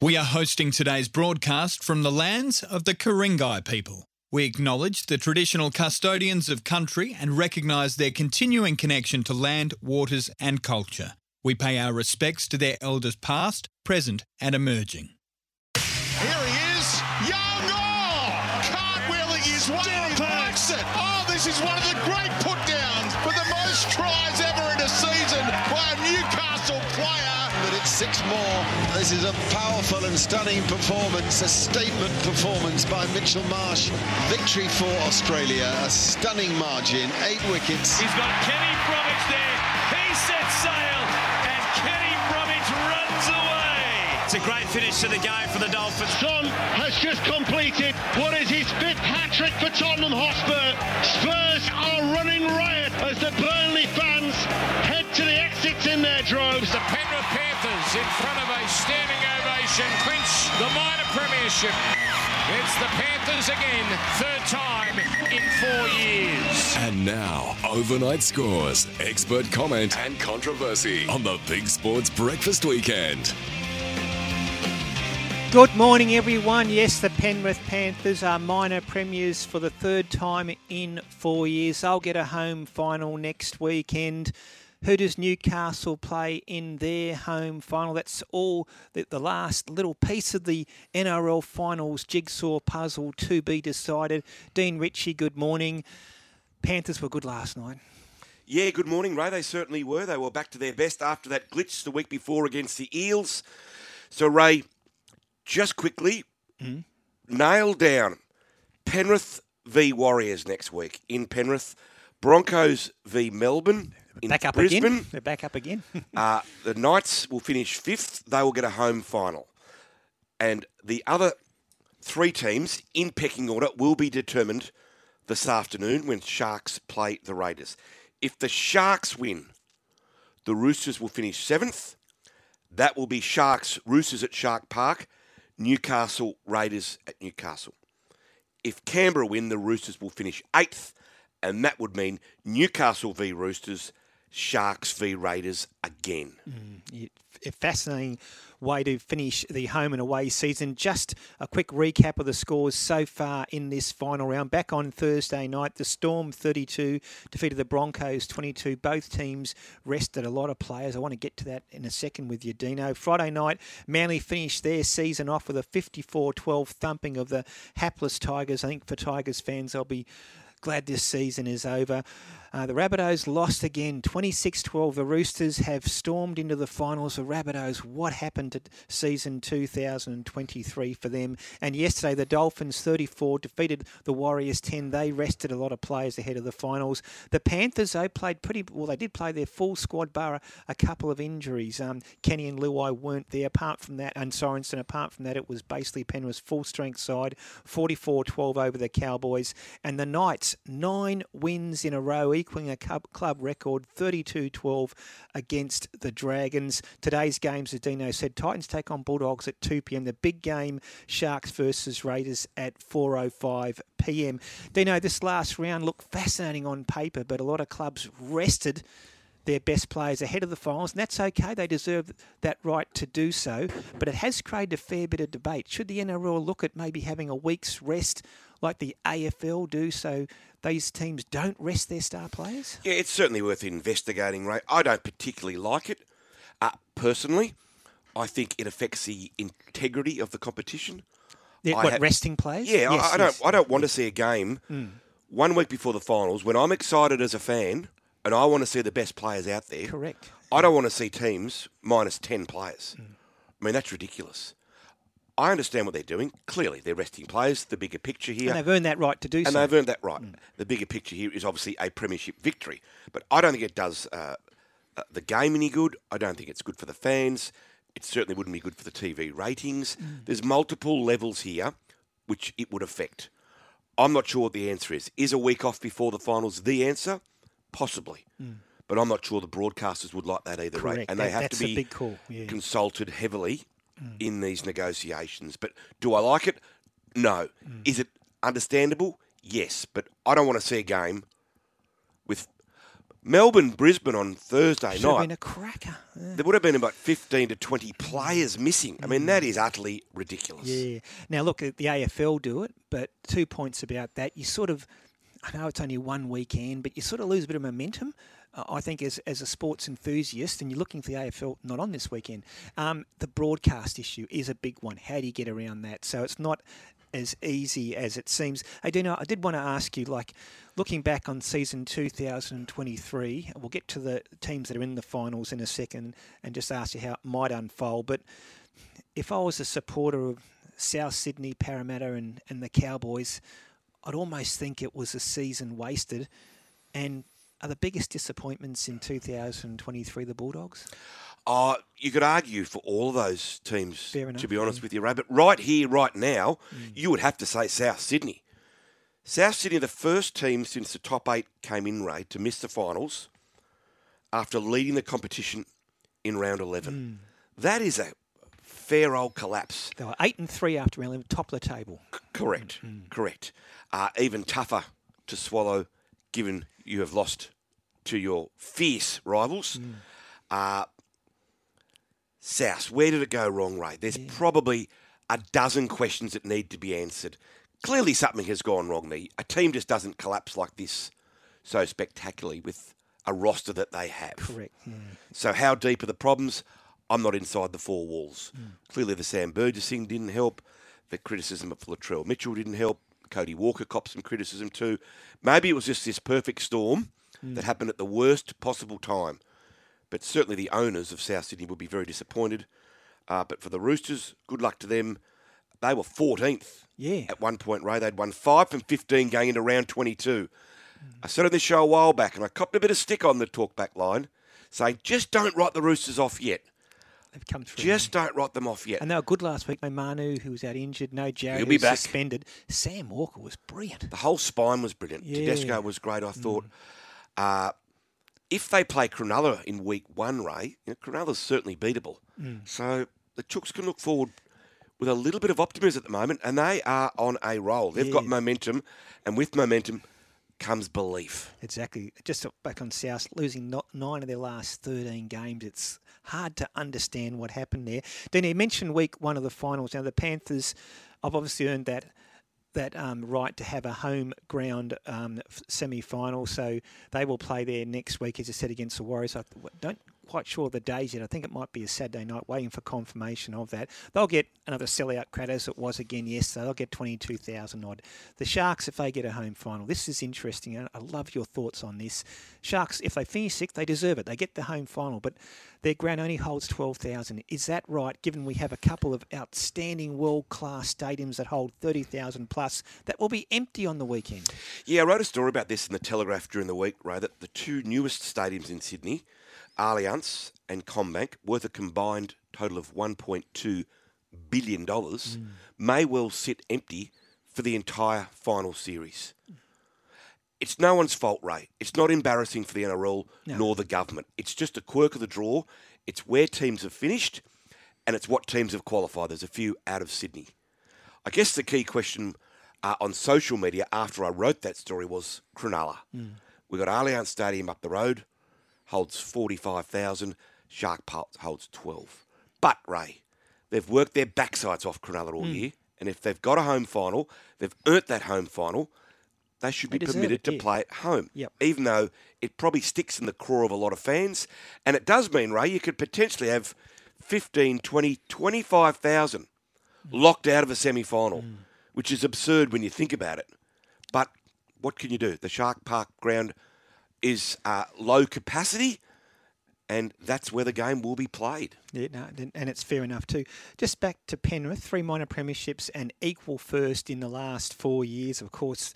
We are hosting today's broadcast from the lands of the Ku-ring-gai people. We acknowledge the traditional custodians of country and recognise their continuing connection to land, waters, and culture. We pay our respects to their elders past, present, and emerging. Here he is, Young Oh! Cartwheeling his way and he it. Oh, this is one of the great put downs for the most tries six more. This is a powerful and stunning performance, a statement performance by Mitchell Marsh. Victory for Australia, a stunning margin, eight wickets. He's got Kenny Bromwich there. He sets sail, and Kenny Bromwich runs away. It's a great finish to the game for the Dolphins. Son has just completed what is his fifth hat trick for Tottenham Hotspur. Spurs are running riot as the Burnley in their droves. The Penrith Panthers in front of a standing ovation clinch the minor premiership. It's the Panthers again, third time in four years. And now, overnight scores, expert comment, and controversy on the Big Sports Breakfast Weekend. Good morning, everyone. Yes, the Penrith Panthers are minor premiers for the third time in four years. They'll get a home final next weekend. Who does Newcastle play in their home final? That's all the, the last little piece of the NRL finals jigsaw puzzle to be decided. Dean Ritchie, good morning. Panthers were good last night. Yeah, good morning, Ray. They certainly were. They were back to their best after that glitch the week before against the Eels. So, Ray, just quickly, mm-hmm. nail down Penrith v Warriors next week in Penrith, Broncos v Melbourne in Back up Brisbane. again. They're back up again. Uh, the Knights will finish fifth. They will get a home final. And the other three teams in pecking order will be determined this afternoon when Sharks play the Raiders. If the Sharks win, the Roosters will finish seventh. That will be Sharks, Roosters at Shark Park, Newcastle, Raiders at Newcastle. If Canberra win, the Roosters will finish eighth, and that would mean Newcastle v Roosters, Sharks v Raiders again. Mm, a fascinating way to finish the home and away season. Just a quick recap of the scores so far in this final round. Back on Thursday night, the Storm 32 defeated the Broncos 22. Both teams rested a lot of players. I want to get to that in a second with you, Dino. Friday night, Manly finished their season off with a 54 12 thumping of the hapless Tigers. I think for Tigers fans, they'll be glad this season is over. Uh, the Rabbitohs lost again, 26 12. The Roosters have stormed into the finals. The Rabbitohs, what happened to season 2023 for them? And yesterday, the Dolphins 34 defeated the Warriors 10. They rested a lot of players ahead of the finals. The Panthers, they played pretty well. They did play their full squad, bar a, couple of injuries. Um, Kenny and Luai weren't there. Apart from that, and Sorensen, apart from that, it was basically Penrith's full strength side, 44 12 over the Cowboys. And the Knights, nine wins in a row, equaling a club, club record 32 12 against the Dragons. Today's games, as Dino said, Titans take on Bulldogs at 2 p.m. The big game, Sharks versus Raiders at 4.05 p.m. Dino, this last round looked fascinating on paper, but a lot of clubs rested their best players ahead of the finals, and that's okay. They deserve that right to do so. But it has created a fair bit of debate. Should the NRL look at maybe having a week's rest like the AFL do so these teams don't rest their star players? Yeah, it's certainly worth investigating, Ray. I don't particularly like it. Uh, personally, I think it affects the integrity of the competition. Yeah, what, resting players? Yeah, Yes, I, I don't. yes. I don't want to see a game one week before the finals when I'm excited as a fan and I want to see the best players out there. Correct. I don't want to see teams minus ten players. I mean, that's ridiculous. I understand what they're doing. Clearly, they're resting players. The bigger picture here, And they've earned that right to do and so. And they've earned that right. The bigger picture here is obviously a premiership victory, but I don't think it does uh, uh, the game any good. I don't think it's good for the fans. It certainly wouldn't be good for the TV ratings. There's multiple levels here which it would affect. I'm not sure what the answer is. Is a week off before the finals the answer? Possibly. But I'm not sure the broadcasters would like that either, right? Correct. And they have to be yeah. consulted heavily Mm. in these negotiations. But do I like it? No. Mm. Is it understandable? Yes. But I don't want to see a game with Melbourne, Brisbane on Thursday Should have night. been a cracker. Yeah. There would have been about 15 to 20 players missing. I mean, that mm. is utterly ridiculous. Yeah. Now look, the AFL do it, but two points about that. You sort of, I know it's only one weekend, but you sort of lose a bit of momentum. Uh, I think as as a sports enthusiast, and you're looking for the AFL not on this weekend, um, the broadcast issue is a big one. How do you get around that? So it's not as easy as it seems. Dino, I did want to ask you, like, looking back on season 2023, we'll get to the teams that are in the finals in a second and just ask you how it might unfold. But if I was a supporter of South Sydney, Parramatta, and, and the Cowboys, I'd almost think it was a season wasted. And are the biggest disappointments in 2023 the Bulldogs? Uh, you could argue for all of those teams, Fair enough, to be honest yeah. with you, Ray. But right here, right now, you would have to say South Sydney. South Sydney, the first team since the top eight came in, Ray, to miss the finals after leading the competition in round 11. That is a fair old collapse. They were eight and three after round 11, top of the table. Correct, correct. Uh, even tougher to swallow given you have lost to your fierce rivals. Uh, South, where did it go wrong, Ray? There's probably a dozen questions that need to be answered. Clearly, something has gone wrong there. A team just doesn't collapse like this so spectacularly with a roster that they have. Correct. Yeah. So, how deep are the problems? I'm not inside the four walls. Clearly, the Sam Burgess thing didn't help. The criticism of Latrell Mitchell didn't help. Cody Walker copped some criticism too. Maybe it was just this perfect storm that happened at the worst possible time. But certainly, the owners of South Sydney would be very disappointed. Uh, but for the Roosters, good luck to them. They were 14th Yeah. at one point, Ray. They'd won 5 from 15 going into round 22. I said on this show a while back, and I copped a bit of stick on the talkback line, saying just don't write the Roosters off yet. They've come through. Just don't write them off yet. And they were good last week. No Manu, who was out injured. No Jared, He'll be back. suspended. Sam Walker was brilliant. The whole spine was brilliant. Yeah. Tedesco was great, I thought. Uh, if they play Cronulla in week one, Ray, you know, Cronulla's certainly beatable. So the Chooks can look forward with a little bit of optimism at the moment, and they are on a roll. They've got momentum, and with momentum comes belief. Exactly. Just back on South, losing not nine of their last 13 games. It's hard to understand what happened there. Then he mentioned week one of the finals. Now, the Panthers, I've obviously earned that that um, right to have a home ground um, semi final. So they will play there next week, as I said, against the Warriors. I don't quite sure the days yet. I think it might be a Saturday night, waiting for confirmation of that. They'll get another sellout crowd as it was again yesterday. They'll get 22,000 odd. The Sharks, if they get a home final, this is interesting. I love your thoughts on this. Sharks, if they finish sixth, they deserve it. They get the home final, but their ground only holds 12,000. Is that right, given we have a couple of outstanding world class stadiums that hold 30,000 plus that will be empty on the weekend? Yeah, I wrote a story about this in the Telegraph during the week, Ray, that the two newest stadiums in Sydney, Allianz and CommBank, worth a combined total of $1.2 billion, may well sit empty for the entire final series. It's no one's fault, Ray. It's not embarrassing for the NRL nor the government. It's just a quirk of the draw. It's where teams have finished and it's what teams have qualified. There's a few out of Sydney. I guess the key question uh, on social media after I wrote that story was Cronulla. We got Allianz Stadium up the road, holds 45,000. Shark Pulse holds 12. But, Ray, they've worked their backsides off Cronulla all hmm. year. And if they've got a home final, they've earned that home final, they should be They permitted it, to yeah. play at home. Yep. Even though it probably sticks in the craw of a lot of fans. And it does mean, Ray, you could potentially have 15, 20, 25,000 hmm. locked out of a semi final, hmm. which is absurd when you think about it. But what can you do? The Shark Park ground is uh, low capacity, and that's where the game will be played. Yeah, no, and- it's fair enough too. Just back to Penrith, three minor premierships and equal first in the last four years. Of course,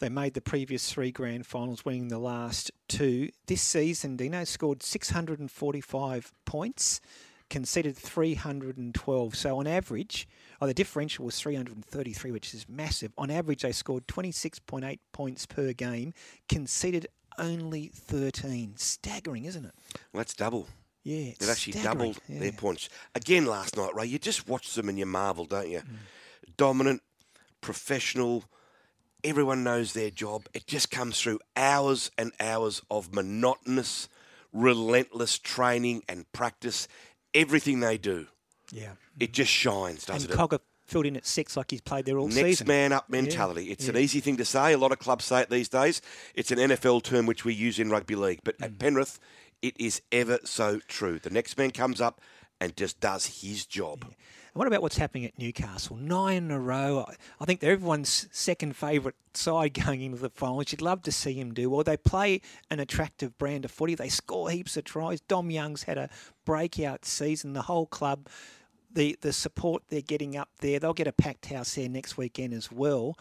they made the previous three grand finals, winning the last two. This season, Dino scored 645 points, conceded 312. So on average, oh, the differential was 333, which is massive. On average, they scored 26.8 points per game, conceded only 13. Staggering, isn't it? Well, that's double. Yeah, They've actually staggering. doubled Yeah. their points. Again last night, Ray, you just watch them and you marvel, don't you? Mm. Dominant, professional, Everyone knows their job. It just comes through hours and hours of monotonous, relentless training and practice. Everything they do, Yeah. it just shines, doesn't it? Cogger filled in at six like he's played there all Next season. Next man up mentality. It's an easy thing to say. A lot of clubs say it these days. It's an NFL term which we use in rugby league. But Mm. at Penrith, it is ever so true. The next man comes up and just does his job. And what about what's happening at Newcastle? Nine in a row. I- I think they're everyone's second favourite side going into the finals. You'd love to see him do well. They play an attractive brand of footy. They score heaps of tries. Dom Young's had a breakout season. The whole club, the the support they're getting up there. They'll get a packed house there next weekend as well.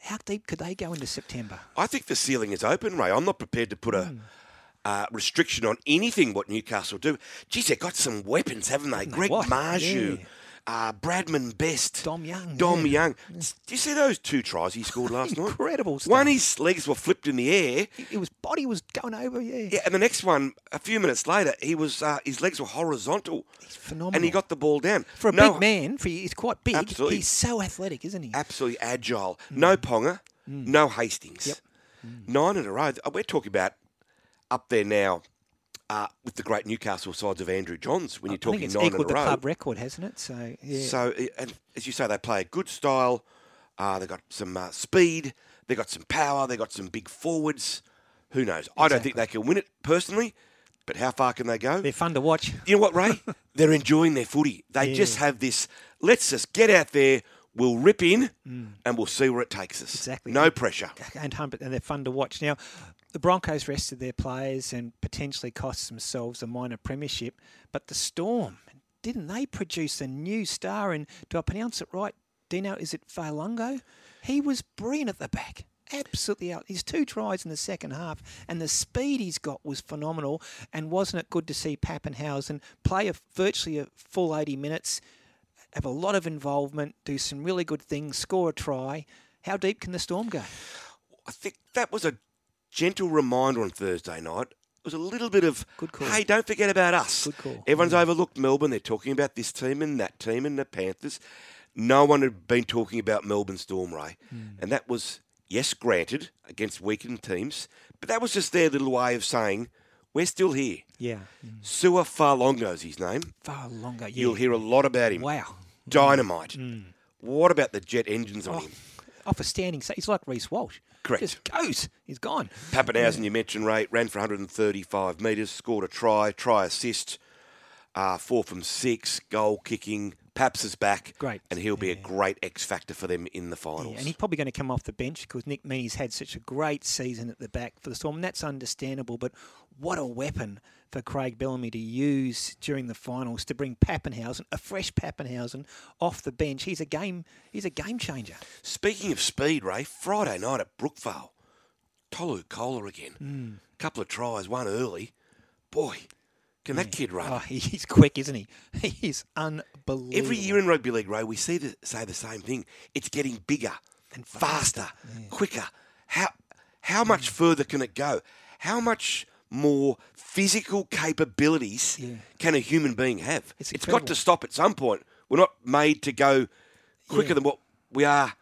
How deep could they go into September? I think the ceiling is open, Ray. I'm not prepared to put a Hmm. uh, restriction on anything what Newcastle do. Geez, they've got some weapons, haven't they? Greg What? Marzhew, Yeah. Uh, Bradman Best, Dom Young, Dom yeah. Young. Do you see those two tries he scored last night? Incredible stuff. One, his legs were flipped in the air. It was body was going over. Yeah, Yeah, and the next one, a few minutes later, he was uh, his legs were horizontal, he's phenomenal. and he got the ball down for a No- big man. For he's quite big. Absolutely. He's so athletic, isn't he? absolutely agile. No Ponga, no Hastings. Mm. Yep. Nine in a row. We're talking about up there now uh, with the great Newcastle sides of Andrew Johns when you're I think talking it's nine in a equalled the club record, hasn't it? So yeah. So, and as you say, they play a good style. Uh, they've got some uh, speed. They've got some power. They've got some big forwards. Who knows? I don't think they can win it personally, but how far can they go? they're fun to watch. You know what, Ray? They're enjoying their footy. They just have this. Let's just get out there. We'll rip in, and we'll see where it takes us. Mm. Exactly. No pressure. and they're fun to watch. Now, the Broncos rested their players and potentially cost themselves a minor premiership, but the Storm didn't they produce a new star? And do I pronounce it right? Dino, is it Falungo? He was brilliant at the back. Absolutely out. His two tries in the second half, and the speed he's got was phenomenal. And wasn't it good to see Papenhuyzen play a, virtually a full 80 minutes, have a lot of involvement, do some really good things, score a try? How deep can the Storm go? I think that was a gentle reminder on Thursday night. It was a little bit of, Good call. hey, don't forget about us. Good call. Everyone's overlooked Melbourne. They're talking about this team and that team and the Panthers. No one had been talking about Melbourne Storm, Ray. Hmm. And that was, yes, granted, against weakened teams, but that was just their little way of saying, we're still here. Yeah. Sua Farlongo's his name. Far longer. Yeah. You'll hear a lot about him. Wow. Dynamite. What about the jet engines on Oh, him? off a standing. sa- He's like Reece Walsh. Correct. Just goes. He's gone. Papenhuyzen, you mentioned, Ray, ran for 135 metres, scored a try, try assist, uh, four from six, goal kicking. Paps is back. Great. And he'll be a great X factor for them in the finals. Yeah, and he's probably going to come off the bench because Nick Meaney's had such a great season at the back for the Storm, and that's understandable. But what a weapon for Craig Bellamy to use during the finals to bring Papenhuyzen, a fresh Papenhuyzen, off the bench. He's a game. He's a game changer. Speaking of speed, Ray, Friday night at Brookvale, Tolu Koula again. Hmm. Couple of tries, one early. Boy, can that kid run? Oh, he's quick, isn't he? He's unbelievable. Every year in rugby league, Ray, we see the, say the same thing. It's getting bigger And faster, faster, quicker. How how much further can it go? How much more physical capabilities Yeah. can a human being have? It's it's got to stop at some point. We're not made to go quicker Yeah. than what we are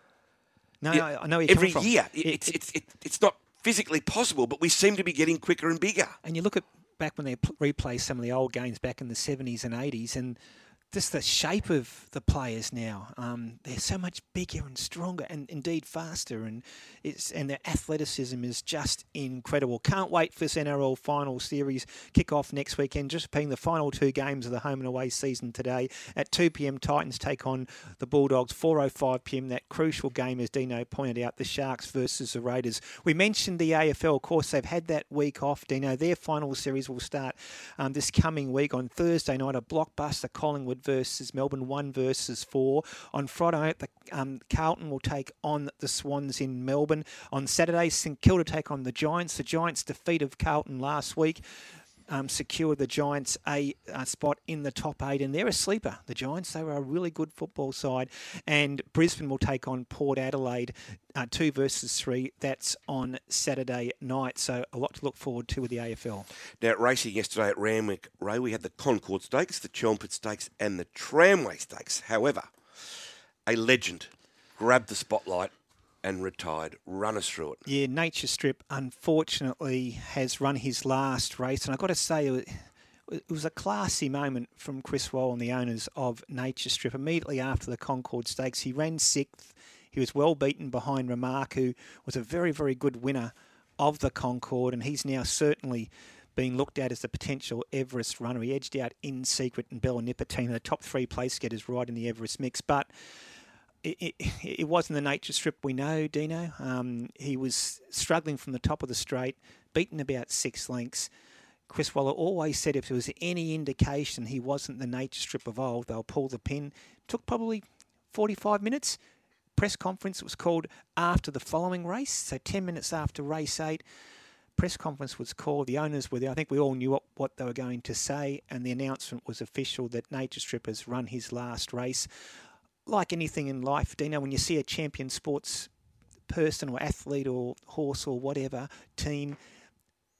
No, Yeah, I know every year. It- It- it's, it's, it, it's not physically possible, but we seem to be getting quicker and bigger. And you look at back when they pl- replay some of the old games back in the 70s and 80s, and just the shape of the players now. Um, they're so much bigger and stronger, and indeed faster, and it's and their athleticism is just incredible. Can't wait for this NRL final series kick off next weekend. Just being the final two games of the home and away season today at 2 p.m. Titans take on the Bulldogs. 4:05 p.m. That crucial game, as Dino pointed out, the Sharks versus the Raiders. We mentioned the AFL. Of course, they've had that week off. Dino, their final series will start um, this coming week on Thursday night. A blockbuster Collingwood versus Melbourne, one versus four. On Friday the um, Carlton will take on the Swans in Melbourne. On Saturday, St Kilda take on the Giants. The Giants' defeat of Carlton last week um, the Giants a, a spot in the top eight, and they're a sleeper. The Giants, they were a really good football side, and Brisbane will take on Port Adelaide, uh, two versus three. That's on Saturday night, so a lot to look forward to with the AFL. Now, racing yesterday at Randwick Ray, we had the Concord Stakes, the Chelmsford Stakes, and the Tramway Stakes. However, a legend grabbed the spotlight and retired. Run us through it. Yeah, Nature Strip unfortunately has run his last race, and I've got to say it was a classy moment from Chris Waller and the owners of Nature Strip. Immediately after the Concord Stakes, he ran sixth. He was well beaten behind Remark, who was a very, very good winner of the Concord, and he's now certainly being looked at as the potential Everest runner. He edged out In Secret and Bella Nipotina, the top three place getters right in the Everest mix, but it, it, wasn't the nature strip we know, Dino. Um, he was struggling from the top of the straight, beaten about six lengths. Chris Waller always said if there was any indication he wasn't the nature strip of old, they'll pull the pin. Took probably 45 minutes. Press conference was called after the following race, so 10 minutes after race eight. Press conference was called. The owners were there. I think we all knew what, what they were going to say, and the announcement was official that Nature Strip has run his last race like anything in life, Dino, when you see a champion sports person or athlete or horse or whatever team,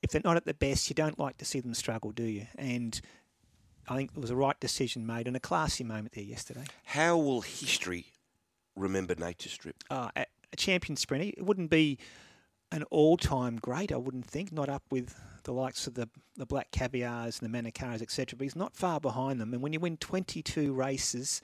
if they're not at the best, you don't like to see them struggle, do you? And I think it was a right decision made and a classy moment there yesterday. How will history remember Nature Strip? Uh, a, a champion sprinter. It wouldn't be an all-time great, I wouldn't think, not up with the likes of the, the Black Caviars and the Manikatos, etc. But he's not far behind them. And when you win 22 races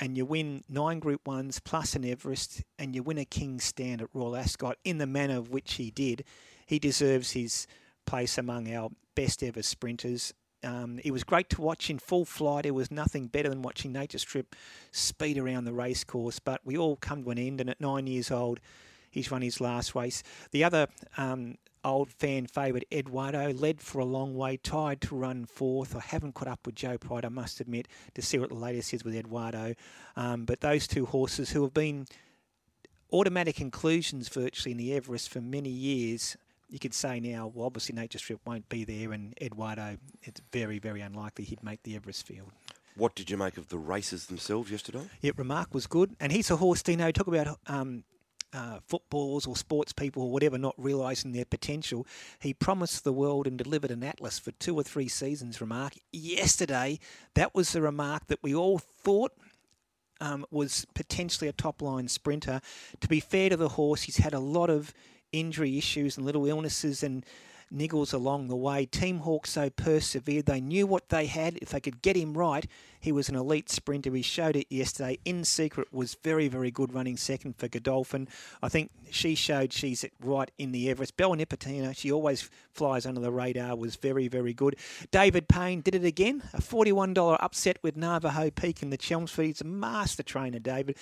and you win nine Group Ones plus an Everest, and you win a King's Stand at Royal Ascot in the manner of which he did, he deserves his place among our best ever sprinters. Um, it was great to watch in full flight. It was nothing better than watching Nature Strip speed around the racecourse. But we all come to an end, and at nine years old, he's run his last race. The other um, old fan favourite Eduardo led for a long way, tied to run fourth. I haven't caught up with Joe Pride, I must admit, to see what the latest is with Eduardo. Um, but those two horses who have been automatic inclusions virtually in the Everest for many years. You could say now, well, obviously Nature Strip won't be there, and Eduardo, it's very, very unlikely he'd make the Everest field. What did you make of the races themselves yesterday? Yeah, Remark was good, and he's a horse. Dino talk about um, uh, footballers or sports people or whatever not realising their potential. He promised the world and delivered an atlas for two or three seasons. Remark yesterday, that was the remark that we all thought um, was potentially a top line sprinter. To be fair to the horse, he's had a lot of injury issues and little illnesses and niggles along the way. Team Hawk so persevered. They knew what they had. If they could get him right, he was an elite sprinter. He showed it yesterday. In Secret was very, very good running second for Godolphin. I think she showed she's right in the Everest. Bella Nipotina, she always flies under the radar, was very, very good. David Payne did it again. A $41 upset with Navajo Peak in the Chelmsford. He's a master trainer, David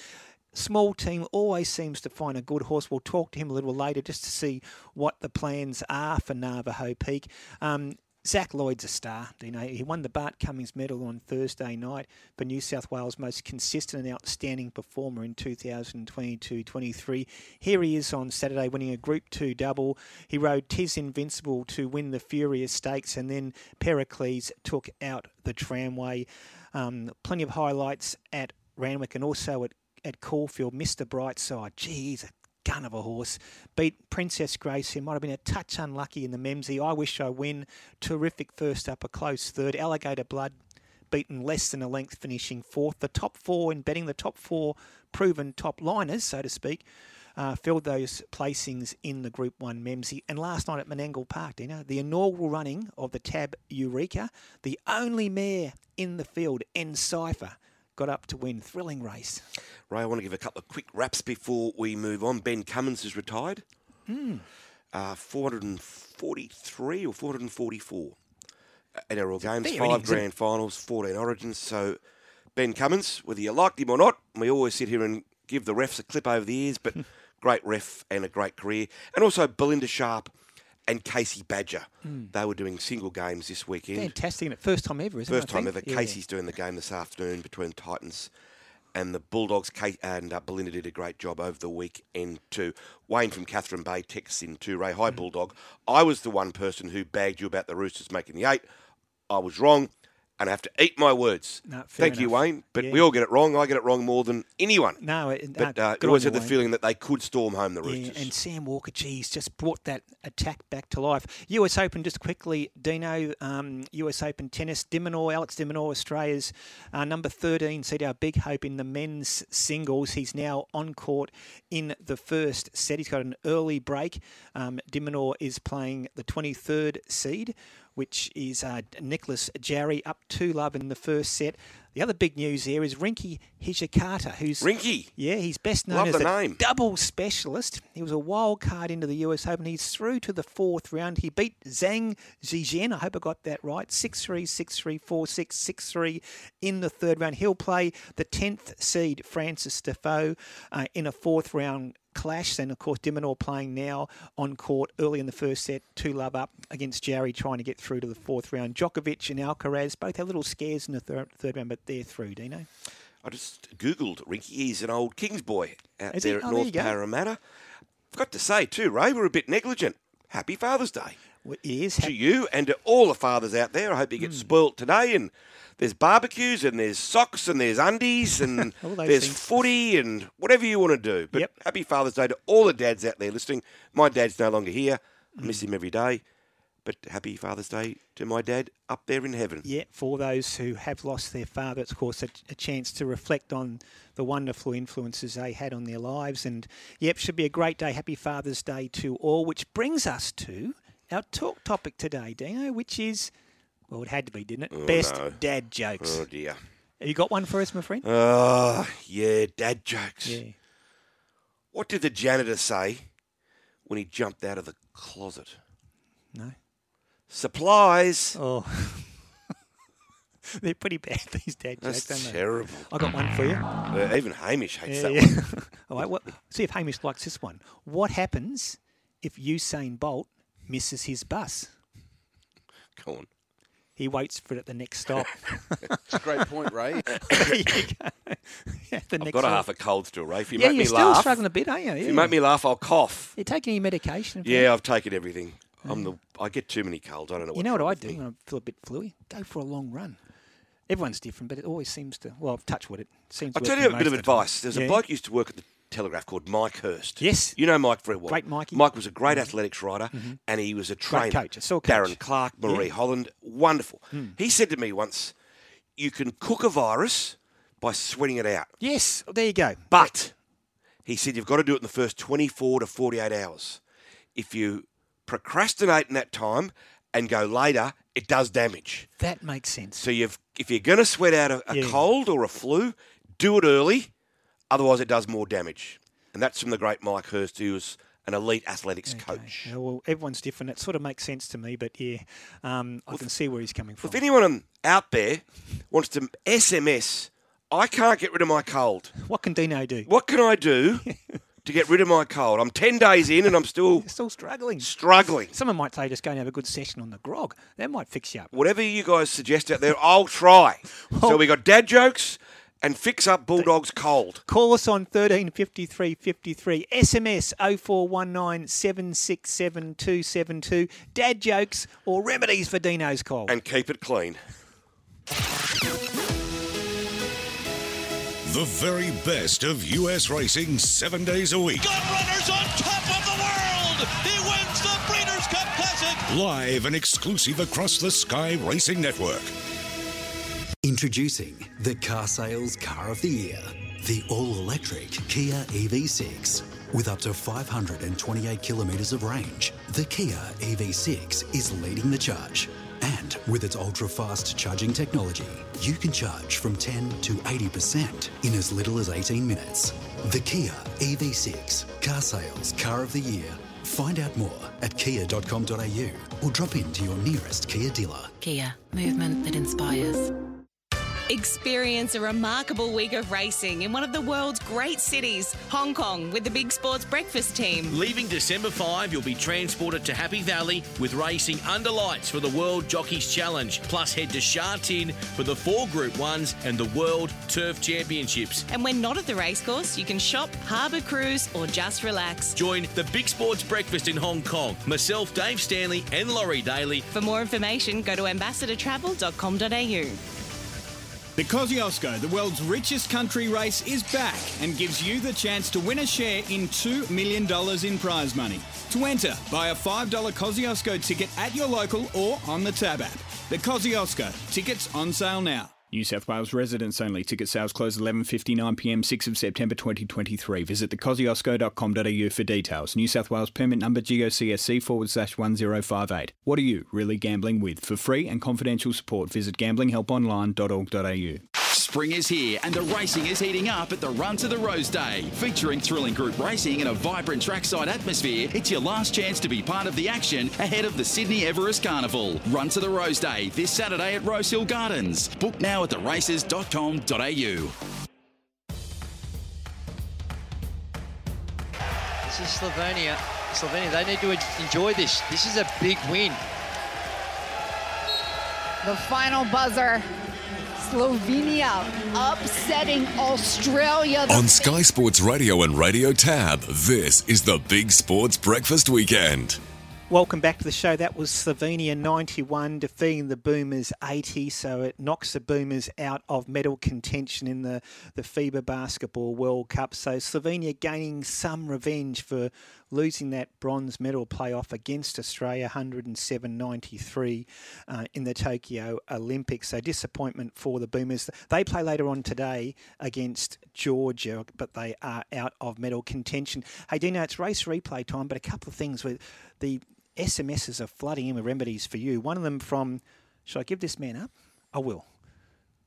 small team always seems to find a good horse. We'll talk to him a little later just to see what the plans are for Navajo Peak. Um, Zach Lloyd's a star. You know, he won the Bart Cummings Medal on Thursday night for New South Wales' most consistent and outstanding performer in 2022-23. Here he is on Saturday, winning a Group Two double. He rode Tis Invincible to win the Furious Stakes, and then Pericles took out the Tramway. Um, plenty of highlights at Randwick and also at at Caulfield, Mr. Brightside. Gee, he's a gun of a horse. Beat Princess Grace, who might have been a touch unlucky in the Memsie. I wish I win. Terrific first up, a close third. Alligator Blood beaten less than a length, finishing fourth. The top four in betting, the top four proven top liners, so to speak, uh, filled those placings in the Group 1 Memsie. And last night at Menangle Park, you know, the inaugural running of the Tab Eureka, the only mare in the field, Encipher, got up to win. Thrilling race. Ray, I want to give a couple of quick wraps before we move on. Ben Cummins is retired. Hmm. Uh, 443 or 444 NRL games, five innings, grand finals, 14 origins. So, Ben Cummins, whether you liked him or not, we always sit here and give the refs a clip over the ears, but great ref and a great career. And also Belinda Sharp and Casey Badger. Mm. They were doing single games this weekend. Fantastic. And first time ever, isn't First it? I time ever. Yeah. Casey's doing the game this afternoon between Titans and the Bulldogs. Kate and uh, Belinda did a great job over the weekend too. Wayne from Catherine Bay texts in too. Ray, hi Bulldog. I was the one person who bagged you about the Roosters making the eight. I was wrong. And I have to eat my words. No, fair Thank you. Wayne. But Yeah. we all get it wrong. I get it wrong more than anyone. No, it, But uh, you always had the Wayne. feeling that they could storm home the Yeah, Roosters. and Sam Walker, geez, just brought that attack back to life. US Open, just quickly, Dino, um, US Open tennis, de Minaur, Alex de Minaur, Australia's uh, number 13 seed, our big hope in the men's singles. He's now on court in the first set. He's got an early break. Um, de Minaur is playing the 23rd seed, which is uh, Nicholas Jarry, up 2 love in the first set. The other big news here is Rinky Hijikata, who's Rinky. yeah, he's best known Love as the the name. double specialist. He was a wild card into the US Open. He's through to the fourth round. He beat Zhang Zhizhen. I hope I got that right. 6 3, 6 3, 4 6, 6 3 in the third round. He'll play the 10th seed, Frances Tiafoe, uh, in a fourth round clash. And of course, de Minaur playing now on court early in the first set, 2 love up against Jarry, trying to get through to the fourth round. Djokovic and Alcaraz both had little scares in the third, third round, but they're through, Dino. I just Googled Rinky. He's an old Kings boy out Is he? there at Oh, there North go. Parramatta. Forgot to say, too, Ray, we're a bit negligent. Happy Father's Day. Well, he is to you and to all the fathers out there. I hope you get hmm. spoilt today. And there's barbecues and there's socks and there's undies and there's things. footy and whatever you want to do. But Yep. happy Father's Day to all the dads out there listening. My dad's no longer here. I miss mm. him every day. But happy Father's Day to my dad up there in heaven. Yeah, for those who have lost their father, it's of course a, a chance to reflect on the wonderful influences they had on their lives. And yep, should be a great day. Happy Father's Day to all, which brings us to our talk topic today, Dino, which is well, it had to be, didn't it? Best no. dad jokes. Oh dear. Have you got one for us, my friend? Oh, yeah, dad jokes. yeah. What did the janitor say when he jumped out of the closet? No. Supplies. Oh. They're pretty bad, these dad That's jokes, aren't they? terrible. I got one for you. Uh, even Hamish hates Yeah, that yeah. one. All right, well, see if Hamish likes this one. What happens if Usain Bolt misses his bus? Go on. He waits for it at the next stop. It's a great point, Ray. there you go. Yeah, the I've next got a half a cold still, Ray. If you yeah, make you're me still laugh, struggling a bit, aren't you? if you make me laugh, I'll cough. You're taking any medication? Yeah, that? I've taken everything. I'm the. I get too many colds. I don't know. You know what I wrong do with when I feel a bit fluey? Go for a long run. Everyone's different, but it always seems to. Well, I've touched wood. It seems. To I'll to tell work you for a bit of most the time. advice. There's Yeah. a bloke used to work at the Telegraph called Mike Hurst. Yes. You know Mike very well. Great Mikey. Mike was a great mm-hmm. athletics writer, mm-hmm. and he was a trainer. Great coach, a still coach. Darren Clark, Maree Yeah. Holland, wonderful. Hmm. He said to me once, "You can cook a virus by sweating it out, Yes, there you go. but he said you've got to do it in the first 24 to 48 hours. If you procrastinate in that time and go later, it does damage. That makes sense. So you've if you're going to sweat out a, a Yeah. cold or a flu, do it early. Otherwise, it does more damage. And that's from the great Mike Hurst, who was an elite athletics coach. Yeah, well, everyone's different. It sort of makes sense to me, but yeah, um, I can see where he's coming from. If anyone out there wants to SMS, I can't get rid of my cold. What can Dino do? What can I do to get rid of my cold? I'm 10 days in and I'm still Still struggling. struggling. Someone might say just go and have a good session on the grog. That might fix you up. Whatever you guys suggest out there, I'll try. So we got dad jokes and fix up Bulldog's cold. Call us on 13 53 53. SMS 0419 767 272. Dad jokes or remedies for Dino's cold. And keep it clean. The very best of US racing seven days a week. Gun runners on top of the world. He wins the Breeders' Cup Classic. Live and exclusive across the Sky Racing Network. Introducing the car sales car of the year, the all electric Kia EV6. With up to 528 kilometres of range, the Kia EV6 is leading the charge. And with its ultra fast charging technology, you can charge from 10 to 80% in as little as 18 minutes. The Kia EV6 car sales car of the year. Find out more at kia.com.au or drop into your nearest Kia dealer. Kia, movement that inspires. Experience a remarkable week of racing in one of the world's great cities, Hong Kong, with the Big Sports Breakfast team. Leaving December 5, you'll be transported to Happy Valley with racing under lights for the World Jockeys Challenge. Plus, head to Sha Tin for the four Group 1s and the World Turf Championships. And when not at the racecourse, you can shop, harbour cruise, or just relax. Join the Big Sports Breakfast in Hong Kong. Myself, Dave Stanley, and Laurie Daly. For more information, go to ambassadortravel.com.au. The Kosciuszko, the world's richest country race, is back and gives you the chance to win a share in $2 million in prize money. To enter, buy a $5 Kosciuszko ticket at your local or on the Tab app. The Kosciuszko, tickets on sale now. New South Wales residents only. Ticket sales close 11.59pm 6 of September 2023. Visit thekosciuszko.com.au for details. New South Wales permit number GOCSC forward slash 1058. What are you really gambling with? For free and confidential support, visit gamblinghelponline.org.au. Spring is here and the racing is heating up at the Run to the Rose Day. Featuring thrilling group racing and a vibrant trackside atmosphere, it's your last chance to be part of the action ahead of the Sydney Everest Carnival. Run to the Rose Day this Saturday at Rosehill Gardens. Book now at theraces.com.au. This is Slovenia. Slovenia, they need to enjoy this. This is a big win. The final buzzer. Slovenia upsetting Australia. On Sky Sports Radio and Radio Tab, this is the Big Sports Breakfast Weekend. Welcome back to the show. That was Slovenia 91 defeating the Boomers 80. So it knocks the Boomers out of medal contention in the, the FIBA Basketball World Cup. So Slovenia gaining some revenge for losing that bronze medal playoff against Australia 107.93 uh, in the Tokyo Olympics. So disappointment for the Boomers. They play later on today against Georgia, but they are out of medal contention. Hey, Dino, it's race replay time, but a couple of things with the SMSs are flooding in with remedies for you. One of them from, should I give this man up? I will.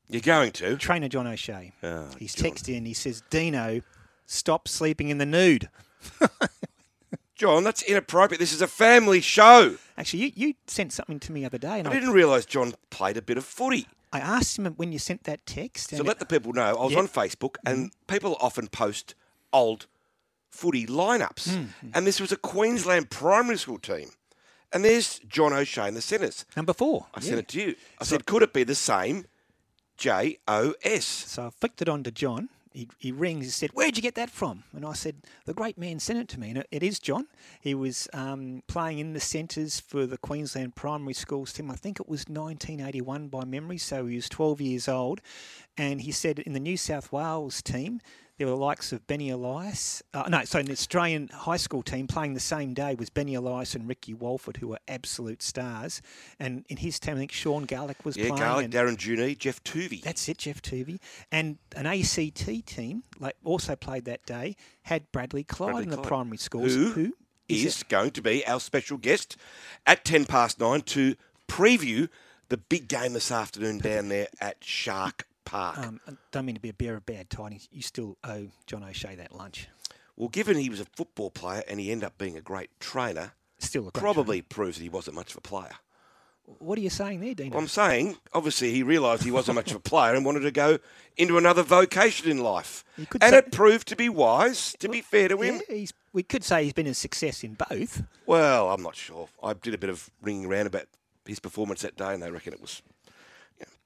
You're going to? Trainer John O'Shea. Oh, He's John. texted in. He says, Dino, stop sleeping in the nude. John, that's inappropriate. This is a family show. Actually, you, you sent something to me the other day. And I didn't realise John played a bit of footy. I asked him when you sent that text. So let the people know. I was Yep. on Facebook, and people often post old footy lineups. Mm. And this was a Queensland primary school team. And there's John O'Shea in the centres. Number four. I yeah. sent it to you. I said, could it be the same J O S? So I flicked it on to John. He, he rings. He said, "Where'd you get that from?" And I said, "The great man sent it to me." And it, it is John. He was um, playing in the centres for the Queensland primary schools team. I think it was 1981 by memory. So he was 12 years old. And he said in the New South Wales team, there were the likes of Benny Elias. Uh, no, so in the Australian high school team playing the same day was Benny Elias and Ricky Walford, who were absolute stars. And in his team, I think Sean Garlick was Yeah, playing. Garlick, and- Darren Juney, Geoff Toovey. that's it, Geoff Toovey. And an ACT team, like also played that day, had Bradley Clyde Bradley in the Clyde, primary schools. Who is is going to be our special guest at 10 past nine to preview the big game this afternoon down there at Shark Park. Um, I don't mean to be a bearer of bad tidings. You still owe John O'Shea that lunch. well, given he was a football player and he ended up being a great trainer, Still a great probably proves that he wasn't much of a player. What are you saying there, Dean? Well, I'm saying, obviously, he realised he wasn't much of a player and wanted to go into another vocation in life. And say- it proved to be wise, to be fair to him. Yeah, he's, we could say he's been a success in both. Well, I'm not sure. I did a bit of ringing around about his performance that day, and they reckon it was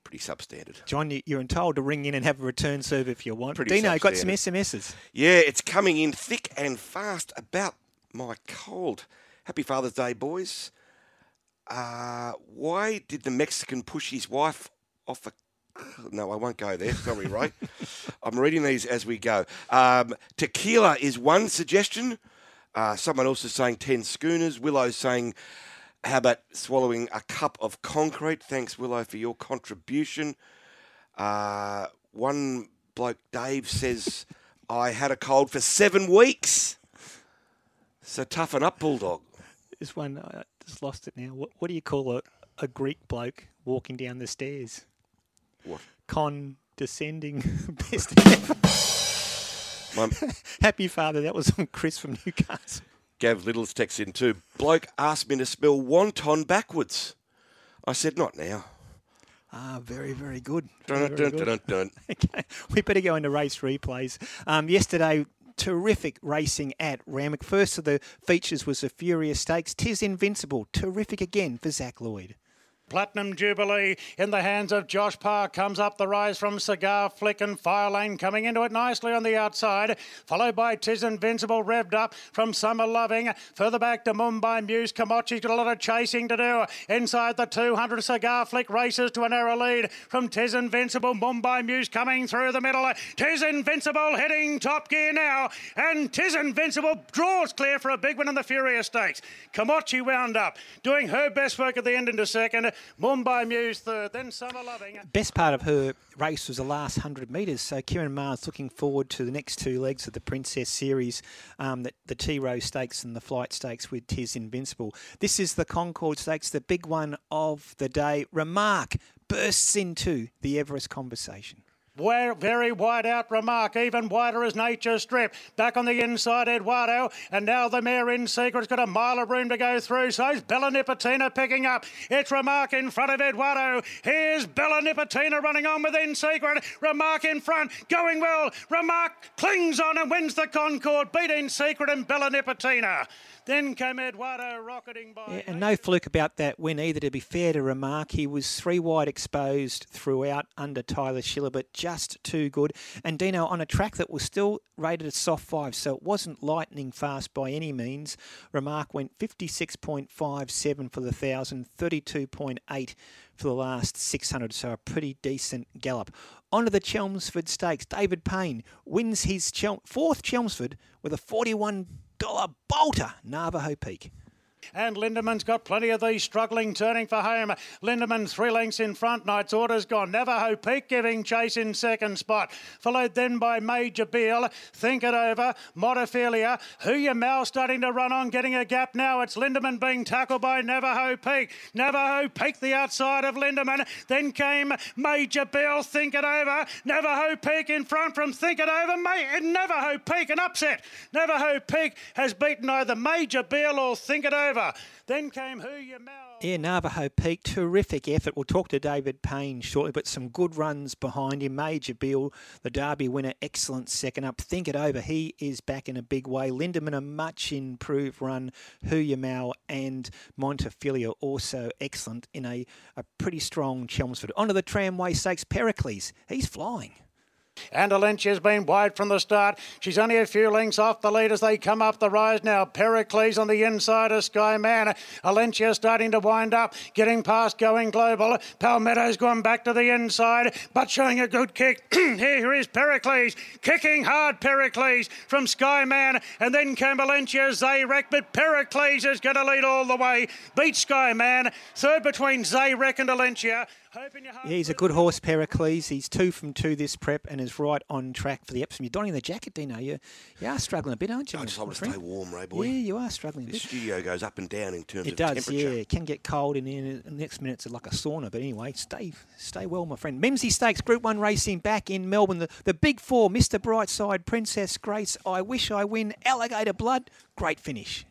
pretty substandard. John, you- you're entitled to ring in and have a return serve if you want. Pretty Dino, got some. SMSs. Yeah, it's coming in thick and fast about my cold. Happy Father's Day, boys. Uh, why did the Mexican push his wife off a. No, I won't go there. Sorry, Ray. I'm reading these as we go. Um, tequila is one suggestion. Uh, someone else is saying 10 schooners. Willow saying, how about swallowing a cup of concrete? Thanks, Willow, for your contribution. Uh, one bloke, Dave, says, I had a cold for seven weeks. So toughen up, Bulldog. This one, I just lost it now. What, what do you call a, a Greek bloke walking down the stairs? What? Condescending. Best ever. My, Happy Father. That was on Chris from Newcastle. Gav Little's text in too. Bloke asked me to spell wonton backwards. I said, not now. Ah, very, very good. Dun, Very, dun, very dun, good. dun, okay, we better go into race replays. Um, yesterday, terrific racing at Randwick. First of the features was the Furious Stakes. Tis Invincible, terrific again for Zach Lloyd. Platinum Jubilee in the hands of Josh Parr comes up the rise from Cigar Flick and Fire Lane coming into it nicely on the outside, followed by Tis Invincible revved up from Summer Loving. Further back to Mumbai Muse. Kamachi's got a lot of chasing to do. Inside the 200 Cigar Flick races to a narrow lead from Tis Invincible. Mumbai Muse coming through the middle. Tis Invincible heading top gear now, and Tis Invincible draws clear for a big win in the Furious Stakes. Kamachi wound up, doing her best work at the end into second. Mumbai Muse third, then Summer Loving. Best part of her race was the last 100 metres. So Kieran Mars looking forward to the next two legs of the Princess Series, um, the, the Tea Rose Stakes and the Flight Stakes with Tis Invincible. This is the Concord Stakes, the big one of the day. Remark bursts into the Everest conversation. Very wide out remark, even wider as nature strip. Back on the inside, Eduardo, and now the mare in secret's got a mile of room to go through. So's Bella Nipotina picking up. It's remark in front of Eduardo. Here's Bella Nipotina running on within secret. Remark in front, going well. Remark clings on and wins the Concord, beat in secret and Bella Nipotina. Then came Eduardo rocketing by. Yeah, and no fluke about that win either, to be fair to remark. He was three wide exposed throughout under Tyler Schiller, but just too good. And Dino on a track that was still rated a soft five, so it wasn't lightning fast by any means. Remark went 56.57 for the 1,000, 32.8 for the last 600, so a pretty decent gallop. On to the Chelmsford Stakes. David Payne wins his Chel- fourth Chelmsford with a $41 bolter, Navajo Peak. And Lindeman's got plenty of these struggling, turning for home. Lindemann three lengths in front. Knight's orders gone. Navajo Peak giving chase in second spot. Followed then by Major Beal. Think it over. Montefilia. Who your mouth starting to run on, getting a gap now. It's Lindemann being tackled by Navajo Peak. Navajo Peak the outside of Lindemann. Then came Major Beal. Think it over. Navajo Peak in front from Think it over. Ma- Navajo Peak an upset. Navajo Peak has beaten either Major Beal or Think it over. Then came Who You Mouth. Yeah, Navajo Peak, terrific effort. We'll talk to David Payne shortly, but some good runs behind him. Major Bill, the Derby winner, excellent second up. Think it over. He is back in a big way. Linderman, a much improved run. Who You Huyamau and Montefilia also excellent in a, a pretty strong Chelmsford. Onto the tramway stakes, Pericles. He's flying. And Alentia's been wide from the start. She's only a few lengths off the lead as they come up the rise now. Pericles on the inside of Sky Skyman. Alentia starting to wind up, getting past Going Global. Palmetto's gone back to the inside, but showing a good kick. Here is Pericles, kicking hard Pericles from Skyman. And then came Alentia Zayrek, but Pericles is going to lead all the way. Beat Skyman. Third between Zayrek and Alentia. Yeah, he's a good horse, Pericles. He's two from two this prep and is right on track for the Epsom. You're donning the jacket, Dino. You, you are struggling a bit, aren't you? I just my want to stay warm, Ray boy. Yeah, you are struggling a The studio goes up and down in terms It of does, temperature. yeah. It can get cold, and then the next minute's like a sauna. But anyway, stay stay well, my friend. Memsie Stakes Group 1 racing back in Melbourne. The, the big four, Mr. Brightside, Princess Grace, I Wish I Win, Alligator Blood. Great finish.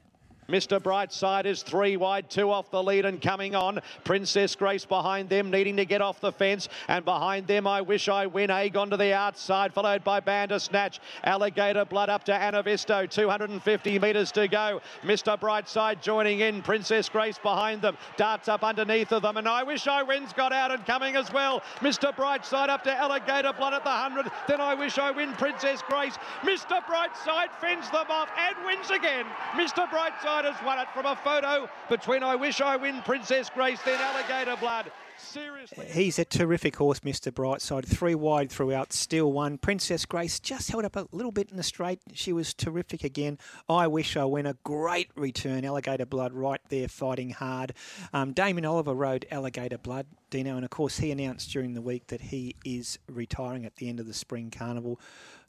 Mr. Brightside is three wide, two off the lead and coming on. Princess Grace behind them, needing to get off the fence. And behind them, I wish I win. Agon to the outside, followed by Bandersnatch. Alligator Blood up to Anavisto, 250 metres to go. Mr. Brightside joining in. Princess Grace behind them, darts up underneath of them. And I wish I win's got out and coming as well. Mr. Brightside up to Alligator Blood at the 100. Then I wish I win. Princess Grace. Mr. Brightside fends them off and wins again. Mr. Brightside has won it from a photo between I Wish I Win, Princess Grace, then Alligator Blood. Seriously. He's a terrific horse, Mr. Brightside. Three wide throughout, still one. Princess Grace just held up a little bit in the straight. She was terrific again. I wish I win. A great return. Alligator Blood right there fighting hard. Um, Damien Oliver rode Alligator Blood, Dino, and of course he announced during the week that he is retiring at the end of the spring carnival.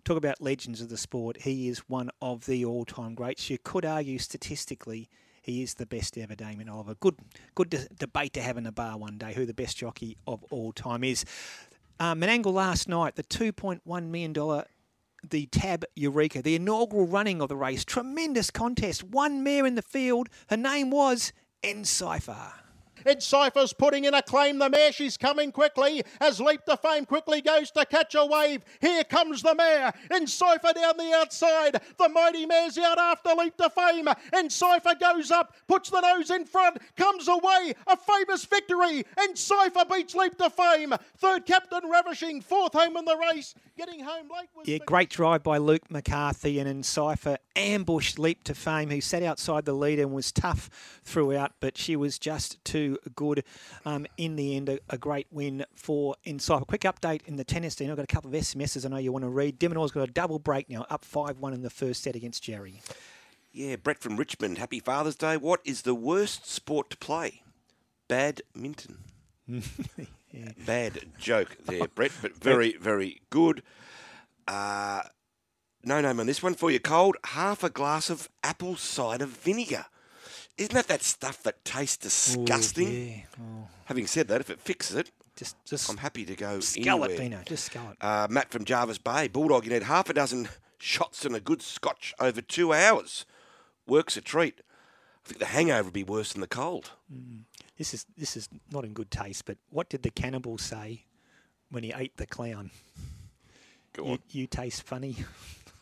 Talk about legends of the sport. He is one of the all-time greats. You could argue statistically he is the best ever, Damien Oliver. Good, good de- debate to have in a bar one day. Who the best jockey of all time is? Um, Menangle last night, the two point one million dollar, the Tab Eureka, the inaugural running of the race. Tremendous contest. One mare in the field. Her name was Encipher. Encipher's putting in a claim. The mare, she's coming quickly. As Leap to Fame quickly goes to catch a wave. Here comes the mare. Encipher down the outside. The mighty mare's out after Leap to Fame. And Encipher goes up, puts the nose in front, comes away. A famous victory. And Encipher beats Leap to Fame. Third captain ravishing. Fourth home in the race. Getting home late was Yeah, great drive by Luke McCarthy and Encipher ambushed Leap to Fame, who sat outside the lead and was tough throughout, but she was just too good. Um, in the end, a, a, great win for Encipher. Quick update in the tennis team. I've got a couple of SMSs I know you want to read. de Minaur's got a double break now, up 5 1 in the first set against Jarry. Yeah, Brett from Richmond. Happy Father's Day. What is the worst sport to play? Badminton. yeah. Bad joke there, Brett, but very, very good. Uh, no name on this one for you. Cold, half a glass of apple cider vinegar. Isn't that that stuff that tastes disgusting? Ooh, yeah. oh. Having said that, if it fixes it, just, just I'm happy to go scull anywhere. it, Dino. Just scull it. Uh, Matt from Jervis Bay, Bulldog. You need half a dozen shots and a good scotch over two hours. Works a treat. I think the hangover would be worse than the cold. Mm. This is this is not in good taste. But what did the cannibal say when he ate the clown? Go on. You, you taste funny.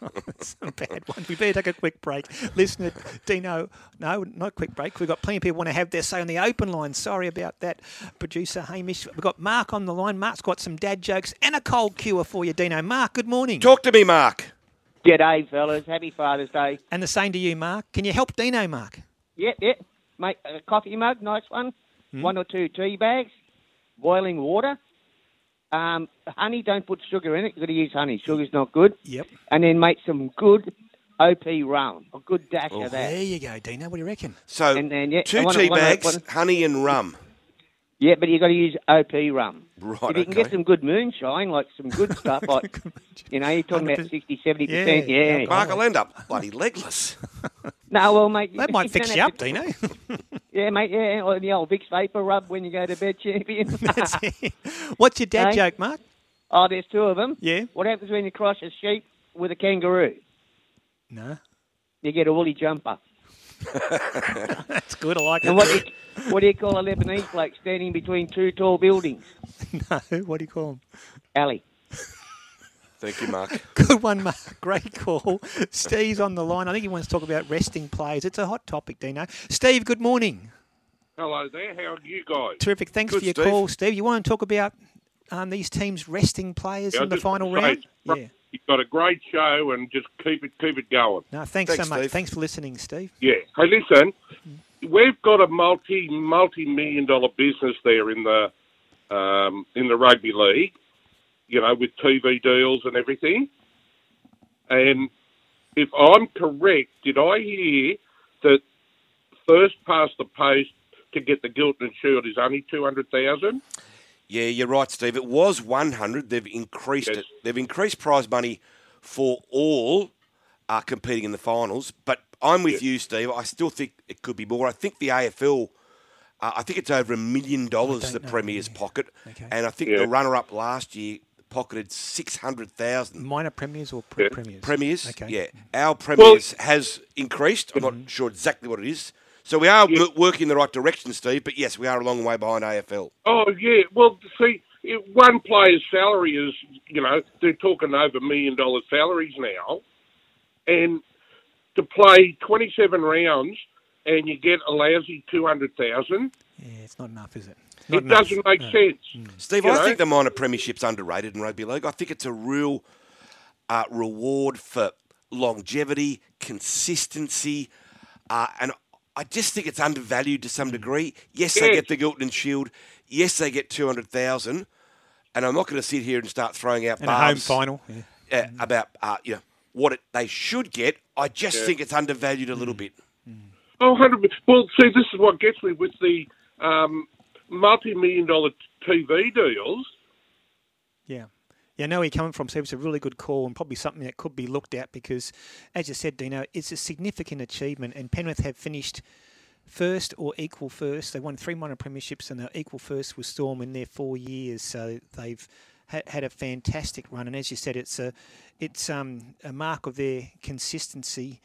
It's a bad one. We better take a quick break. Listener, Dino, no, not a quick break. We've got plenty of people want to have their say on the open line. Sorry about that, producer Hamish. We've got Mark on the line. Mark's got some dad jokes and a cold cure for you, Dino. Mark, good morning. Talk to me, Mark. G'day, fellas. Happy Father's Day. And the same to you, Mark. Can you help Dino, Mark? Yep, yep. Mate, a coffee mug, nice one. Hmm? One or two tea bags, boiling water. Um, honey, don't put sugar in it. You've got to use honey. Sugar's not good. Yep. And then make some good OP rum, a good dash of that. There you go, Dino. What do you reckon? So, And then, yeah, two I tea wanna- bags, wanna- honey and rum. Yeah, but you've got to use OP rum. Right, If you can okay. get some good moonshine, like some good stuff, like, you know, you're talking about 60, 70%. Yeah, Yeah. yeah, Mark, I'll end up bloody legless. No, well, mate. That might fix you up, to- Dino. Yeah, mate, yeah. Or the old Vicks Vapor rub when you go to bed, champion. What's your dad Hey? joke, Mark? Oh, there's two of them. Yeah. What happens when you cross a sheep with a kangaroo? No. You get a woolly jumper. That's good. I like And it. what do, you, what do you call a Lebanese bloke standing between two tall buildings? no, what do you call him? Ali. Thank you, Mark. Good one, Mark. Great call. Steve's on the line. I think he wants to talk about resting players. It's a hot topic, Dino. Steve, good morning. Hello there. How are you guys? Terrific. Thanks Good, for your Steve. call, Steve. You want to talk about um, these teams resting players Yeah, in the final wanna round? Yeah. You've got a great show and just keep it keep it going. No, thanks, so much. Thanks for listening, Steve. Yeah. Hey, listen, we've got a multi multi million dollar business there in the um, in the rugby league. You know, with TV deals and everything. And if I'm correct, did I hear that first past the post to get the Giltinan Shield is only two hundred thousand? Yeah, you're right, Steve. It was 100. They've increased Yes. it. They've increased prize money for all uh, competing in the finals. But I'm with you, Steve. I still think it could be more. I think the AFL, uh, I think it's over a million dollars the Premier's pocket. And I think Yeah. the runner-up last year pocketed 600,000. Minor premiers or pre- premiers? Premiers, Okay. yeah. Mm-hmm. Our premiers has increased. I'm not mm-hmm. sure exactly what it is. So we are mo- working in the right direction, Steve. But yes, we are a long way behind AFL. Oh yeah, well, see, it- one player's salary is, you know, they're talking over million dollar salaries now, and to play twenty seven rounds and you get a lousy two hundred thousand, Yeah, it's not enough, is it? It doesn't make sense. Steve, You I know? think the minor premiership's underrated in rugby league. I think it's a real uh, reward for longevity, consistency, uh, and I just think it's undervalued to some degree. Yes, they get the Giltinan Shield. Yes, they get two hundred thousand. And I'm not going to sit here and start throwing out And home barbs, final. uh, about uh, you know what it, they should get. I just Yeah. think it's undervalued a little bit. Oh, 100 Well, see, this is what gets me with the um, multi million dollar TV deals. Yeah. Yeah, I know where you're coming from, Steve. It's a really good call and probably something that could be looked at because, as you said, Dino, it's a significant achievement. And Penrith have finished first or equal first. They won three minor premierships and they're equal first with Storm in their four years. So they've had a fantastic run. And as you said, it's a it's um, a mark of their consistency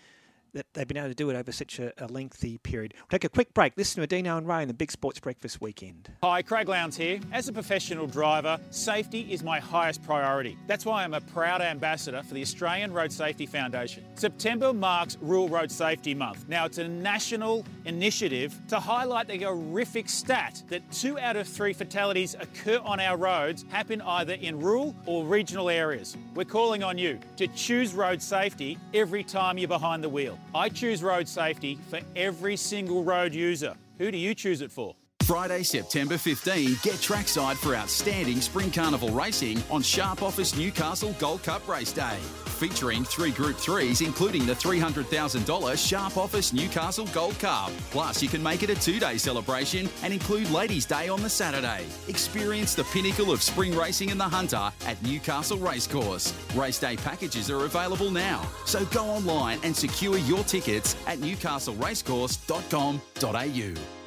that they've been able to do it over such a, a lengthy period. We'll take a quick break. Listen to Dino and Ray in the Big Sports Breakfast Weekend. Hi, Craig Lowndes here. As a professional driver, safety is my highest priority. That's why I'm a proud ambassador for the Australian Road Safety Foundation. September marks Rural Road Safety Month. Now, it's a national initiative to highlight the horrific stat that two out of three fatalities occur on our roads happen either in rural or regional areas. We're calling on you to choose road safety every time you're behind the wheel. I choose road safety for every single road user. Who do you choose it for? Friday, September 15, get trackside for outstanding Spring Carnival racing on Sharp Office Newcastle Gold Cup Race Day. Featuring three Group 3s, including the $300,000 Sharp Office Newcastle Gold Cup. Plus, you can make it a two day celebration and include Ladies' Day on the Saturday. Experience the pinnacle of spring racing in the Hunter at Newcastle Racecourse. Race day packages are available now, so go online and secure your tickets at newcastleracecourse.com.au.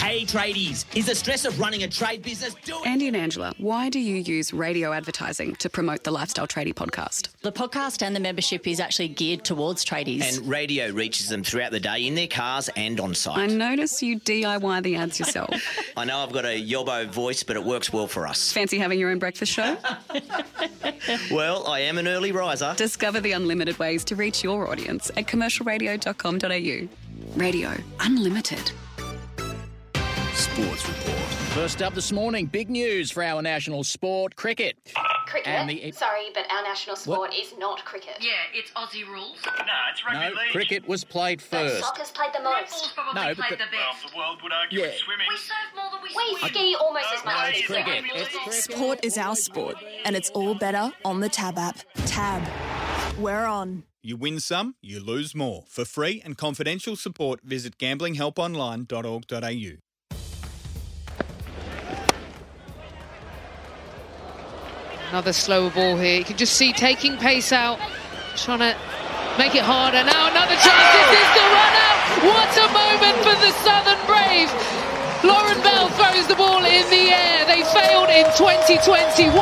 Hey tradies, is the stress of running a trade business doing Andy and Angela, why do you use radio advertising to promote the Lifestyle Tradie podcast? The podcast and the membership is actually geared towards tradies. And radio reaches them throughout the day in their cars and on site. I notice you DIY the ads yourself. I know I've got a yobbo voice, but it works well for us. Fancy having your own breakfast show? Well, I am an early riser. Discover the unlimited ways to reach your audience at commercialradio.com.au. Radio Unlimited. Sports Report. First up this morning, big news for our national sport, cricket. Cricket? And the- Sorry, but our national sport is not cricket. Yeah, it's Aussie rules. No, it's no, cricket was played But first. soccer's played the most. No, but the, best. the world would argue Yeah. swimming. We surf more than we, we ski almost as much No, as it's cricket. It's cricket. Sport is our sport, and it's all better on the Tab app. Tab. We're on. You win some, you lose more. For free and confidential support, visit gamblinghelponline.org.au. Another slower ball here. You can just see taking pace out, trying to make it harder. Now another chance. This is the run out. What a moment for the Southern Brave. Lauren Bell throws the ball in the air. They failed in 2021,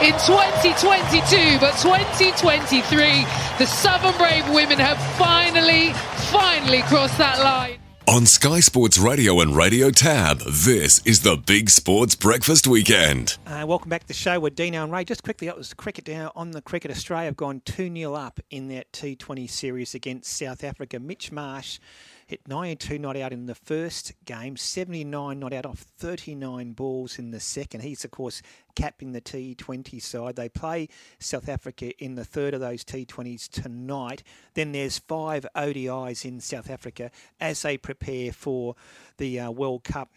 in 2022, but 2023, the Southern Brave women have finally, finally crossed that line. On Sky Sports Radio and Radio Tab, this is the Big Sports Breakfast Weekend. Uh, welcome back to the show with Dino and Ray. Just quickly, that was cricket now on the cricket. Australia have gone 2 0 up in that T20 series against South Africa. Mitch Marsh hit 92 not out in the first game, 79 not out off 39 balls in the second. He's, of course, capping the T20 side. They play South Africa in the third of those T20s tonight. Then there's five ODIs in South Africa as they prepare for the uh, World Cup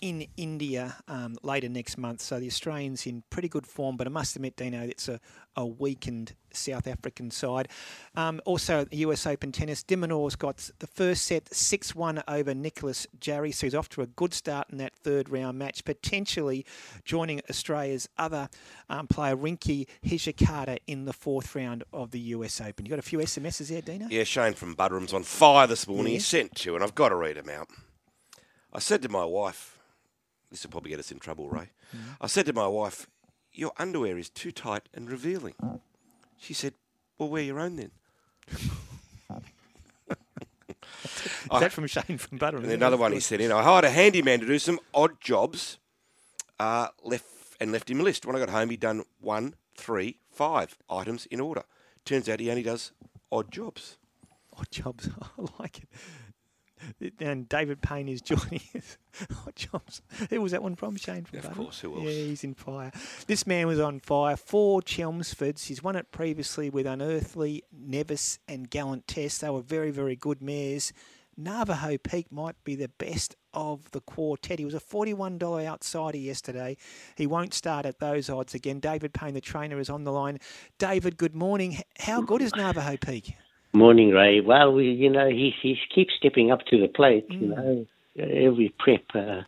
in India um, later next month. So the Australians in pretty good form, but I must admit, Dino, it's a, a weakened South African side. Um, also, the US Open tennis, de Minaur's got the first set 6 1 over Nicholas Jarry, so he's off to a good start in that third round match, potentially joining Australia's other um, player, Rinky Hijikata, in the fourth round of the US Open. You got a few SMSs there, Dino? Yeah, Shane from Buderim's on fire this morning. He Yes. sent two, and I've got to read them out. I said to my wife, this will probably get us in trouble, Ray. I said to my wife, Your underwear is too tight and revealing. She said, Well, wear your own then. Is that from Shane from Buderim? And another one he sent in. I hired a handyman to do some odd jobs. Uh, left and left him a list. When I got home, he'd done one, three, five items in order. Turns out he only does odd jobs. Odd jobs. I like it. And David Payne is joining us. oh, jobs. Who was that one from? Shane from Of course, who else? Yeah, he's in fire. This man was on fire. Four Chelmsfords. He's won it previously with Unearthly, Nevis, and Gallant Test. They were very, very good mares. Navajo Peak might be the best of the quartet. He was a $41 outsider yesterday. He won't start at those odds again. David Payne, the trainer, is on the line. David, good morning. How good is Navajo Peak? Morning, Ray. Well, we, you know, he he keeps stepping up to the plate. You know, every prep. Uh,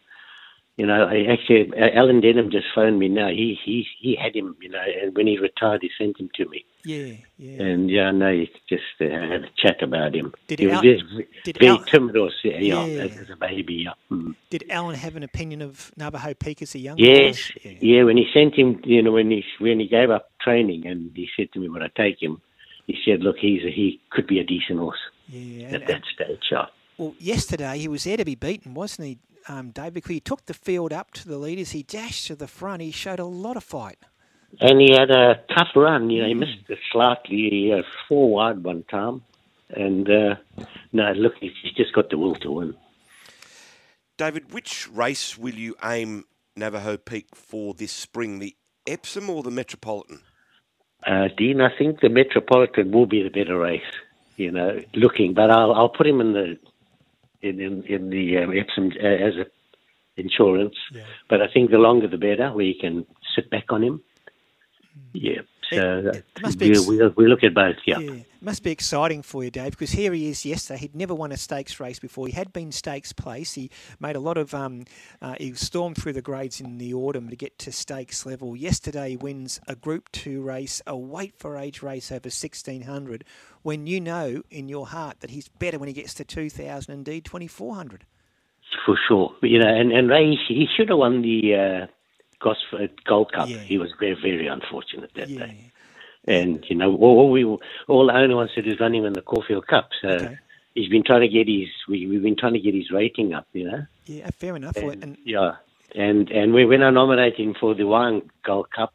you know, I actually uh, Alan Denham just phoned me now. He he he had him. You know, and when he retired, he sent him to me. Yeah, yeah. And yeah, no, he just uh, had a chat about him. Did he was Al- very, did very Al- timid, or yeah, yeah, Yeah. as a baby. Yeah. Mm. Did Alan have an opinion of Navajo Peak as a young Yes, horse? yeah. When he sent him, you know, when he when he gave up training, and he said to me, "Would I take him?" He said, look, he's a, he could be a decent horse Yeah, at that stage. Yeah. Well, yesterday he was there to be beaten, wasn't he, um, Dave? Because he took the field up to the leaders. He dashed to the front. He showed a lot of fight. And he had a tough run. You know, he missed it slightly. He was four wide one time. And uh, no, look, he's he's just got the will to win. David, which race will you aim Navajo Peak for this spring? The Epsom or the Metropolitan? Uh, Dean, I think the Metropolitan will be the better race. You know, looking, but I'll I'll put him in the in in, in the um, Epsom uh, as a insurance. But I think the longer the better, where you can sit back on him. Yeah. So must be we, ex- we we look at both. Yeah. Yeah, it must be exciting for you, Dave, because here he is yesterday. He'd never won a stakes race before. He had been stakes place. He made a lot of, um, uh, he stormed through the grades in the autumn to get to stakes level. Yesterday he wins a Group 2 race, a weight for age race over 1600, when you know in your heart that he's better when he gets to 2000, indeed 2400. For sure, you know, and and Ray, he should have won the uh, Gold Cup. He was very very unfortunate that day, and you know, all, we all wants to do is run him in the Caulfield Cup. So he's been trying to get his we we've been trying to get his rating up, you know. Yeah, fair enough. And, And, yeah, and and we, when I nominated him for the Wyong Gold Cup,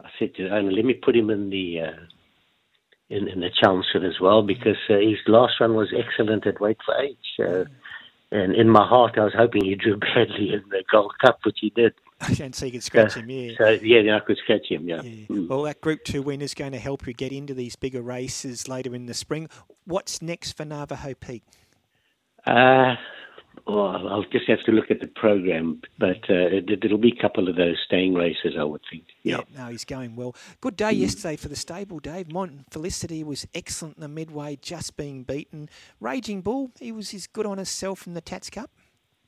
I said to the owner, let me put him in the uh, in, in the Chelmsford as well because uh, his last run was excellent at weight for age. So, and in my heart, I was hoping he drew badly in the Gold Cup, which he did. and so you could scratch him, yeah. So yeah, then I could scratch him. Yeah. Mm. Well, that Group 2 win is going to help you get into these bigger races later in the spring. What's next for Navajo Peak? Uh, well, I'll just have to look at the program, but uh, it, it'll be a couple of those staying races, I would think. Yeah. no, he's going well. Good day yesterday for the stable, Dave. Montefilia was excellent in the midway, just being beaten. Raging Bull, he was his good honest self in the Tats Cup.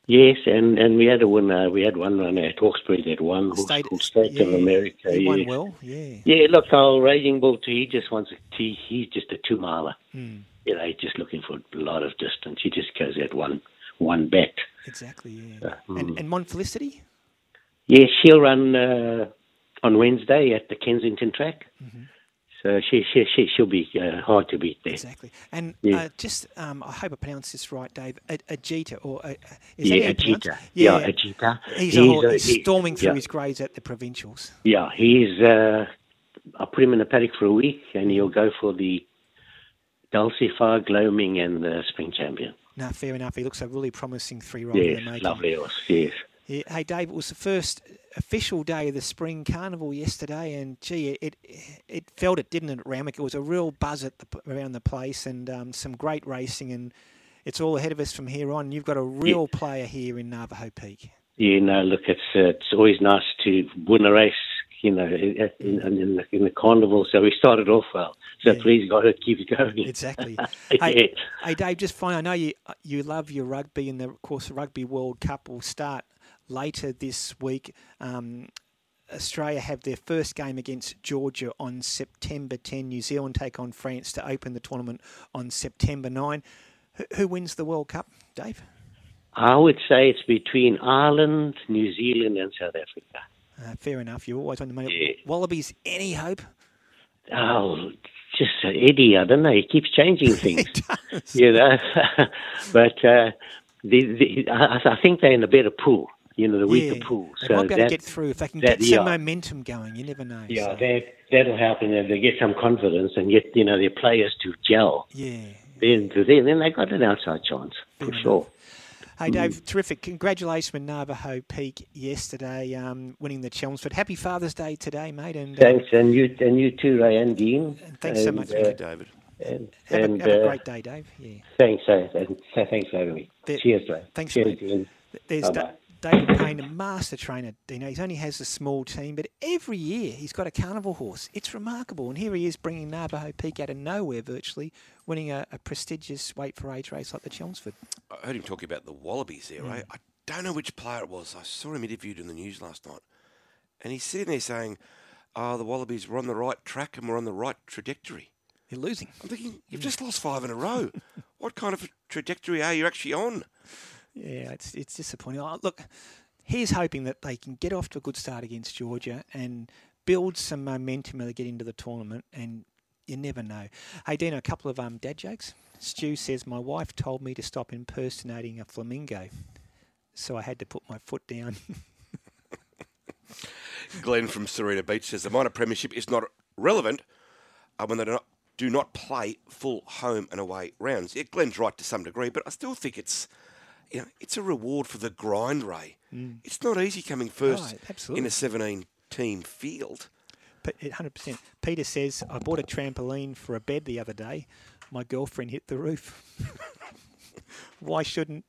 Yes, and, and we had a winner. We had one runner at Hawkesbury that won, State- State of America. he won well, yeah. Yeah, look, our Raging Bull too. He just wants a he, He's just a two miler. Hmm. You know, he's just looking for a lot of distance. He just goes at one one bet. Exactly, yeah. Uh, And, mm. and Montefilia? Yes, she'll run uh, on Wednesday at the Kensington track. Mm-hmm. So she she she she'll be uh, hard to beat there. Exactly. And Yeah. uh, just, um, I hope I pronounced this right, Dave. Ajita, or uh, is Yeah, that how you pronounce Ajita. it? Yeah, Ajita. He's, He's a- he's he- storming through yeah. his grades at the provincials. Yeah, he's. Uh, I put him in the paddock for a week, and he'll go for the Dulcify, Gloaming, and the Spring Champion. No, fair enough. He looks a really promising three rider Yes, in the making. lovely horse. Yes. Yeah. Hey, Dave, it was the first official day of the spring carnival yesterday, and gee, it it felt it, didn't it, at Randwick? It was a real buzz at the, around the place, and um, some great racing, and it's all ahead of us from here on. You've got a real player here in Navajo Peak. You know, look, it's uh, it's always nice to win a race. You know, in, in, in, the, in the carnival. So we started off well. So please God, it keeps going. Exactly. yeah. Hey, hey, Dave, just fine. I know you you love your rugby, and the, of course the Rugby World Cup will start later this week. Um, Australia have their first game against Georgia on September 10. New Zealand take on France to open the tournament on September 9. Who, who wins the World Cup, Dave? I would say it's between Ireland, New Zealand, and South Africa. Uh, fair enough. You're always on the money. Wallabies, any hope? Oh, just uh, Eddie. I don't know. He keeps changing things. you know, but uh, the, the, I, I think they're in a better pool. You know, the weaker Yeah, pool. They So might be able that, to get through if they can that- get some yeah. momentum going. You never know. Yeah, so. that that'll happen if they get some confidence and get you know their players to gel. Yeah. Then then then they got an outside chance for sure. Hey, Dave, terrific. Congratulations with Navajo Peak yesterday, um, winning the Chelmsford. Happy Father's Day today, mate. And uh, Thanks, and you and you too, Ray and Dean. thanks so much, uh. David. And, have, and a, have a uh, great day, Dave. Yeah. Thanks, uh, and thanks for having me. There- Cheers, Ray. thanks, Cheers, mate. Dean. There's Bye-bye. Da- David Payne, a master trainer. You know, he only has a small team, but every year he's got a carnival horse. It's remarkable. And here he is bringing Navajo Peak out of nowhere, virtually, winning a, a prestigious weight for age race like the Chelmsford. I heard him talking about the Wallabies there, Mm. right? I don't know which player it was. I saw him interviewed in the news last night. And he's sitting there saying, oh, the Wallabies were on the right track and we're on the right trajectory. You're losing. I'm thinking, you've just lost five in a row. what kind of trajectory are you actually on? Yeah, it's it's disappointing. Oh, look, he's hoping that they can get off to a good start against Georgia and build some momentum as they get into the tournament and you never know. Hey, Dino, a couple of um, dad jokes. Stu says, My wife told me to stop impersonating a flamingo, so I had to put my foot down. Glenn from Serena Beach says the minor premiership is not relevant uh, when they do not, do not play full home and away rounds. Yeah, Glenn's right to some degree, but I still think it's you know it's a reward for the grind, Ray. Mm. It's not easy coming first Right, in a 17 team field. But 100%. Peter says, I bought a trampoline for a bed the other day. My girlfriend hit the roof. why shouldn't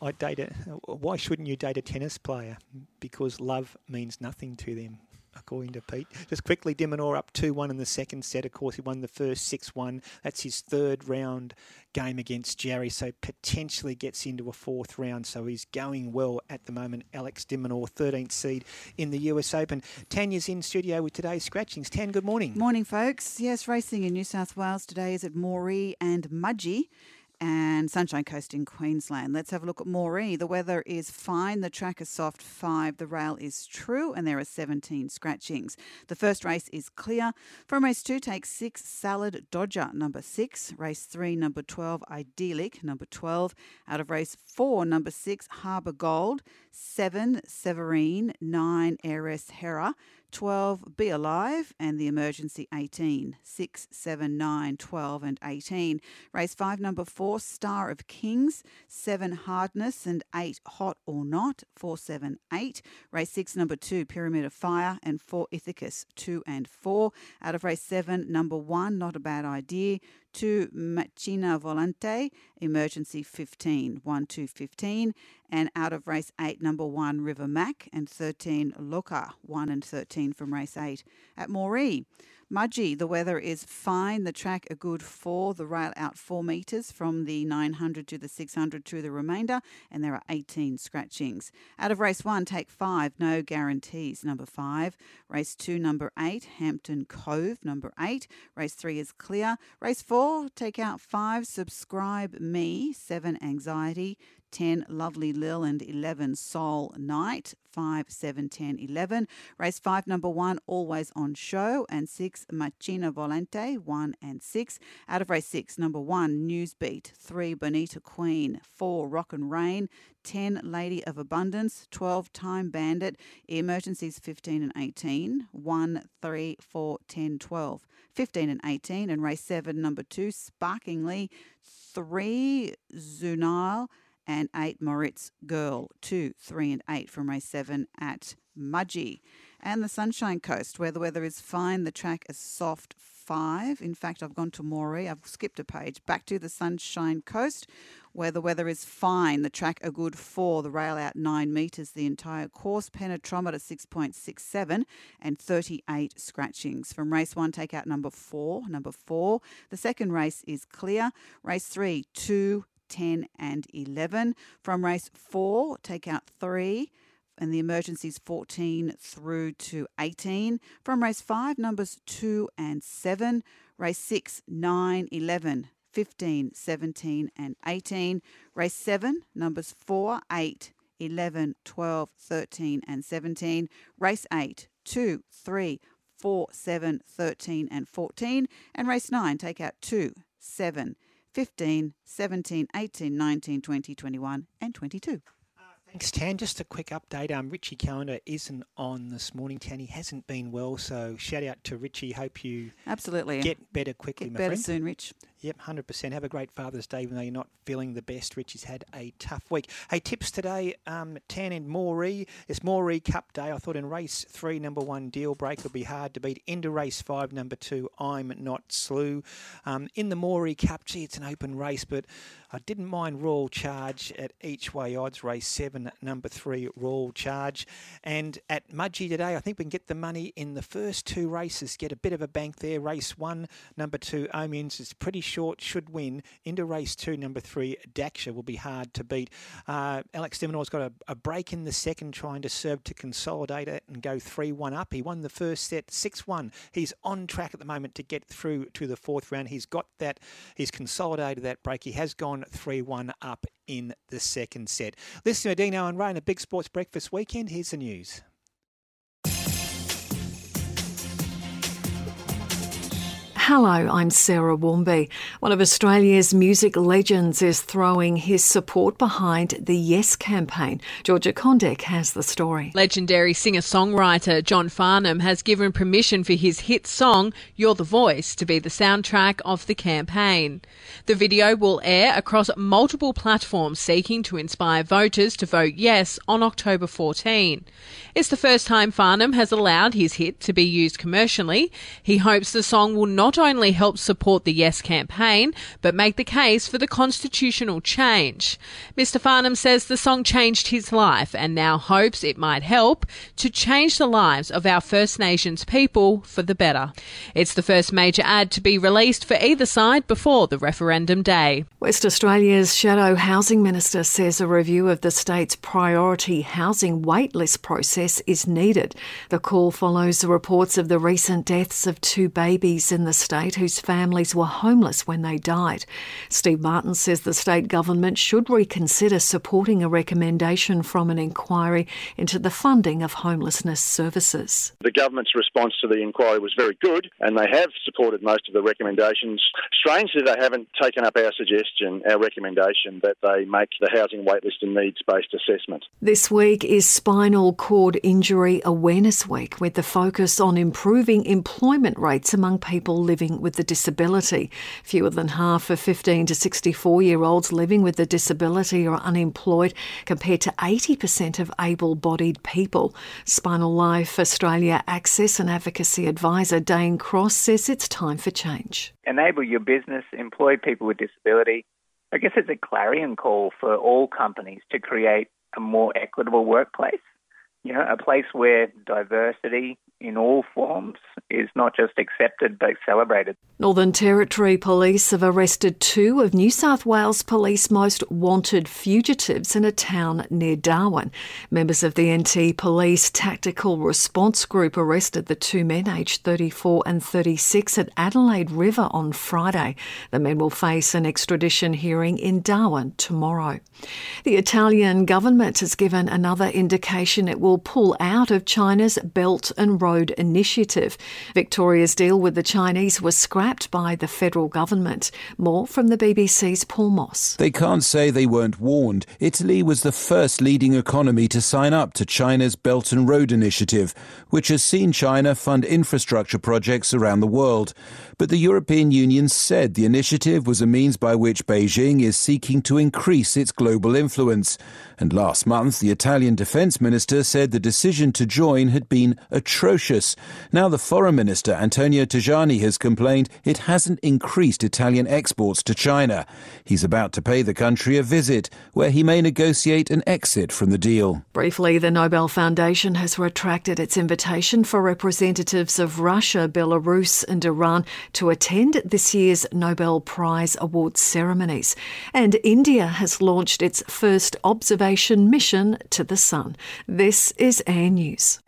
I date a, why shouldn't you date a tennis player? Because love means nothing to them, according to Pete. Just quickly, de Minaur up 2-1 in the second set. Of course, he won the first 6-1. That's his third round game against Jarry, so potentially gets into a fourth round. So he's going well at the moment. Alex de Minaur, 13th seed in the US Open. Tanya's in studio with today's scratchings. Tan, good morning. Morning, folks. Yes, racing in New South Wales today is at Moree and Mudgee and Sunshine Coast in Queensland. Let's have a look at Moree. The weather is fine. The track is soft 5. The rail is true, and there are 17 scratchings. The first race is clear. From race 2, take 6 Salad Dodger, number 6. Race 3, number 12 Idyllic, number 12. Out of race 4, number 6 Harbour Gold. 7 Severine. 9 Heiress Hera. 12 Be Alive and the emergency 18 6 7 9 12 and 18 race 5 number 4 Star of Kings 7 Hardness and 8 Hot or Not 4 7 8 race 6 number 2 Pyramid of Fire and 4 Ithacus 2 and 4 out of race 7 number 1 Not a Bad Idea 2 Machina Volante, emergency 15, 1 2 15, and out of race 8, number 1 River Mac, and 13 Loka, 1 and 13 from race 8 at Moree. Mudgee, the weather is fine. The track a good four. The rail out four metres from the 900 to the 600 to the remainder, and there are 18 scratchings. Out of race one, take five. No guarantees. Number five. Race two, number eight. Hampton Cove, number eight. Race three is clear. Race four, take out five. Subscribe me. Seven anxiety. 10 Lovely Lil and 11 Soul Night, 5, 7, 10, 11. Race 5, number 1 Always on Show, and 6 Machina Volante, 1 and 6. Out of race 6, number 1 Newsbeat, 3 Bonita Queen, 4 Rock and Rain, 10 Lady of Abundance, 12 Time Bandit, emergencies 15 and 18, 1, 3, 4, 10, 12. 15 and 18, and race 7, number 2 Sparkingly, 3 Zunile, and 8 Moritz Girl, 2, 3 and 8 from race 7 at Mudgee. And the Sunshine Coast, where the weather is fine, the track is soft 5. In fact, I've gone to Moree, I've skipped a page, back to the Sunshine Coast, where the weather is fine, the track a good 4, the rail out 9 metres the entire course, penetrometer 6.67 and 38 scratchings. From race 1, take out number 4, number 4. The second race is clear. Race 3, 2, 10 and 11. From race 4, take out 3 and the emergencies 14 through to 18. From race 5, numbers 2 and 7. Race 6, 9, 11, 15, 17 and 18. Race 7, numbers 4, 8, 11, 12, 13 and 17. Race 8, 2, 3, 4, 7, 13 and 14. And race 9, take out 2, 7, 15, 17, 18, 19, 20, 21 and 22. Thanks, Tan. Just a quick update. Um, Richie Callander isn't on this morning, Tan. He hasn't been well, so shout out to Richie. Hope you Absolutely. get better quickly, Get my better friend. soon, Rich. Yep, 100%. Have a great Father's Day, even though you're not feeling the best. Richie's had a tough week. Hey, tips today, um, Tan and Moree. It's Moree Cup Day. I thought in race three, number one, Deal Break would be hard to beat. Into race five, number two, I'm Not Slew. Um, in the Moree Cup, gee, it's an open race, but I didn't mind Royal Charge at each way odds. Race seven, number three, Royal Charge. And at Mudgee today, I think we can get the money in the first two races, get a bit of a bank there. Race one, number two, Omens is pretty short, should win. Into race two, number three, Daksha will be hard to beat. Uh, Alex de Minaur's got a, a break in the second, trying to serve to consolidate it and go 3 1 up. He won the first set 6 1. He's on track at the moment to get through to the fourth round. He's got that, he's consolidated that break. He has gone 3 1 up in the second set. Listen to Dino and Rain, a big sports breakfast weekend. Here's the news. Hello, I'm Sarah Warmby. One of Australia's music legends is throwing his support behind the Yes campaign. Georgia Condek has the story. Legendary singer songwriter John Farnham has given permission for his hit song, You're the Voice, to be the soundtrack of the campaign. The video will air across multiple platforms seeking to inspire voters to vote yes on October 14. It's the first time Farnham has allowed his hit to be used commercially. He hopes the song will not only help support the Yes campaign, but make the case for the constitutional change. Mr. Farnham says the song changed his life and now hopes it might help to change the lives of our First Nations people for the better. It's the first major ad to be released for either side before the referendum day. West Australia's Shadow Housing Minister says a review of the state's priority housing waitlist process is needed. The call follows the reports of the recent deaths of two babies in the state whose families were homeless when they died. Steve Martin says the state government should reconsider supporting a recommendation from an inquiry into the funding of homelessness services. The government's response to the inquiry was very good, and they have supported most of the recommendations. Strangely, they haven't taken up our suggestion, our recommendation, that they make the housing waitlist and needs based assessment. This week is Spinal Cord Injury Awareness Week, with the focus on improving employment rates among people living with a disability. Fewer than half of 15 to 64 year olds living with a disability are unemployed, compared to 80% of able bodied people. Spinal Life Australia Access and Advocacy Advisor Dane Cross says it's time for change. Enable your business, employ people with disability. I guess it's a clarion call for all companies to create a more equitable workplace. You know, a place where diversity in all forms is not just accepted but celebrated. Northern Territory Police have arrested two of New South Wales Police most wanted fugitives in a town near Darwin. Members of the NT Police Tactical Response Group arrested the two men, aged 34 and 36, at Adelaide River on Friday. The men will face an extradition hearing in Darwin tomorrow. The Italian government has given another indication it will pull out of China's Belt and Road Initiative. Victoria's deal with the Chinese was scrapped by the federal government. More from the BBC's Paul Moss. They can't say they weren't warned. Italy was the first leading economy to sign up to China's Belt and Road Initiative, which has seen China fund infrastructure projects around the world. But the European Union said the initiative was a means by which Beijing is seeking to increase its global influence. And last month, the Italian defense minister said the decision to join had been atrocious. Now the foreign minister, Antonio Tajani, has complained it hasn't increased Italian exports to China. He's about to pay the country a visit, where he may negotiate an exit from the deal. Briefly, the Nobel Foundation has retracted its invitation for representatives of Russia, Belarus, and Iran to attend this year's Nobel Prize award ceremonies. And India has launched its first observation mission to the Sun. This is Air News.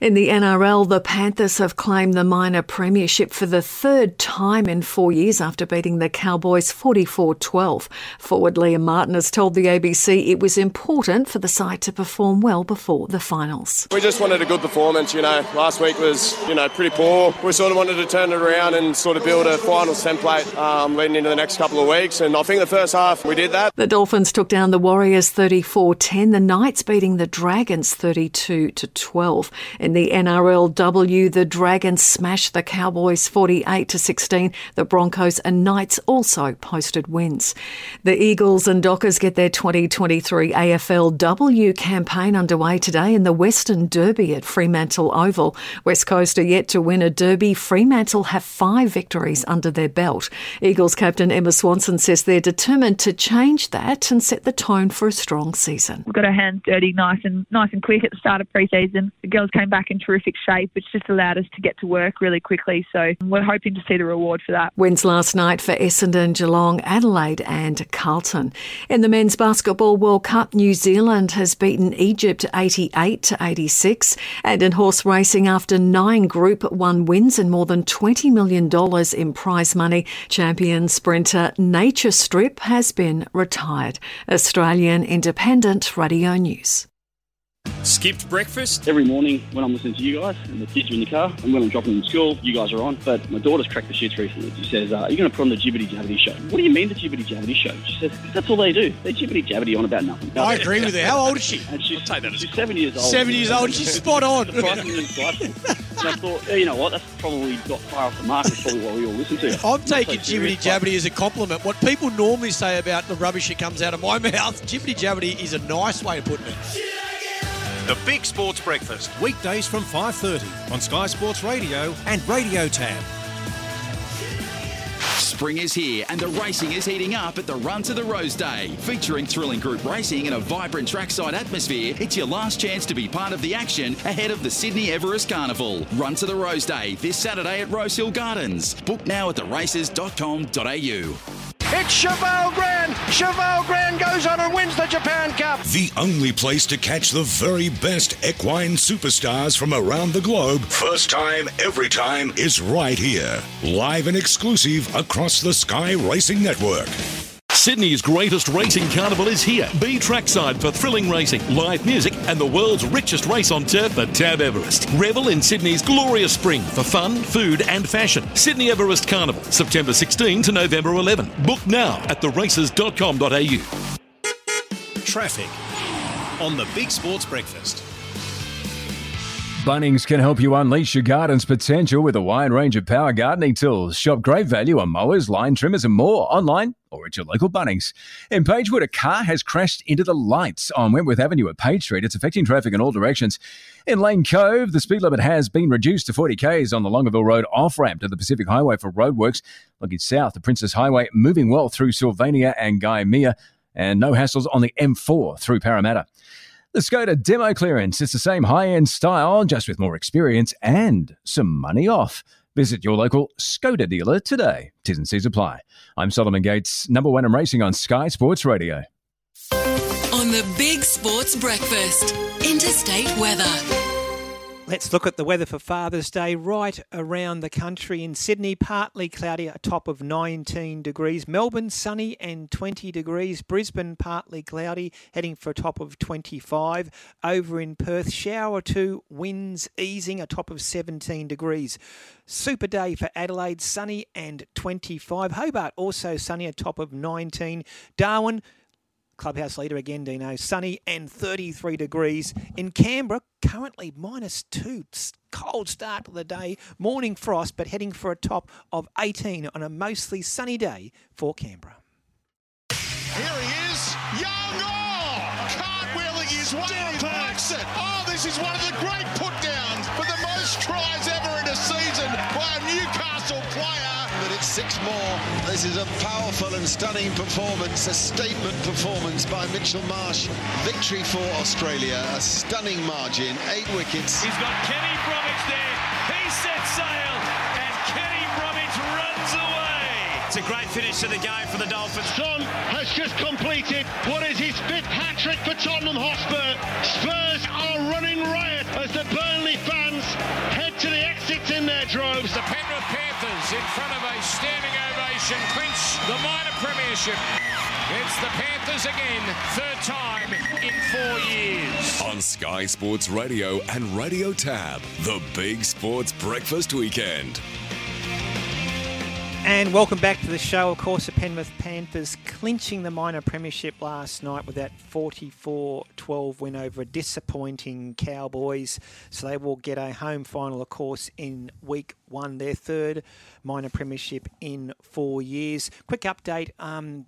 In the NRL, the Panthers have claimed the minor premiership for the third time in four years after beating the Cowboys 44 12. Forward Liam Martin has told the ABC it was important for the side to perform well before the finals. We just wanted a good performance, you know. Last week was, you know, pretty poor. We sort of wanted to turn it around and sort of build a finals template um, leading into the next couple of weeks. And I think the first half we did that. The Dolphins took down the Warriors 34 10, the Knights beating the Dragons 32 12. In the NRLW, the Dragons smashed the Cowboys 48 to 16. The Broncos and Knights also posted wins. The Eagles and Dockers get their 2023 AFLW campaign underway today in the Western Derby at Fremantle Oval. West Coast are yet to win a derby. Fremantle have five victories under their belt. Eagles captain Emma Swanson says they're determined to change that and set the tone for a strong season. We've got our hands dirty, nice and nice and quick at the start of pre-season. The girls came back in terrific shape. It's just allowed us to get to work really quickly. So we're hoping to see the reward for that. Wins last night for Essendon, Geelong, Adelaide, and Carlton. In the men's basketball World Cup, New Zealand has beaten Egypt 88 to 86. And in horse racing, after nine Group One wins and more than $20 million in prize money, champion sprinter Nature Strip has been retired. Australian Independent Radio News. Skipped breakfast? Every morning when I'm listening to you guys and the kids are in the car, and when I'm dropping them to school, you guys are on. But my daughter's cracked the shits recently. She says, uh, You're going to put on the Jibbity Jabbity show. What do you mean, the Jibbity Jabbity show? She says, That's all they do. They Jibbity Jabbity on about nothing. I agree with her. How old is she? And she's, she's seven years old. Seven years old. She's spot on. And I thought, yeah, you know what? That's probably got far off the mark. That's probably what we all listen to. I'm taking Not so jibbity jabbity as a compliment. What people normally say about the rubbish that comes out of my mouth, jibbity jabbity is a nice way of putting it. The Big Sports Breakfast, weekdays from 5.30 on Sky Sports Radio and Radio Tab. Spring is here and the racing is heating up at the Run to the Rose Day. Featuring thrilling group racing and a vibrant trackside atmosphere, it's your last chance to be part of the action ahead of the Sydney Everest Carnival. Run to the Rose Day this Saturday at Rosehill Gardens. Book now at theraces.com.au. It's Cheval Grand. Cheval Grand goes on and wins the Japan Cup. The only place to catch the very best equine superstars from around the globe, first time, every time, is right here. Live and exclusive across the Sky Racing Network. Sydney's greatest racing carnival is here. Be trackside for thrilling racing, live music, and the world's richest race on turf, the Tab Everest. Revel in Sydney's glorious spring for fun, food, and fashion. Sydney Everest Carnival, September 16 to November 11. Book now at theraces.com.au. Traffic on the Big Sports Breakfast. Bunnings can help you unleash your garden's potential with a wide range of power gardening tools. Shop great value on mowers, line trimmers, and more online or at your local Bunnings. In Pagewood, a car has crashed into the lights on Wentworth Avenue at Page Street. It's affecting traffic in all directions. In Lane Cove, the speed limit has been reduced to 40 k's on the Longueville Road off ramp to the Pacific Highway for roadworks. Looking south, the Princes Highway moving well through Sylvania and Gymea, and no hassles on the M4 through Parramatta. The Skoda demo clearance. It's the same high end style, just with more experience and some money off. Visit your local Skoda dealer today. Tis and C's apply. I'm Solomon Gates, number one in racing on Sky Sports Radio. On the Big Sports Breakfast, Interstate Weather. Let's look at the weather for Father's Day right around the country. In Sydney, partly cloudy, a top of 19 degrees. Melbourne, sunny and 20 degrees. Brisbane, partly cloudy, heading for a top of 25. Over in Perth, shower two, winds easing, a top of 17 degrees. Super day for Adelaide, sunny and 25. Hobart, also sunny, a top of 19. Darwin, Clubhouse leader again, Dino. Sunny and 33 degrees. In Canberra, currently minus two. Cold start to the day. Morning frost, but heading for a top of 18 on a mostly sunny day for Canberra. Here he is, Young Oh! Cartwheeling his way and he makes it. Oh, this is one of the great put downs for the most tries ever in a season by a Newcastle player. It's six more. This is a powerful and stunning performance, a statement performance by Mitchell Marsh. Victory for Australia, a stunning margin, eight wickets. He's got Kenny Bromwich there. He sets sail and Kenny Bromwich runs away. It's a great finish to the game for the Dolphins. Son has just completed what is his fifth hat trick for Tottenham Hotspur. Spurs are running riot as the Burnley fans head to the exits in their droves. The Penrith Panthers in front of a standing ovation clinch the minor premiership. It's the Panthers again, third time in four years. On Sky Sports Radio and Radio Tab, the Big Sports Breakfast Weekend. And welcome back to the show. Of course, the Penrith Panthers clinching the minor premiership last night with that 44 12 win over a disappointing Cowboys. So they will get a home final, of course, in week one, their third minor premiership in four years. Quick update um,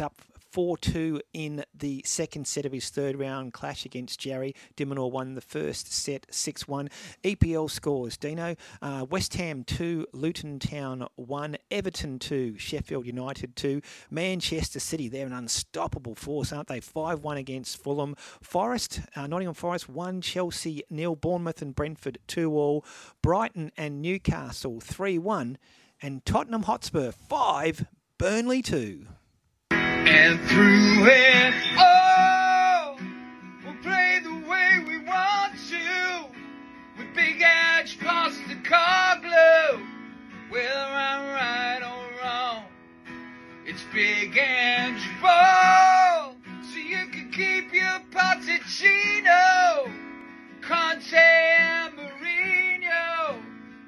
up 4 2 in the second set of his third round clash against Jarry. Diminor won the first set 6 1. EPL scores Dino uh, West Ham 2, Luton Town 1, Everton 2, Sheffield United 2, Manchester City. They're an unstoppable force, aren't they? 5 1 against Fulham. Forest, uh, Nottingham Forest 1, Chelsea nil, Bournemouth and Brentford 2 all, Brighton and Newcastle 3 1, and Tottenham Hotspur 5, Burnley 2. And through it all, we'll play the way we want to. With big edge past the car glue. Whether I'm right or wrong, it's big and ball. So you can keep your Pochettino. Dante Mourinho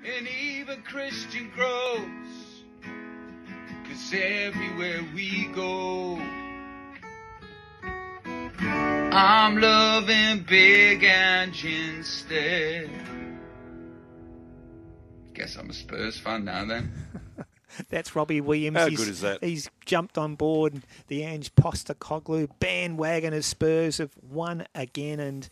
and even Christian Gross. Cause everywhere we go, I'm loving Big Angie instead. Guess I'm a Spurs fan now then. That's Robbie Williams. How He's- good is that? He's jumped on board the Ange Postecoglou bandwagon as Spurs have won again, and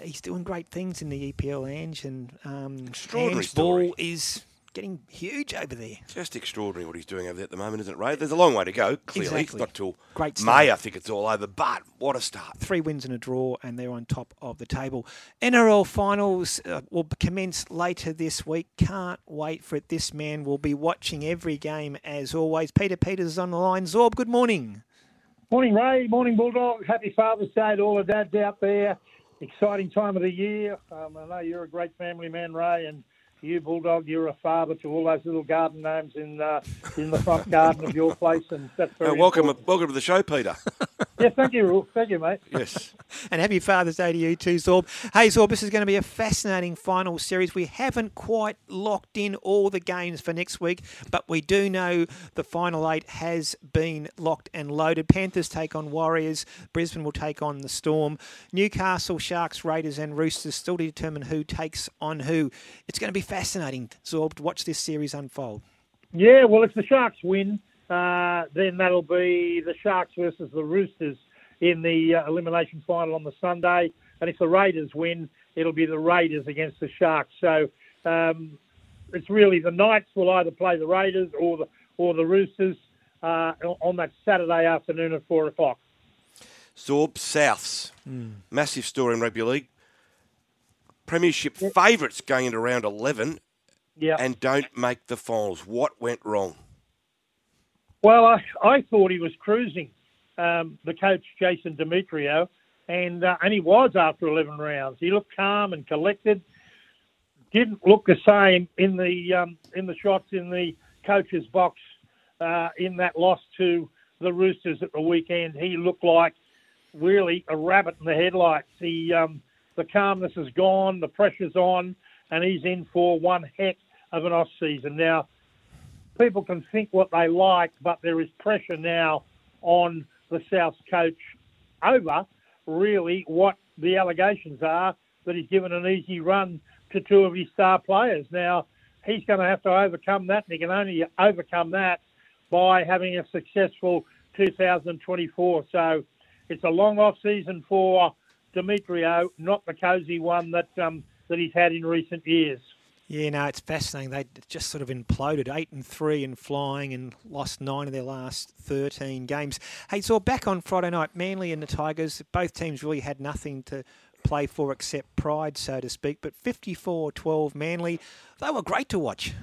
he's doing great things in the EPL. Ange and um, Extraordinary Ange story. Ball is getting huge over there. Just extraordinary what he's doing over there at the moment, isn't it, Ray? There's a long way to go, clearly. It's Exactly. not till Great start. May, I think it's all over, but what a start. Three wins and a draw, and they're on top of the table. NRL finals uh, will commence later this week. Can't wait for it. This man will be watching every game as always. Peter Peters is on the line. Zorb, good morning. Morning, Ray. Morning, Bulldog. Happy Father's Day to all the dads out there. Exciting time of the year. Um, I know you're a great family man, Ray, and you, Bulldog, you're a father to all those little garden gnomes in uh, in the front garden of your place, and that's very Uh, welcome, important. welcome to the show, Peter. Yeah, thank you, Rook. Thank you, mate. Yes. and happy Father's Day to you too, Zorb. Hey, Zorb, this is going to be a fascinating final series. We haven't quite locked in all the games for next week, but we do know the final eight has been locked and loaded. Panthers take on Warriors. Brisbane will take on the Storm. Newcastle, Sharks, Raiders, and Roosters still to determine who takes on who. It's going to be fascinating, Zorb, to watch this series unfold. Yeah, well, if the Sharks win, uh, then that'll be the Sharks versus the Roosters in the uh, elimination final on the Sunday. And if the Raiders win, it'll be the Raiders against the Sharks. So um, it's really the Knights will either play the Raiders or the or the Roosters uh, on that Saturday afternoon at four o'clock. Zorb Souths. Massive story in rugby league. Premiership favourites going into round 11 Yeah. and don't make the finals. What went wrong? Well, I, I thought he was cruising, um, the coach Jason Demetriou, and uh, and he was after 11 rounds. He looked calm and collected. Didn't look the same in the um, in the shots in the coach's box uh, in that loss to the Roosters at the weekend. He looked like really a rabbit in the headlights. He um, the calmness is gone, the pressure's on, and he's in for one heck of an off season now people can think what they like, but there is pressure now on the South coach over really what the allegations are that he's given an easy run to two of his star players. Now, he's going to have to overcome that, and he can only overcome that by having a successful 2024. So it's a long off season for Demetriou, not the cosy one that um, that he's had in recent years. Yeah, no, it's fascinating. They just sort of imploded, eight and three and flying, and lost nine of their last thirteen games. Hey, so back on Friday night, Manly and the Tigers, both teams really had nothing to play for except pride, so to speak. But 54-12 Manly, they were great to watch.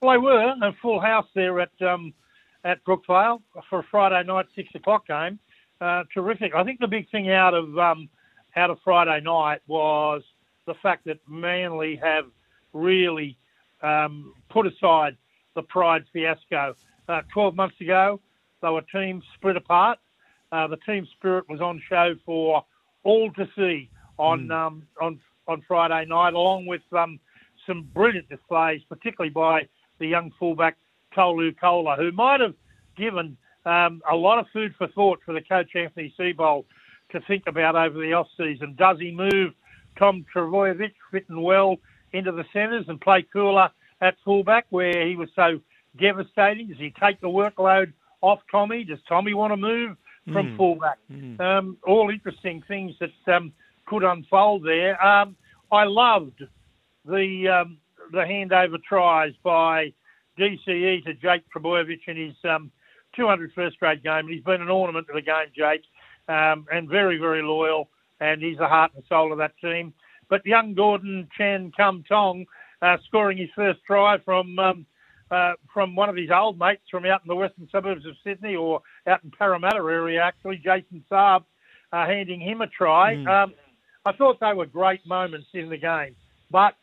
Well, they were a full house there at um, at Brookvale for a Friday night six o'clock game. Uh, terrific. I think the big thing out of um, out of Friday night was the fact that Manly have really um, put aside the pride fiasco. Uh, Twelve months ago, they were teams split apart. Uh, the team spirit was on show for all to see on um, on on Friday night, along with um, some brilliant displays, particularly by the young fullback Tolu Koula, who might have given um, a lot of food for thought for the coach Anthony Seibold to think about over the off season. Does he move Tom Trbojevic fitting well into the centres and play Koula at fullback where he was so devastating? Does he take the workload off Tommy? Does Tommy want to move from Mm. fullback? Um, all interesting things that um, could unfold there. Um, I loved the um, the handover tries by DCE to Jake Trbojevic in his um, 200 first grade game. And he's been an ornament to the game, Jake, um, and very, very loyal. And he's the heart and soul of that team. But young Gordon Chan Kum Tong uh, scoring his first try from um, uh, from one of his old mates from out in the western suburbs of Sydney or out in Parramatta area, actually, Jason Saab, uh, handing him a try. Um, I thought they were great moments in the game. But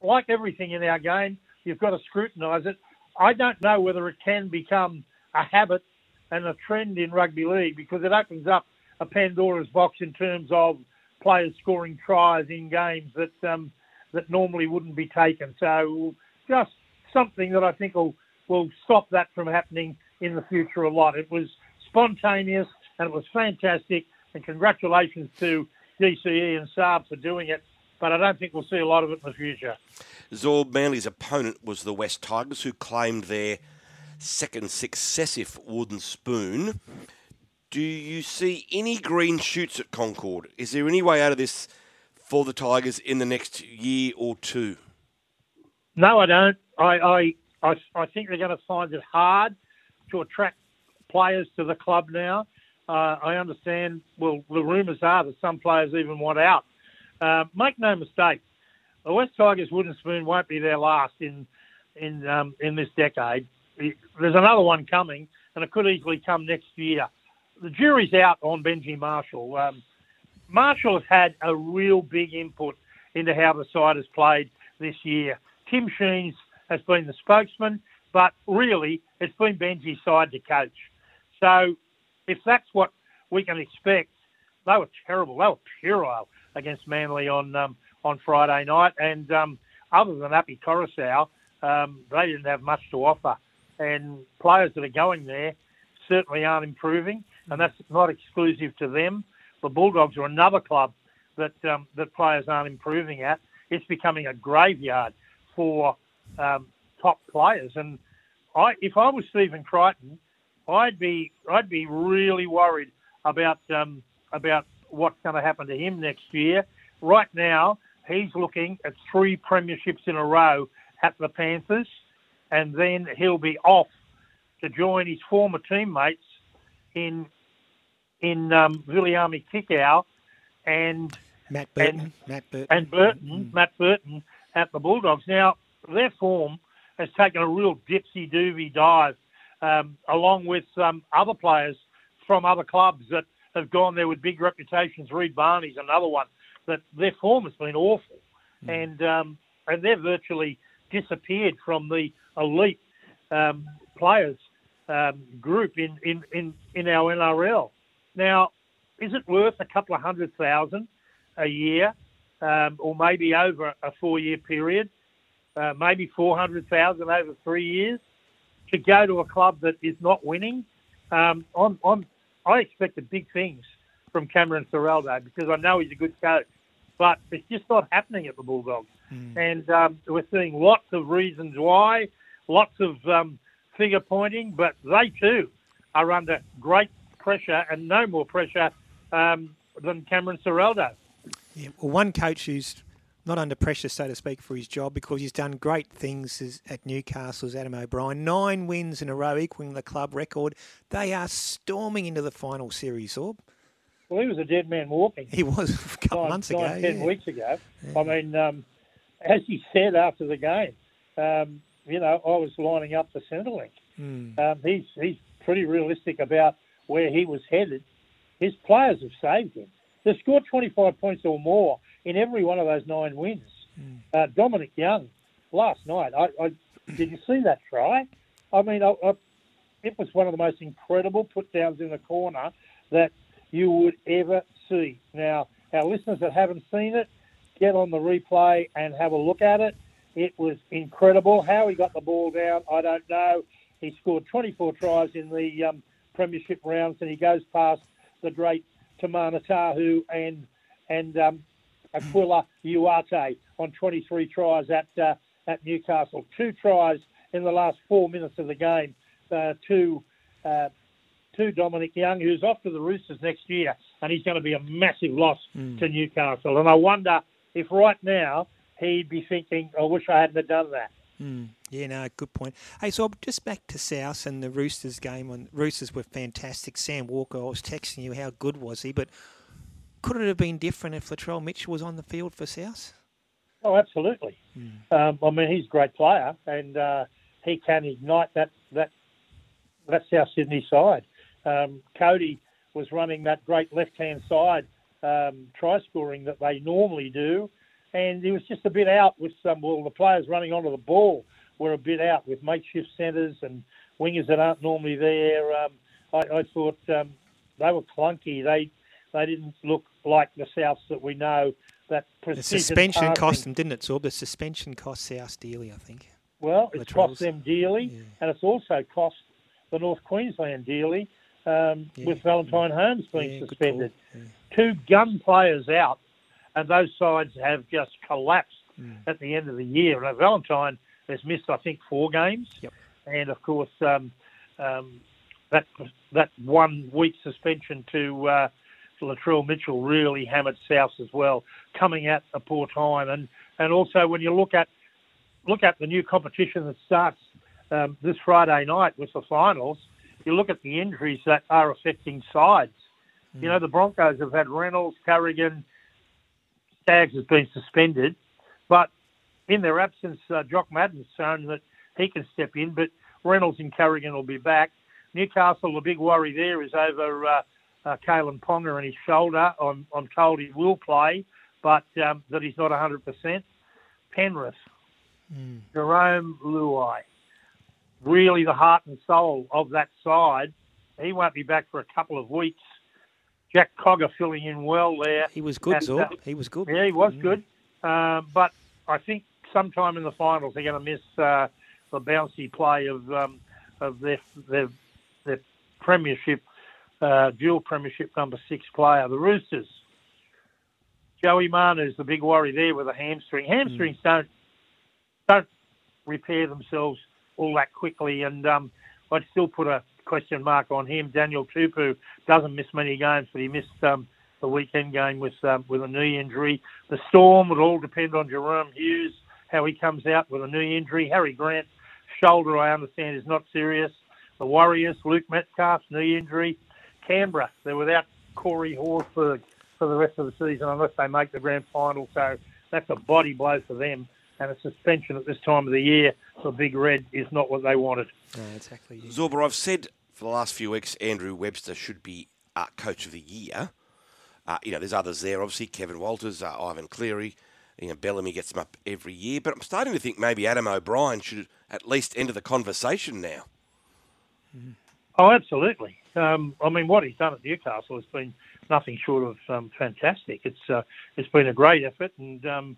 like everything in our game, you've got to scrutinise it. I don't know whether it can become a habit and a trend in rugby league because it opens up a Pandora's box in terms of players scoring tries in games that um, that normally wouldn't be taken. So just something that I think will will stop that from happening in the future a lot. It was spontaneous and it was fantastic, and congratulations to DCE and Saab for doing it. But I don't think we'll see a lot of it in the future. Zorb Manly's opponent was the West Tigers, who claimed their second successive wooden spoon. Do you see any green shoots at Concord? Is there any way out of this for the Tigers in the next year or two? No, I don't. I, I, I, I think they're going to find it hard to attract players to the club now. Uh, I understand, well, the rumours are that some players even want out. Uh, make no mistake, the West Tigers wooden spoon won't be their last in in um, in this decade. There's another one coming, and it could easily come next year. The jury's out on Benji Marshall. Um, Marshall has had a real big input into how the side has played this year. Tim Sheens has been the spokesman, but really it's been Benji's side to coach. So if that's what we can expect, they were terrible. They were puerile against Manly on um, on Friday night, and um, other than Api Koroisau, um, they didn't have much to offer. And players that are going there certainly aren't improving, and that's not exclusive to them. The Bulldogs are another club that um, that players aren't improving at. It's becoming a graveyard for um, top players, and I, if I was Stephen Crichton, I'd be I'd be really worried about um, about what's going to happen to him next year. Right now, he's looking at three premierships in a row at the Panthers, and then he'll be off to join his former teammates in in um, Viliami Kikau and Matt Burton, and, Matt Burton, and Burton, mm. Matt Burton at the Bulldogs. Now their form has taken a real dipsy doovy dive, um, along with um, other players from other clubs that have gone there with big reputations. Reed Barney's another one that their form has been awful, mm. and um, and they're virtually disappeared from the elite um, players um, group in, in, in, in our NRL. Now, is it worth a couple of hundred thousand a year, um, or maybe over a four-year period, uh, maybe four hundred thousand over three years, to go to a club that is not winning? Um, I'm, I'm, I expected big things from Cameron Ciraldo because I know he's a good coach, but it's just not happening at the Bulldogs. Mm. And um, we're seeing lots of reasons why, lots of um, finger pointing, but they too are under great pressure and no more pressure um, than Cameron Ciraldo. Yeah, well, one coach who's not under pressure, so to speak, for his job because he's done great things at Newcastle's Adam O'Brien. Nine wins in a row, equaling the club record. They are storming into the final series, Orb. Well, he was a dead man walking. He was a couple nine, months nine, ago. Ten yeah. weeks ago. Yeah. I mean, um, as he said after the game, um, you know, I was lining up for Centrelink. Mm. Um, he's he's pretty realistic about where he was headed. His players have saved him. They've scored 25 points or more in every one of those nine wins. Mm. Uh, Dominic Young, last night, I, I did you see that try? I mean, I, I, it was one of the most incredible put downs in the corner that you would ever see. Now, our listeners that haven't seen it, get on the replay and have a look at it. It was incredible. How he got the ball down, I don't know. He scored 24 tries in the um, premiership rounds, and he goes past the great Timana Tahu and and um, Akuila Uate on 23 tries at uh, at Newcastle. Two tries in the last four minutes of the game uh, to uh, to Dominic Young, who's off to the Roosters next year, and he's going to be a massive loss mm. to Newcastle. And I wonder if right now he'd be thinking, "I wish I hadn't have done that." Mm. Yeah, no, good point. Hey, so just back to South and the Roosters game. When Roosters were fantastic. Sam Walker, I was texting you, how good was he? But could it have been different if Latrell Mitchell was on the field for South? Oh, absolutely. Mm. Um, I mean, he's a great player, and uh, he can ignite that that that South Sydney side. Um, Cody was running that great left-hand side um, try scoring that they normally do, and he was just a bit out with some. Well, the players running onto the ball were a bit out with makeshift centres and wingers that aren't normally there. Um, I, I thought um, they were clunky. They they didn't look like the Souths that we know. That The suspension passing. cost them, didn't it, Zorb? The suspension cost South dearly, I think. Well, Latrells. cost them dearly, and it's also cost the North Queensland dearly um, with Valentine Holmes being Yeah, suspended. Two gun players out, and those sides have just collapsed Mm. at the end of the year. Now, Valentine has missed, I think, four games, and of course um, um, that that one week suspension to uh, Latrell Mitchell really hammered South as well, coming at a poor time, and and also when you look at look at the new competition that starts um, this Friday night with the finals, you look at the injuries that are affecting sides. You know, the Broncos have had Reynolds, Carrigan, Staggs has been suspended, but in their absence, uh, Jock Madden's shown that he can step in, but Reynolds and Carrigan will be back. Newcastle, the big worry there is over uh, uh, Kalyn Ponga and his shoulder. I'm, I'm told he will play, but um, that he's not 100%. Penrith, Jerome Luai, really the heart and soul of that side. He won't be back for a couple of weeks. Jack Cogger filling in well there. He was good, And, Zorb. uh, he was good. Yeah, he was good. Um, but I think sometime in the finals they're going to miss uh, the bouncy play of um, of their their their premiership uh, dual premiership number six player, the Roosters. Joey Manu's the big worry there with a hamstring. Hamstrings don't don't repair themselves all that quickly, and um, I'd still put a question mark on him. Daniel Tupou doesn't miss many games, but he missed um, the weekend game with um, with a knee injury. The Storm would all depend on Jahrome Hughes how he comes out with a knee injury. Harry Grant shoulder, I understand, is not serious. The Warriors, Luke Metcalf's knee injury. Canberra, they're without Corey Horsburgh for the rest of the season unless they make the grand final. So that's a body blow for them. And a suspension at this time of the year for Big Red is not what they wanted. No, exactly. Zorba, I've said for the last few weeks Andrew Webster should be uh, coach of the year. Uh, you know, there's others there, obviously Kevin Walters, uh, Ivan Cleary. You know, Bellamy gets them up every year, but I'm starting to think maybe Adam O'Brien should at least enter the conversation now. Oh, absolutely. Um, I mean, what he's done at Newcastle has been nothing short of um, fantastic. It's uh, it's been a great effort, and um,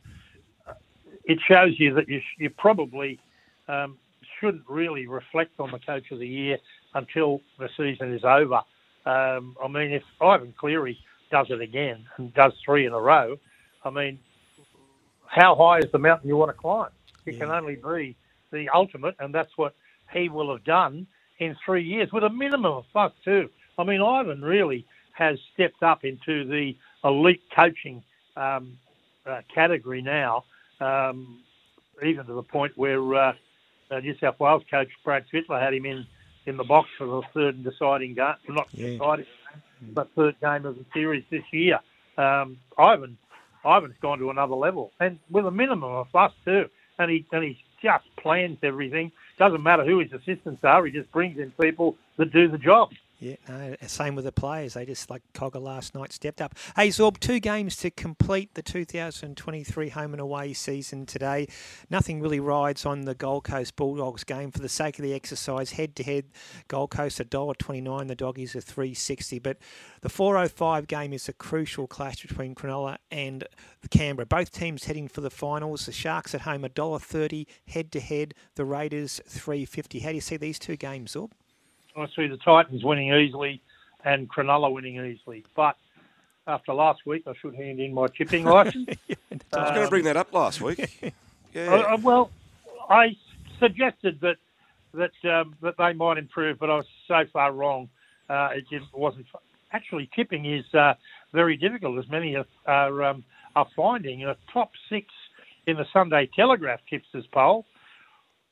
it shows you that you, sh- you probably um, shouldn't really reflect on the coach of the year until the season is over. Um, I mean, if Ivan Cleary does it again and does three in a row, I mean, how high is the mountain you want to climb? It can only be the ultimate, and that's what he will have done in three years with a minimum of fuss too. I mean, Ivan really has stepped up into the elite coaching um, uh, category now, um, even to the point where uh, uh, New South Wales coach Brad Fittler had him in, in the box for the third and deciding game, not deciding but third game of the series this year. Um, Ivan, Ivan's gone to another level, and with a minimum of fuss too. And he and he just plans everything. Doesn't matter who his assistants are. He just brings in people that do the job. Yeah, no, same with the players. They just, like Cogger last night, stepped up. Hey, Zorb, two games to complete the 2023 home and away season today. Nothing really rides on the Gold Coast Bulldogs game for the sake of the exercise. Head to head, Gold Coast $1.29, the Doggies are 360 But the 405 game is a crucial clash between Cronulla and the Canberra. Both teams heading for the finals. The Sharks at home $1.30 head to head, the Raiders 350 How do you see these two games, Zorb? I see the Titans winning easily and Cronulla winning easily. But after last week, I should hand in my chipping license. I was going to bring that up last week. Yeah. Uh, uh, well, I suggested that that um, that they might improve, but I was so far wrong. Uh, it just wasn't. Actually, tipping is uh, very difficult, as many are are, um, are finding. A top six in the Sunday Telegraph tipsters poll.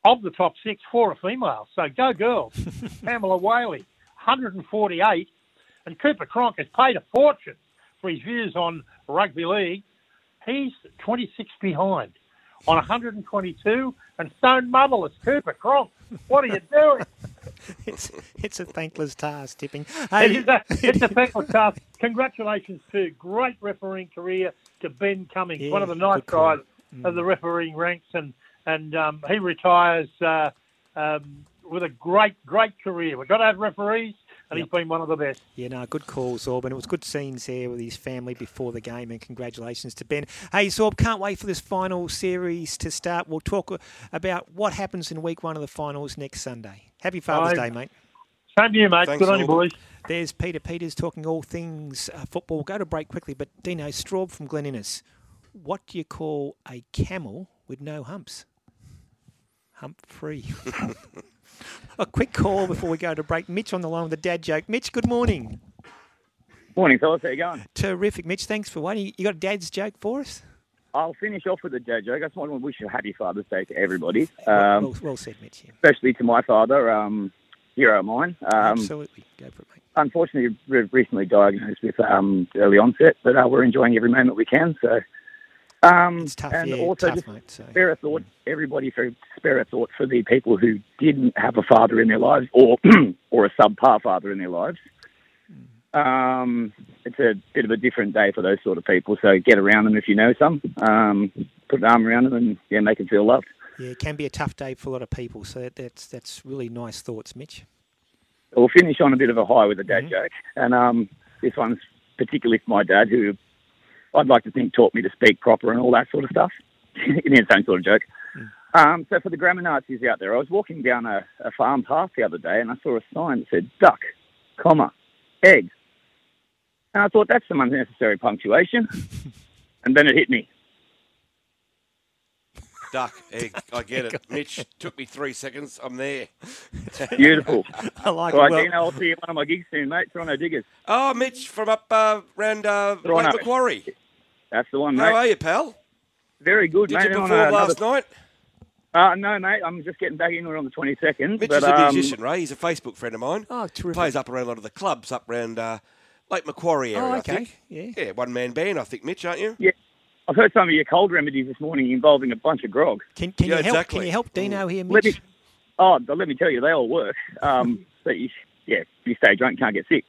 Of the top six, four are female. So go girls. Pamela Whaley, 148, and Cooper Cronk has paid a fortune for his views on rugby league. He's 26 behind on 122, and Stone Motherless, Cooper Cronk. What are you doing? it's it's a thankless task tipping. It is a, it's a thankless task. Congratulations to great refereeing career to Ben Cummings, Yeah, one of the nice guys of the mm. refereeing ranks, and and um, he retires uh, um, with a great great career. We've got to have referees, and he's been one of the best. Yeah, no, good call, Sorb, and it was good scenes there with his family before the game, and congratulations to Ben. Hey, Sorb, can't wait for this final series to start. We'll talk about what happens in week one of the finals next Sunday. Happy Father's Aye. Day, mate. Same to you, mate. Good on you, boys. There's Peter Peters talking all things uh, football. We'll go to break quickly, but Dino Straub from Glen Innes. What do you call a camel with no humps? Hump free. a quick call before we go to break. Mitch on the line with a dad joke. Mitch, good morning. Morning, fellas. How you going? Terrific, Mitch. Thanks for waiting. You got a dad's joke for us? I'll finish off with a dad joke. I just want to wish a happy Father's Day to everybody, Well- um, well, well said, Mitch. Yeah. especially to my father, um, hero of mine. Um, Absolutely. Go for it, mate. Unfortunately, re- recently diagnosed with um, early onset, but uh, we're enjoying every moment we can. So, um, It's tough, and yeah, also tough, just mate, so- spare a thought, everybody, for spare a thought for the people who didn't have a father in their lives, or or a subpar father in their lives. Um, it's a bit of a different day for those sort of people. So get around them if you know some. Um, put an arm around them and yeah, make them feel loved. Yeah, it can be a tough day for a lot of people. So that's that's really nice thoughts, Mitch. We'll finish on a bit of a high with a Mm-hmm. dad joke, and um, this one's particularly for my dad, who I'd like to think taught me to speak proper and all that sort of stuff. in his own sort of joke. Mm. Um, so for the grammar Nazis out there, I was walking down a, a farm path the other day, and I saw a sign that said duck, comma, egg, and I thought that's some unnecessary punctuation, and then it hit me. Duck, egg. I get it. Mitch, took me three seconds. I'm there. Beautiful. I like All right, it. Well- Dino, I'll see you at one of my gigs soon, mate. Toronto Diggers. Oh, Mitch from up uh, round uh, Lake Macquarie. That's the one, mate. How are you, pal? Very good, Did mate. you On perform another- last night? Uh, no, mate. I'm just getting back in on the 22nd. Mitch but, is a um, musician, Ray. He's a Facebook friend of mine. Oh, terrific. Plays up around a lot of the clubs up around uh, Lake Macquarie area, Oh, I okay. think. Yeah. Yeah, one man band, I think, Mitch, aren't you? Yeah. I've heard some of your cold remedies this morning involving a bunch of grog. Can, can Yeah, you help? exactly. Can you help Dino here, Let Mitch? me, oh, let me tell you, they all work. Um, but you, yeah, if you stay drunk, can't get sick.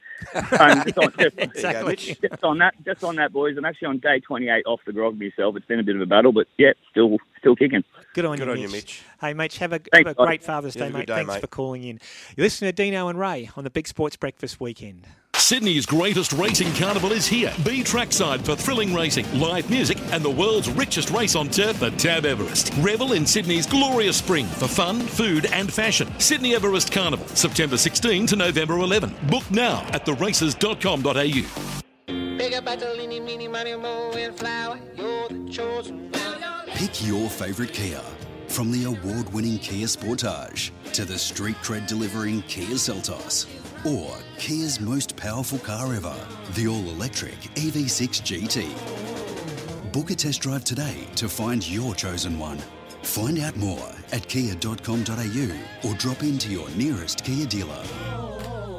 Um, just, on, just, Exactly. just on that, just on that, boys. I'm actually on day 28 off the grog myself. It's been a bit of a battle, but yeah, still, still kicking. Good on Good you, on Mitch. you, Mitch. Hey, Mitch, have a, Thanks, have a great Father's Day, mate. day, Thanks mate. for calling in. You listen to Dino and Ray on the Big Sports Breakfast Weekend. Sydney's greatest racing carnival is here. Be trackside for thrilling racing, live music, and the world's richest race on turf, the Tab Everest. Revel in Sydney's glorious spring for fun, food, and fashion. Sydney Everest Carnival, September 16 to November 11. Book now at theraces.com.au. Bigger, better, leany, meeny, money, mo, and flower. You're the chosen one. Pick your favourite Kia. From the award winning Kia Sportage to the street cred delivering Kia Seltos. Or Kia's most powerful car ever, the all electric EV6 GT. Book a test drive today to find your chosen one. Find out more at kia.com.au or drop into your nearest Kia dealer.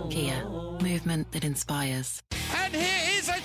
Kia, movement that inspires. And here is a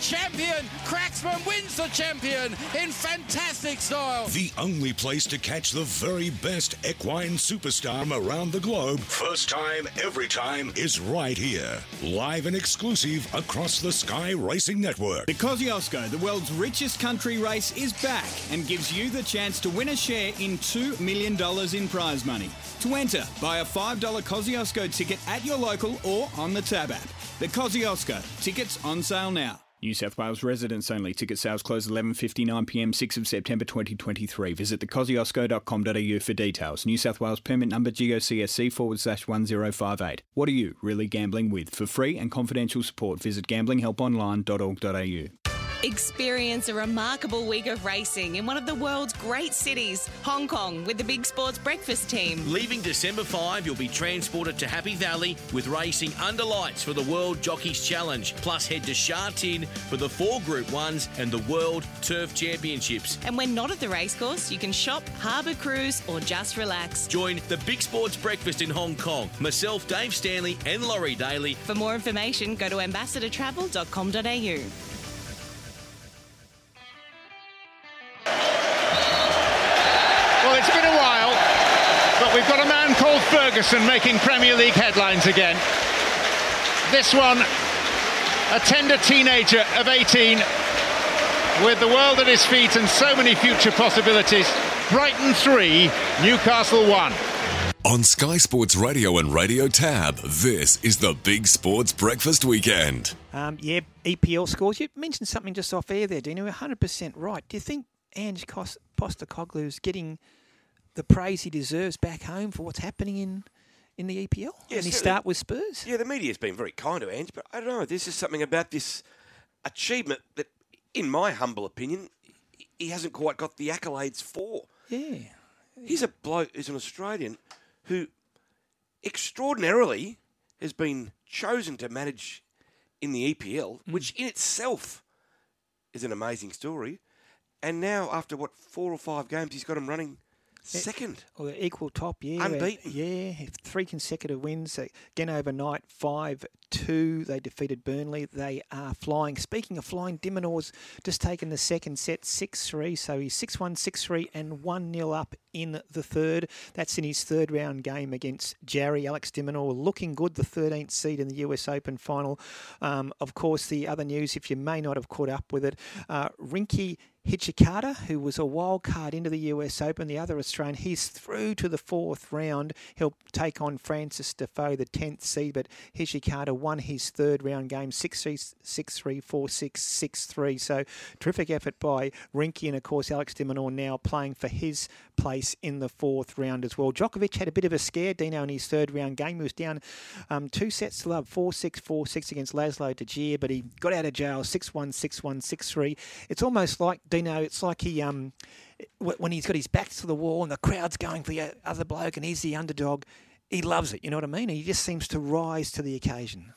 champion. Cracksman wins the champion in fantastic style. The only place to catch the very best equine superstar around the globe, first time, every time, is right here. Live and exclusive across the Sky Racing Network. The Kosciuszko, the world's richest country race, is back and gives you the chance to win a share in $2 million in prize money. To enter, buy a $5 Kosciuszko ticket at your local or on the Tab app. The Kosciuszko, tickets on sale now. New South Wales residents only. Ticket sales close 11.59pm 6 of September 2023. Visit thekosciuszko.com.au for details. New South Wales permit number GOCSC forward slash 1058. What are you really gambling with? For free and confidential support, visit gamblinghelponline.org.au. Experience a remarkable week of racing in one of the world's great cities, Hong Kong, with the Big Sports Breakfast team. Leaving December 5, you'll be transported to Happy Valley with racing under lights for the World Jockeys Challenge. Plus, head to Sha Tin for the four Group 1s and the World Turf Championships. And when not at the racecourse, you can shop, harbour cruise, or just relax. Join the Big Sports Breakfast in Hong Kong. Myself, Dave Stanley, and Laurie Daly. For more information, go to ambassadortravel.com.au. Well, it's been a while, but we've got a man called Ferguson making Premier League headlines again. This one, a tender teenager of 18 with the world at his feet and so many future possibilities. Brighton 3, Newcastle 1. On Sky Sports Radio and Radio Tab, this is the Big Sports Breakfast Weekend. Um, yeah, EPL scores. You mentioned something just off air there, Dino. 100% right. Do you think Ange is getting the praise he deserves back home for what's happening in, in the EPL? Yes, and he start with Spurs? Yeah, the media's been very kind to Ange, but I don't know. There's just something about this achievement that, in my humble opinion, he hasn't quite got the accolades for. Yeah. He's a bloke who's an Australian who extraordinarily has been chosen to manage in the EPL, mm. which in itself is an amazing story. And now, after what, four or five games, he's got him running second. Or the equal top, yeah. Unbeaten. Yeah, three consecutive wins. Again overnight, 5 2. They defeated Burnley. They are flying. Speaking of flying, de Minaur's just taken the second set 6 3. So he's 6 1, 6 3, and 1 0 up in the third. That's in his third round game against Jarry. Alex de Minaur looking good, the 13th seed in the US Open final. Um, of course, the other news, if you may not have caught up with it, uh, Rinky Hijikata, who was a wild card into the US Open, the other Australian, he's through to the fourth round. He'll take on Frances Tiafoe, the 10th seed, but Hijikata won his third round game 6 3, 6 3, 4 6, 6 3. So terrific effort by Rinky, and of course, Alex de Minaur now playing for his place in the fourth round as well. Djokovic had a bit of a scare, Dino, in his third round game. He was down um, two sets to love, 4 6, 4 6 against Laslo Djere, but he got out of jail 6 1, 6 1, 6 3. It's almost like, Dino, it's like he um, when he's got his back to the wall and the crowd's going for the other bloke and he's the underdog, he loves it. You know what I mean? He just seems to rise to the occasion.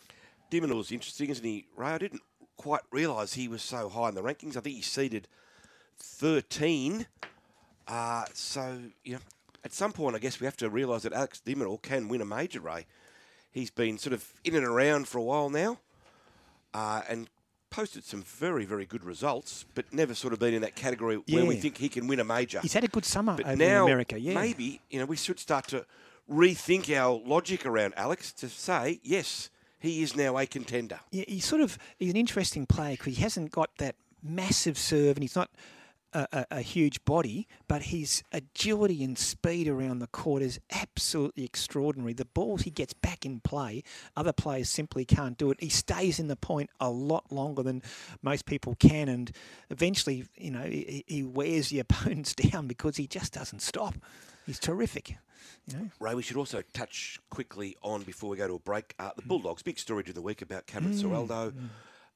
de Minaur's interesting, isn't he, Ray? I didn't quite realise he was so high in the rankings. I think he's seeded 13. Uh, so, you know, at some point, I guess we have to realise that Alex de Minaur can win a major, Ray. He's been sort of in and around for a while now uh, and posted some very, very good results, but never sort of been in that category where we think he can win a major. He's had a good summer But over now, in America, yeah. maybe, you know, we should start to rethink our logic around Alex to say, yes, he is now a contender. Yeah, he's sort of he's an interesting player because he hasn't got that massive serve and he's not a, a, a huge body, but his agility and speed around the court is absolutely extraordinary. The balls he gets back in play, other players simply can't do it. He stays in the point a lot longer than most people can, and eventually, you know, he, he wears the opponents down because he just doesn't stop. He's terrific. You know? Ray, we should also touch quickly on before we go to a break. Uh, the Bulldogs, big story during the week about Cameron Mm, Ciraldo,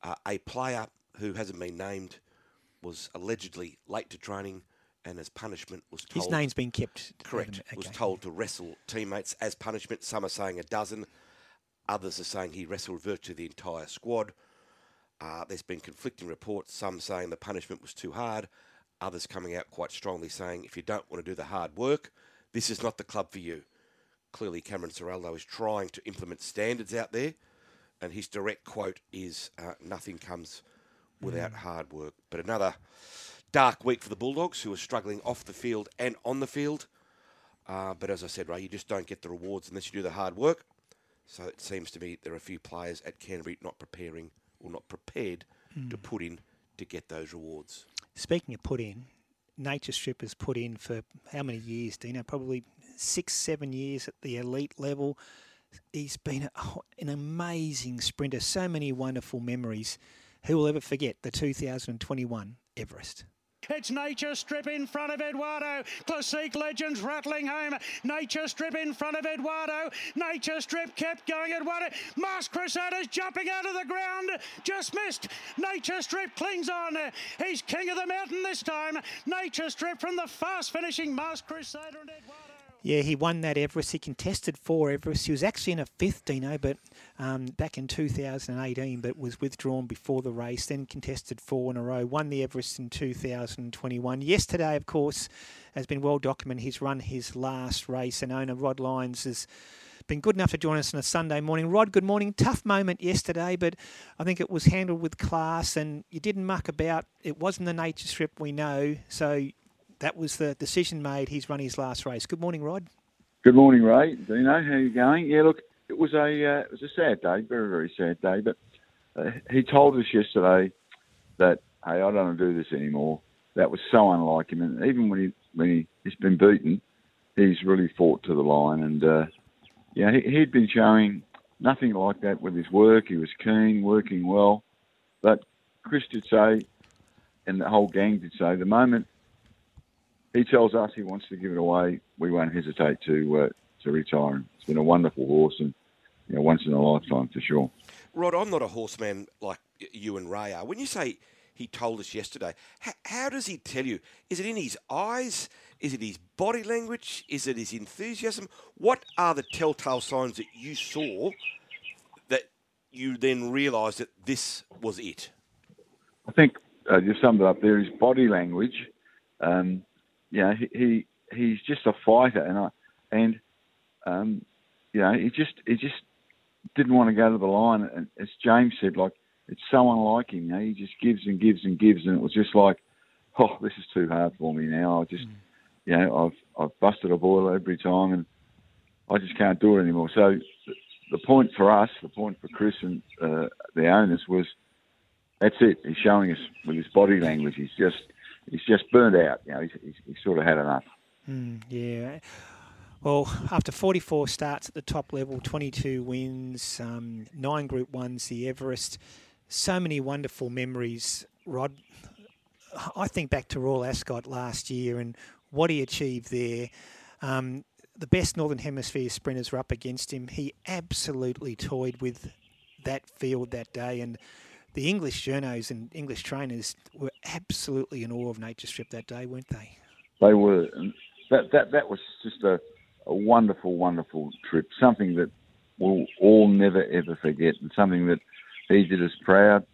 uh, a player who hasn't been named, was allegedly late to training, and as punishment was told. His name's been kept. Correct. Okay. Was told to wrestle teammates as punishment. Some are saying a dozen. Others are saying he wrestled virtually the entire squad. Uh, there's been conflicting reports. Some saying the punishment was too hard. Others coming out quite strongly saying if you don't want to do the hard work, this is not the club for you. Clearly, Cameron Ciraldo is trying to implement standards out there, and his direct quote is uh, nothing comes without Mm. hard work. But another dark week for the Bulldogs, who are struggling off the field and on the field. Uh, but as I said, Ray, you just don't get the rewards unless you do the hard work. So it seems to me there are a few players at Canterbury not preparing or not prepared to Mm. put in to get those rewards. Speaking of put in, Nature Strip has put in for how many years, Dino? Probably six, seven years at the elite level. He's been a, an amazing sprinter. So many wonderful memories. Who will ever forget the 2021 Everest? It's Nature Strip in front of Eduardo. Classique Legend's rattling home. Nature Strip in front of Eduardo. Nature Strip kept going. Eduardo. Masked Crusader's jumping out of the ground. Just missed. Nature Strip clings on. He's king of the mountain this time. Nature Strip from the fast finishing Masked Crusader and Eduardo. Yeah, he won that Everest. He contested four Everest. He was actually in a fifth, Dino, but um, back in 2018, but was withdrawn before the race. Then contested four in a row. Won the Everest in 2021. Yesterday, of course, has been well documented. He's run his last race, and owner Rod Lyons has been good enough to join us on a Sunday morning. Rod, good morning. Tough moment yesterday, but I think it was handled with class, and you didn't muck about. It wasn't the nature strip we know, so that was the decision made. He's run his last race. Good morning, Rod. Good morning, Ray. Dino, how you going? Yeah, look, it was a uh, it was a sad day, very very sad day. But uh, he told us yesterday that hey, I don't want to do this anymore. That was so unlike him, and even when he when he, he's been beaten, he's really fought to the line, and uh, yeah, he, he'd been showing nothing like that with his work. He was keen, working well, but Chris did say, and the whole gang did say, the moment he tells us he wants to give it away, we won't hesitate to uh, to retire him. It's been a wonderful horse, and you know, once in a lifetime for sure. Rod, I'm not a horseman like you and Ray are. When you say he told us yesterday, how, how does he tell you? Is it in his eyes? Is it his body language? Is it his enthusiasm? What are the telltale signs that you saw that you then realised that this was it? I think uh, you summed it up there. His body language, um, you know, he, he he's just a fighter, and I and um, you know, he just he just didn't want to go to the line. And as James said, like it's so unlike him. You know, he just gives and gives and gives, and it was just like, oh, this is too hard for me now. I just, mm. you know, I've I've busted a boiler every time, and I just can't do it anymore. So the point for us, the point for Chris and uh, the owners was, that's it. He's showing us with his body language. He's just he's just burned out. You know, he's, he's, he's sort of had enough. Mm, yeah. Well, after 44 starts at the top level, 22 wins, um, nine Group Ones, the Everest, so many wonderful memories, Rod. I think back to Royal Ascot last year and what he achieved there. Um, the best Northern Hemisphere sprinters were up against him. He absolutely toyed with that field that day, and the English journos and English trainers were absolutely in awe of Nature Strip that day, weren't they? They were. That that that was just a, a wonderful, wonderful trip. Something that we'll all never ever forget, and something that he did us proud.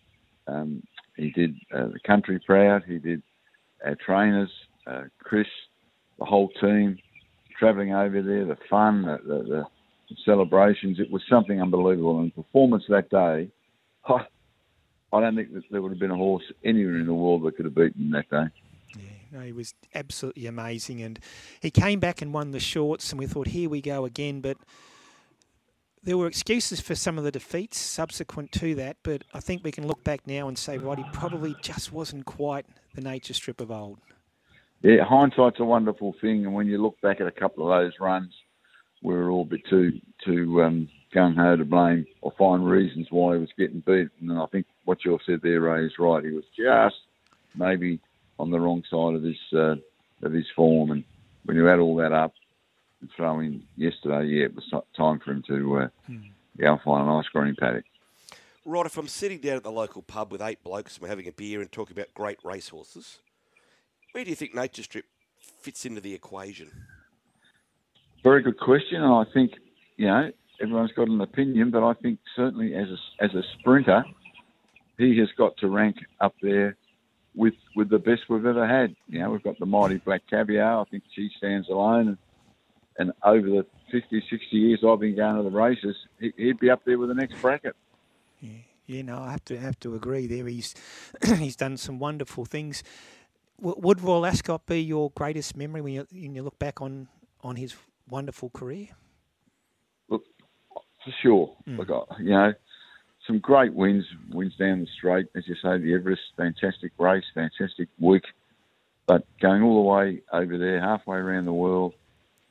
Um, he did uh, the country proud. He did our trainers, uh, Chris, the whole team, travelling over there, the fun, the, the, the, celebrations. It was something unbelievable. And performance that day, I, I don't think that there would have been a horse anywhere in the world that could have beaten him that day. Yeah, no, he was absolutely amazing. And he came back and won the shorts, and we thought, here we go again. But there were excuses for some of the defeats subsequent to that, but I think we can look back now and say, right, he probably just wasn't quite the nature strip of old. Yeah, hindsight's a wonderful thing, and when you look back at a couple of those runs, we were all a bit too too um, gung ho to blame or find reasons why he was getting beat. And I think what you all said there, Ray, is right. He was just maybe on the wrong side of his uh, of his form, and when you add all that up, and throw in yesterday, yeah, it was time for him to uh, hmm. go and find a nice green paddock. Right, if I'm sitting down at the local pub with eight blokes and we're having a beer and talking about great racehorses, where do you think Nature Strip fits into the equation? Very good question, and I think you know everyone's got an opinion, but I think certainly as a, as a sprinter, he has got to rank up there with with the best we've ever had. You know, we've got the mighty Black Caviar. I think she stands alone, and and over the 50, 60 years I've been going to the races, he'd be up there with the next bracket. Yeah, yeah, no, I have to have to agree there. He's he's done some wonderful things. would Royal Ascot be your greatest memory when you, when you look back on, on his wonderful career? Look, for sure. Mm. Look, you know, some great wins, wins down the straight, as you say, the Everest, fantastic race, fantastic week. But going all the way over there, halfway around the world,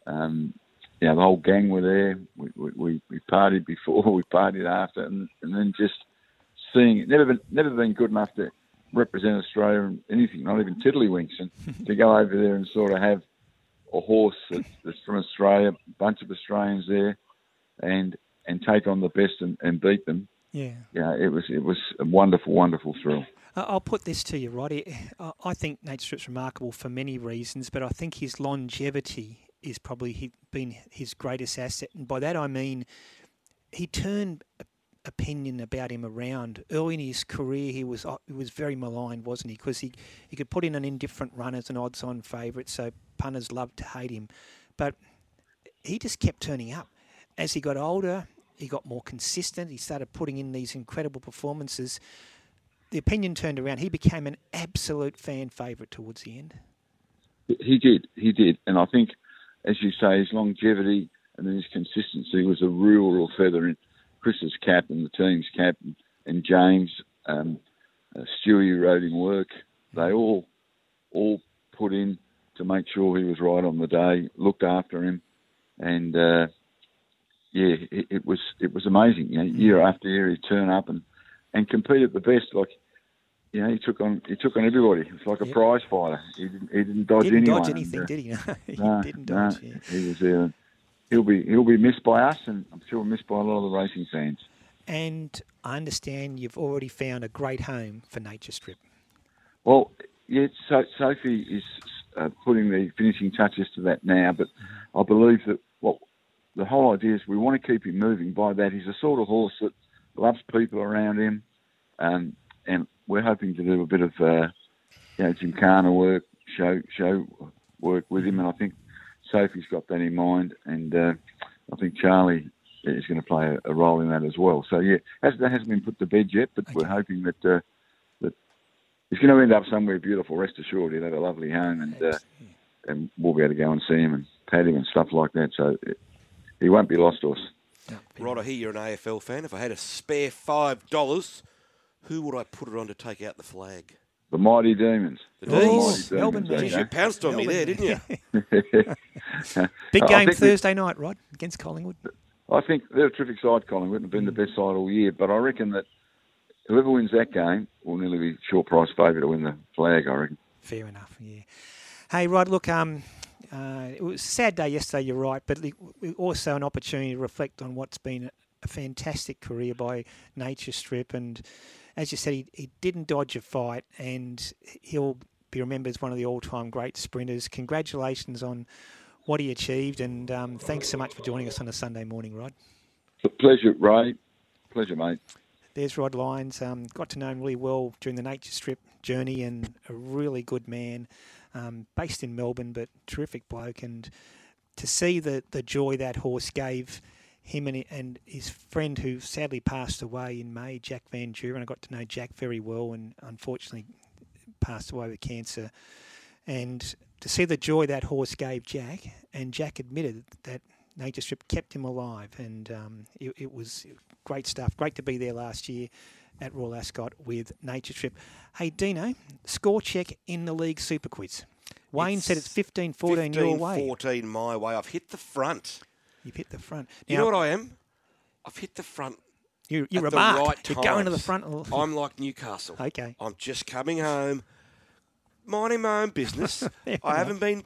um, you know, the whole gang were there. We, we, we partied before, we partied after, and, and then just seeing it. Never been, never been good enough to represent Australia in anything, not even tiddlywinks, and to go over there and sort of have a horse that's from Australia, a bunch of Australians there, and and take on the best and, and beat them. Yeah, yeah, it was it was a wonderful, wonderful thrill. I'll put this to you, Roddy. I think Nature Strip's remarkable for many reasons, but I think his longevity is probably been his greatest asset. And by that I mean he turned opinion about him around. Early in his career, he was uh, he was very maligned, wasn't he? Because he, he could put in an indifferent run as an odds-on favourite, so punters loved to hate him. But he just kept turning up. As he got older, he got more consistent. He started putting in these incredible performances. The opinion turned around. He became an absolute fan favourite towards the end. He did. He did. And I think as you say, his longevity and his consistency was a real, real feather in Chris's cap and the team's cap, and, and James, um, uh, Stewie wrote work. They all all put in to to make sure he was right on the day, looked after him, and uh, yeah, it, it was it was amazing. You know, year after year, he'd turn up and and compete at the best. Like you know, he took on he took on everybody. It's like a Yep. prize fighter. He didn't he didn't dodge anyone. He Didn't anyone. dodge and, anything, uh, did he? he no, didn't no, dodge. yeah. he was. Uh, he'll be he'll be missed by us, and I'm sure missed by a lot of the racing fans. And I understand you've already found a great home for Nature Strip. Well, yeah, so, Sophie is uh, putting the finishing touches to that now, but I believe that the whole idea is we want to keep him moving. By that, he's a sort of horse that loves people around him, um, and we're hoping to do a bit of uh, you know gymkhana work, show show work with him, and I think Sophie's got that in mind, and uh, I think Charlie is going to play a, role in that as well. So yeah, that hasn't been put to bed yet, but we're hoping that uh, that he's going to end up somewhere beautiful. Rest assured, he'll have a lovely home, and uh, and we'll be able to go and see him and pat him and stuff like that. So it, he won't be lost to us. Rod, I hear you're an AFL fan. If I had a spare five dollars, who would I put it on to take out the flag? The mighty demons. The The D's. mighty Melbourne Demons, you eh? pounced on me there, didn't you? Big game Thursday night, Rod, against Collingwood. I think they're a terrific side, Collingwood, and been the best side all year. But I reckon that whoever wins that game will nearly be short price favourite to win the flag. I reckon. Fair enough. Yeah. Hey, Rod. Look, um, uh, it was a sad day yesterday. You're right, but also an opportunity to reflect on what's been a, a fantastic career by Nature Strip, and as you said, he, he didn't dodge a fight, and he'll be remembered as one of the all-time great sprinters. Congratulations on what he achieved, and um, thanks so much for joining us on a Sunday morning, Rod. Pleasure, Ray. Pleasure, mate. There's Rod Lyons. Um, got to know him really well during the Nature Strip journey, and a really good man, um, based in Melbourne, but terrific bloke. And to see the the joy that horse gave him and and his friend who sadly passed away in May, Jack Van Duren. I got to know Jack very well, and unfortunately passed away with cancer. And to see the joy that horse gave Jack, and Jack admitted that Nature Strip kept him alive, and um, it, it was great stuff. Great to be there last year at Royal Ascot with Nature Strip. Hey, Dino, score check in the league super quiz. Wayne said it's 15 14 your 15, way. 14 my way. I've hit the front. You've hit the front. You know what I am? I've hit the front. You, you're at the right You're going to the front. I'm like Newcastle. Okay. I'm just coming home, minding my own business. I haven't been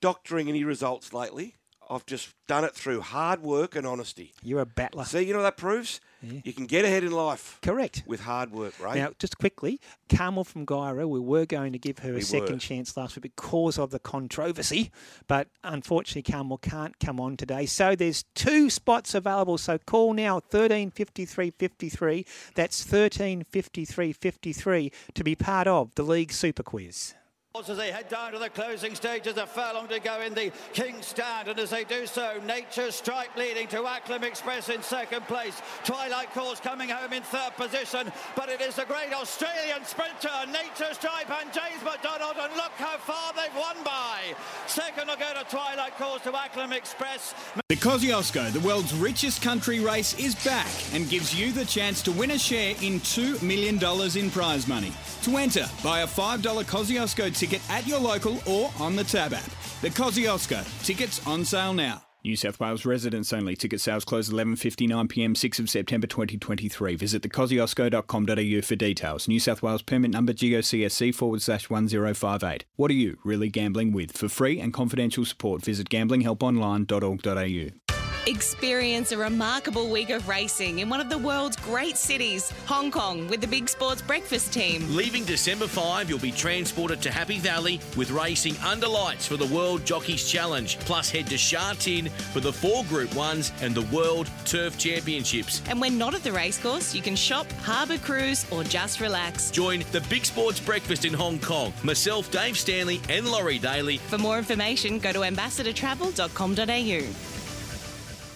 doctoring any results lately. I've just done it through hard work and honesty. You're a battler. See, you know what that proves? You can get ahead in life. Correct. With hard work, right? Now, just quickly, Carmel from Gymea, we were going to give her We a second were. chance last week because of the controversy, but unfortunately, Carmel can't come on today. So there's two spots available. So call now 13 53 53. That's 13 53 53 to be part of the League Super Quiz. As they head down to the closing stages, a furlong to go in the King's Stand, and as they do so, Nature Strip leading to Acklam Express in second place. Twilight Calls coming home in third position, but it is the great Australian sprinter, Nature Strip and James McDonald, and look how far they've won by. Second will go to Twilight Calls to Acklam Express. The Kosciuszko, the world's richest country race, is back and gives you the chance to win a share in $2 million in prize money. To enter, buy a $5 Kosciuszko ticket at your local or on the Tab app. The Kosciuszko, tickets on sale now. New South Wales residents only. Ticket sales close 11.59pm 6 of September 2023. Visit thekosciuszko.com.au for details. New South Wales permit number GOCSC forward slash 1058. What are you really gambling with? For free and confidential support, visit gamblinghelponline.org.au. Experience a remarkable week of racing in one of the world's great cities, Hong Kong, with the Big Sports Breakfast team. Leaving December 5, you'll be transported to Happy Valley with racing under lights for the World Jockeys Challenge. Plus, head to Sha Tin for the four Group 1s and the World Turf Championships. And when not at the racecourse, you can shop, harbour cruise, or just relax. Join the Big Sports Breakfast in Hong Kong. Myself, Dave Stanley, and Laurie Daley. For more information, go to ambassadortravel.com.au.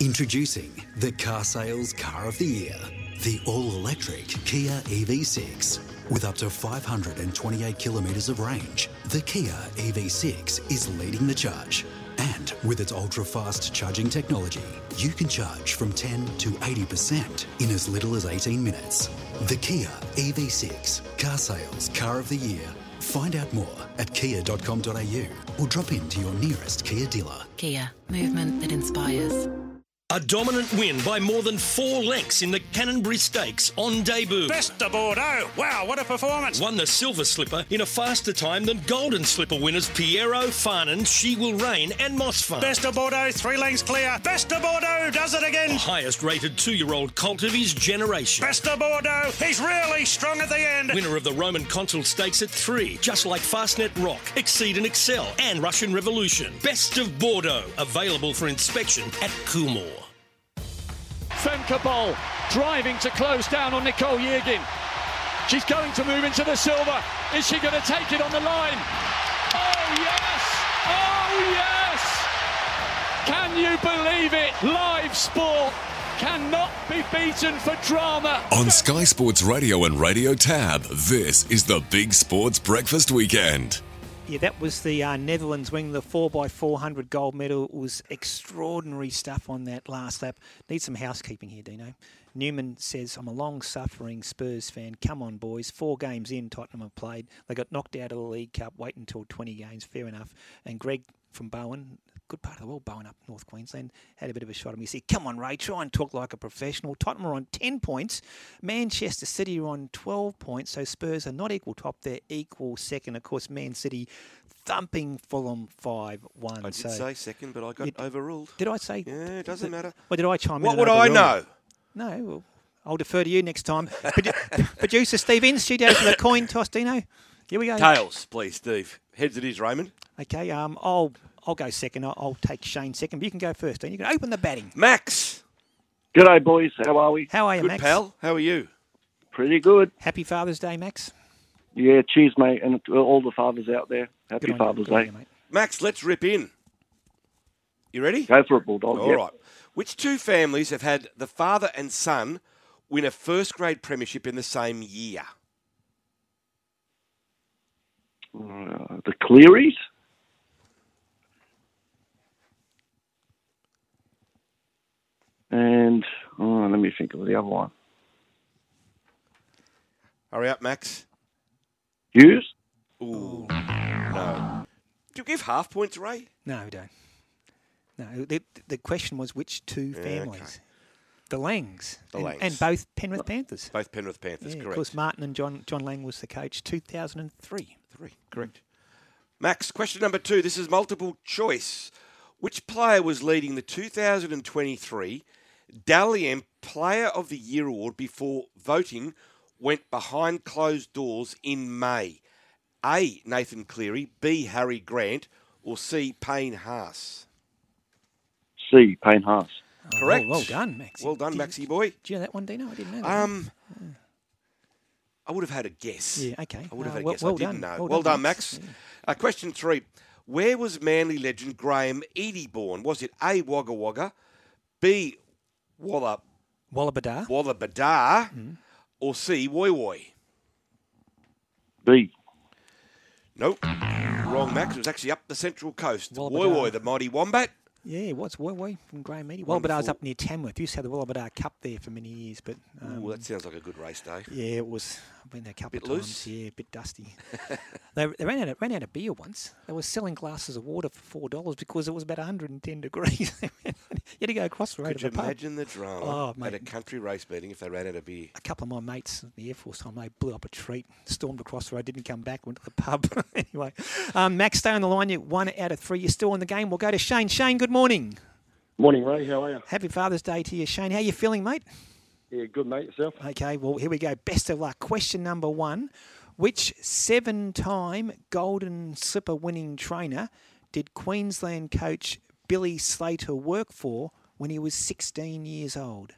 Introducing the car sales car of the year, the all electric Kia EV6. With up to 528 kilometres of range, the Kia EV6 is leading the charge. And with its ultra fast charging technology, you can charge from 10 to 80% in as little as 18 minutes. The Kia EV6 car sales car of the year Find out more at kia.com.au or drop into your nearest Kia dealer. Kia, movement that inspires. A dominant win by more than four lengths in the Canonbury Stakes on debut. Best of Bordeaux. Oh, wow, what a performance. Won the Silver Slipper in a faster time than Golden Slipper winners Piero, Farnan, She Will Reign, and Mossfun. Best of Bordeaux, oh, three lengths clear. Best of Bordeaux oh, does it again. The highest rated two year old colt of his generation. Best of Bordeaux, he's really strong at the end. Winner of the Roman Consul Stakes at three, just like Fastnet Rock, Exceed and Excel, and Russian Revolution. Best of Bordeaux, available for inspection at Coolmore. Femke driving to close down on Nicole Yeargin. She's going to move into the silver. Is she going to take it on the line? Oh, yes! Oh, yes! Can you believe it? Live sport cannot be beaten for drama. On Sky Sports Radio and Radio Tab, this is the Big Sports Breakfast Weekend. Yeah, that was the uh, Netherlands winning the 4x400 gold medal. It was extraordinary stuff on that last lap. Need some housekeeping here, Dino. Newman says, I'm a long suffering Spurs fan. Come on, boys. Four games in, Tottenham have played. They got knocked out of the League Cup. Wait until 20 games. Fair enough. And Greg from Bowen, good part of the world, Bowen up North Queensland, had a bit of a shot at me. He said, Come on, Ray, try and talk like a professional. Tottenham are on 10 points. Manchester City are on 12 points. So Spurs are not equal top, they're equal second. Of course, Man City thumping Fulham 5 1. I did so say second, but I got it, overruled. Did I say? Yeah, it doesn't matter. Well, did I chime What in? What would I know? No, well, I'll defer to you next time. Producer Steve in studio for the coin toss, Dino. Here we go. Tails, please, Steve. Heads it is, Raymond. Okay, um, I'll I'll go second. I'll, I'll take Shane second. But you can go first. Then you can open the batting. Max. G'day, boys. How are we? How are you, Good Max? pal. How are you? Pretty good. Happy Father's Day, Max. Yeah, cheers, mate, and to all the fathers out there. Happy Good. Father's Day. you, mate. Max, let's rip in. You ready? Go for it, Bulldog. All Yep. right. Which two families have had the father and son win a first grade premiership in the same year? Uh, the Clearys. And oh, let me think of the other one. Hurry up, Max. Hughes. Ooh, no. Do you give half points, Ray? No, we don't. No, the, the question was which two Yeah, families? okay. The Langs. The and, Langs. And both Penrith Panthers. Both Penrith Panthers, Yeah, correct. Of course, Martin and John John Lang was the coach, 2003. Three, correct. Max, question number two. This is multiple choice. Which player was leading the 2023 Dally M Player of the Year award before voting went behind closed doors in May? A. Nathan Cleary, B. Harry Grant, or C. Payne Haas? C. Payne Haas. Correct. Oh, well done, Max. Well done, Did- Maxie boy. Do you know that one, Dino? I didn't know that. Um, I would have had a guess. Yeah, okay. I would have Uh, had a well- guess. well I didn't done. know. Well Well, done, done, Max. Max. Uh, question three. Where was Manly legend Graham Eadie born? Was it A. Wagga Wagga, B. Walla Wallabadah. Wallabadah, Mm-hmm. or C. Woy Woy? B. Nope. Wrong, Max. It was actually up the central coast. Woy Wallabadah. Woy, the mighty wombat. Yeah, what's Woy Woy from Graham Eadie? Wonderful. Wallabadah's up near Tamworth. Used to have the Wallabadah Cup there for many years, but um, Ooh, that sounds like a good race day. yeah, it was. I've been there a couple Bit of loose? times. Yeah, a bit dusty. they, they ran out of ran out of beer once. They were selling glasses of water for four dollars because it was about 110 degrees. you had to go across the road Could to you the pub. imagine the drama Oh, at mate. a country race meeting if they ran out of beer? a couple of my mates in the Air Force time, they blew up a treat, stormed across the road, didn't come back, went to the pub. anyway, um, Max, stay on the line. You one out of three. You're still in the game. We'll go to Shane. Shane, good morning. Morning, Ray. How are you? Happy Father's Day to you, Shane. How you feeling, mate? Yeah, good, mate. Yourself? Okay, well, here we go. Best of luck. Question number one Which seven time Golden Slipper winning trainer did Queensland coach Billy Slater work for when he was 16 years old?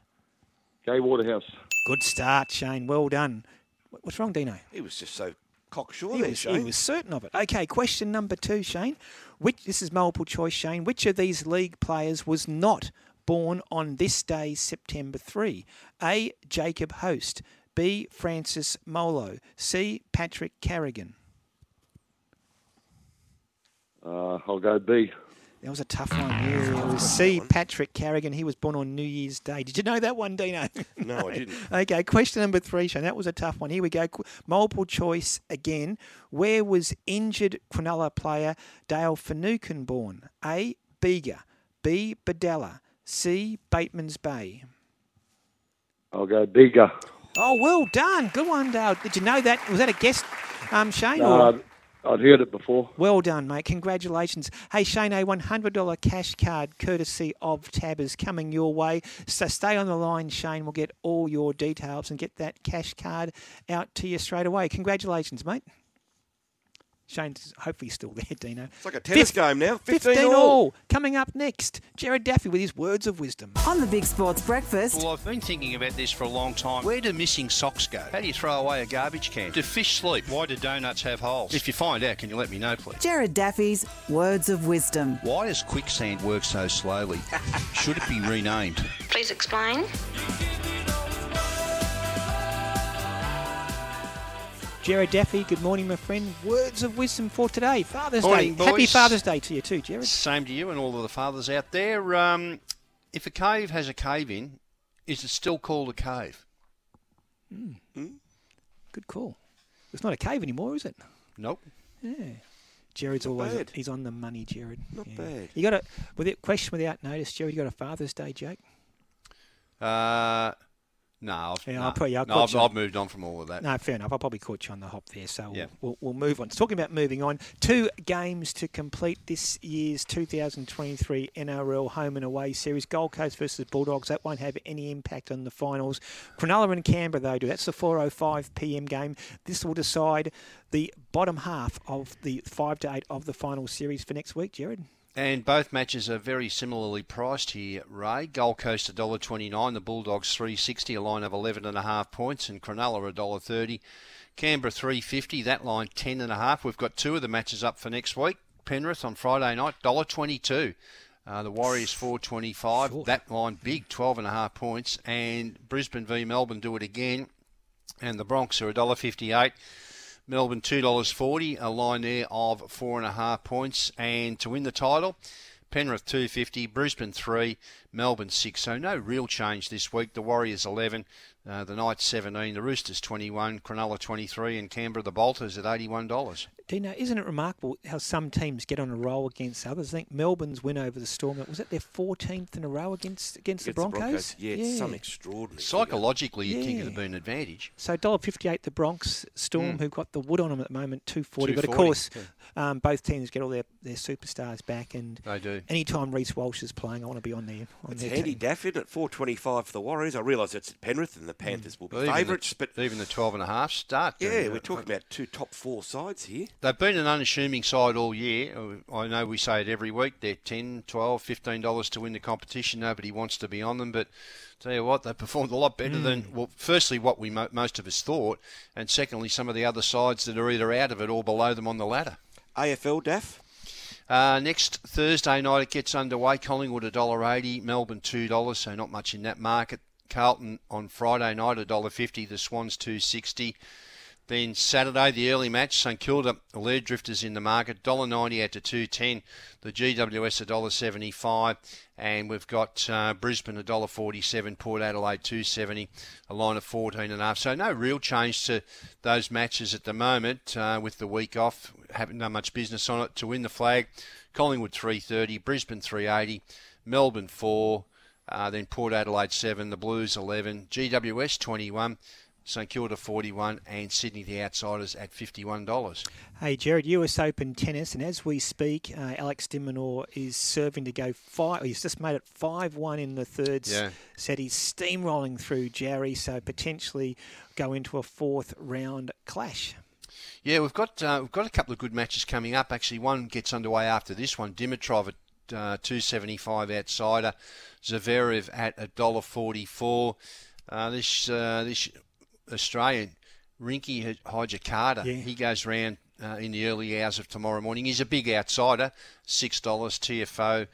Gay Waterhouse. Good start, Shane. Well done. What's wrong, Dino? He was just so cocksure He there, was, Shane. he was certain of it. Okay, question number two, Shane. Which this is multiple choice, Shane. Which of these league players was not born on this day, September 3? A. Jacob Host. B. Francis Molo. C. Patrick Carrigan. Uh, I'll go B. That was a tough one. Yeah, it was C. Patrick Carrigan. He was born on New Year's Day. Did you know that one, Dino? No, I didn't. okay, question number three, Shane. That was a tough one. Here we go. Multiple choice again. Where was injured Cronulla player Dale Finucane born? A. Bega. B. Bodalla. C. Bateman's Bay. I'll go bigger. Oh, well done. Good one, Dale. Did you know that? Was that a guess, um, Shane? No, or- I'd, I'd heard it before. Well done, mate. Congratulations. Hey, Shane, a $100 cash card courtesy of Tab is coming your way. So stay on the line, Shane. We'll get all your details and get that cash card out to you straight away. Congratulations, mate. Shane's hopefully still there, Dino. It's like a tennis game now. 15, 15 all. all. Coming up next, Gerard Daffy with his words of wisdom. On the Big Sports Breakfast. Well, I've been thinking about this for a long time. Where do missing socks go? How do you throw away a garbage can? Do fish sleep? Why do donuts have holes? If you find out, can you let me know, please? Gerard Daffy's words of wisdom. Why does quicksand work so slowly? Should it be renamed? Please explain. Gerard Daffy, good morning, my friend. Words of wisdom for today, Father's Morning, Day. Happy. Father's Day to you too, Gerard. Same to you and all of the fathers out there. Um, if a cave has a cave in, is it still called a cave? Mm. Good call. It's not a cave anymore, is it? Nope. Yeah. Gerard's Not always bad. he's on the money, Gerard. Not Yeah. bad. You got a with it question without notice, Gerard. You got a Father's Day joke? Uh, no, I've, Yeah, no, I'll put you- I'll no, I've. I've moved on from all of that. No, fair enough. I probably caught you on the hop there, so Yeah. we'll, we'll, we'll move on. Talking about moving on, two games to complete this year's 2023 NRL home and away series. Gold Coast versus Bulldogs. That won't have any impact on the finals. Cronulla and Canberra, though, do. That's the 4:05 p.m. game. This will decide the bottom half of the five to eight of the final series for next week, Gerard. And both matches are very similarly priced here, Ray. Gold Coast $1.29, the Bulldogs 360, a line of 11.5 points, and Cronulla $1.30. Canberra 350, that line 10.5. We've got two of the matches up for next week. Penrith on Friday night, $1.22. Uh, the Warriors 425, that line big, 12.5 points. And Brisbane v Melbourne do it again. And the Broncos are $1.58. Melbourne two dollars forty, a line there of four and a half points, and to win the title, Penrith two fifty, Brisbane three, Melbourne six. So no real change this week. The Warriors eleven, uh, the Knights seventeen, the Roosters twenty one, Cronulla twenty three, and Canberra the Bolters at eighty one dollars. Dino, isn't it remarkable how some teams get on a roll against others? I think Melbourne's win over the Storm was that their 14th in a row against against, the, Against the Broncos? Broncos, yeah, it's some extraordinary Psychologically, you'd think it'd be an advantage. So dollar fifty eight the Broncos Storm, Mm. who've got the wood on them at the moment, two forty. But of 240, course, um, both teams get all their, their superstars back, and They do. anytime Reece Walsh is playing, I want to be on there. On It's their handy team. daff, isn't 425 for the Warriors. I realise it's at Penrith and the Panthers will be Well, even the- favourites, but even the twelve and a half start. yeah, we're talking about two top four sides here. They've been an unassuming side all year. I know we say it every week. They're 10 12 $15 to win the competition. Nobody wants to be on them, but tell you what, they performed a lot better than, well, firstly, what we mo- most of us thought, and secondly, some of the other sides that are either out of it or below them on the ladder. AFL, Daff? Uh, next Thursday night it gets underway. Collingwood $1.80, Melbourne $2, so not much in that market. Carlton on Friday night $1.50, the Swans 260. Then Saturday, the early match, St Kilda, lead drifters in the market, $1.90 out to 210. The GWS $1.75. And we've got uh, Brisbane $1.47, Port Adelaide 270, a line of 14.5. So no real change to those matches at the moment uh, with the week off. Haven't done much business on it. To win the flag, Collingwood 330, Brisbane 380, Melbourne 4, uh, then Port Adelaide 7, the Blues 11, GWS 21. St Kilda 41 and Sydney the Outsiders at $51. Hey, Gerard, US Open tennis, and as we speak, uh, Alex de Minaur is serving to go five. He's just made it five-one in the third Yeah. set. He's steamrolling through Jarry, so potentially go into a fourth round clash. Yeah, we've got uh, we've got a couple of good matches coming up. Actually, one gets underway after this one. Dimitrov at uh, two seventy five outsider, Zverev at a dollar forty four. Uh, this uh, this Australian Rinky Hijikata, Yeah. he goes round uh, in the early hours of tomorrow morning. He's a big outsider, six dollars Tiafoe.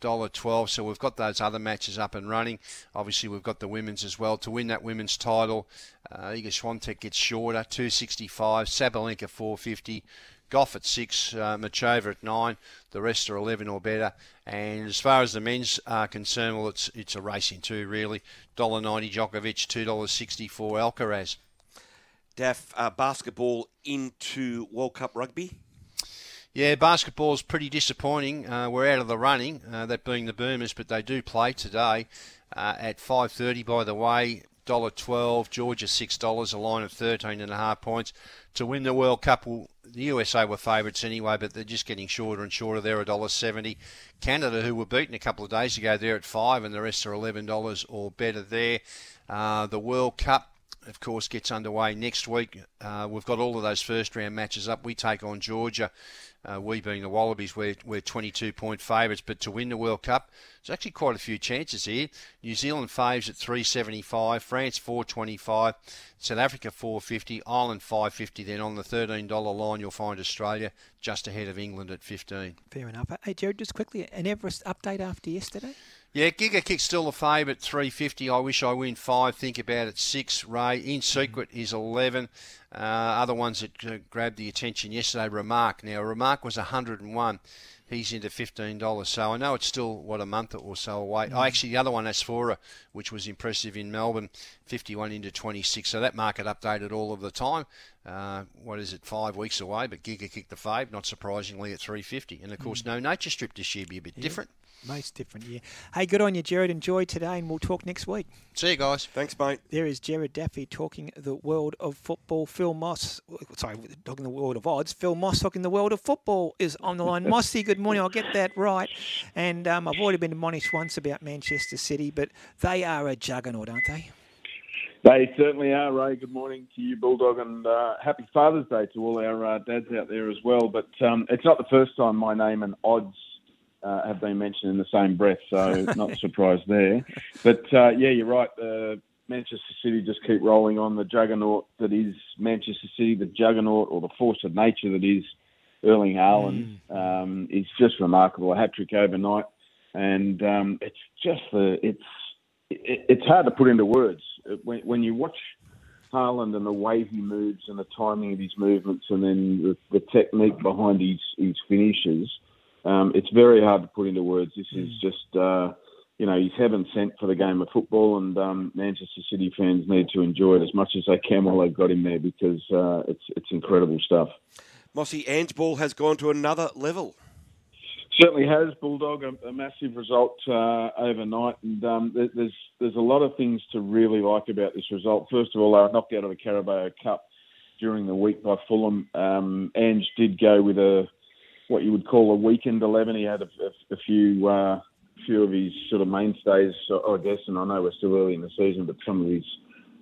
dollar twelve. So we've got those other matches up and running. Obviously, we've got the women's as well to win that women's title. Uh, Iga Swiatek gets shorter, two sixty five. Sabalenka four fifty. Gauff at six, uh, Muchova at nine. The rest are 11 or better. And as far as the men's are concerned, well, it's it's a racing too, really. $1.90 Djokovic, $2.64 Alcaraz. Daff, uh, basketball into World Cup rugby. Yeah, basketball's pretty disappointing. Uh, we're out of the running, uh, that being the Boomers, but they do play today uh, at 5.30, by the way. $1.12, Georgia $6, a line of 13.5 points. To win the World Cup, the USA were favourites anyway, but they're just getting shorter and shorter. They're $1.70. Canada, who were beaten a couple of days ago, they're at 5 and the rest are $11 or better there. Uh, the World Cup, of course, gets underway next week. Uh, we've got all of those first round matches up. We take on Georgia. Uh, we being the Wallabies, we're, we're 22 point favourites. But to win the World Cup, there's actually quite a few chances here. New Zealand faves at 375, France 425, South Africa 450, Ireland 550. Then on the $13 line, you'll find Australia just ahead of England at 15. Fair enough. Hey, Gerard, just quickly, an Everest update after yesterday? Yeah, Giga Kick's still a favourite, 350. I wish I win five. Think about it, six. Ray in secret is 11. Uh, other ones that uh, grabbed the attention yesterday, Remark. Now, Remark was 101. He's into $15. So I know it's still, what, a month or so away. Mm. Oh, actually, the other one, Asphora, which was impressive in Melbourne, 51 into 26. So that market updated all of the time. Uh, what is it, five weeks away? But Giga kicked the fave, not surprisingly, at 350. And of course, Mm. no nature strip this year, be a bit Yeah. different. Most different, year. Hey, good on you, Gerard. Enjoy today, and we'll talk next week. See you guys. Thanks, mate. There is Gerard Daffy talking the world of football. Phil Moss, sorry, talking the world of odds. Phil Moss talking the world of football is on the line. Mossy, good morning. I'll get that right. And um, I've already been admonished once about Manchester City, but they are a juggernaut, aren't they? They certainly are, Ray. Good morning to you, Bulldog, and uh, happy Father's Day to all our uh, dads out there as well. But um, it's not the first time my name and odds uh, have been mentioned in the same breath, so not surprised there. But uh, yeah, you're right. Uh, Manchester City just keep rolling on. The juggernaut that is Manchester City, the juggernaut or the force of nature that is Erling Haaland, um, is just remarkable. A hat trick overnight, and um, it's just the it's it, it's hard to put into words when, when you watch Haaland and the way he moves and the timing of his movements, and then the, the technique behind his his finishes. Um, it's very hard to put into words. This is just, uh, you know, he's heaven sent for the game of football, and um, Manchester City fans need to enjoy it as much as they can while they've got him there because uh, it's it's incredible stuff. Mossy Ange ball has gone to another level. Certainly has Bulldog a, a massive result uh, overnight, and um, there, there's there's a lot of things to really like about this result. First of all, they were knocked out of the Carabao Cup during the week by Fulham. Um, Ange did go with a what you would call a weakened eleven. He had a, a, a few uh, few of his sort of mainstays, I guess, and I know we're still early in the season, but some of his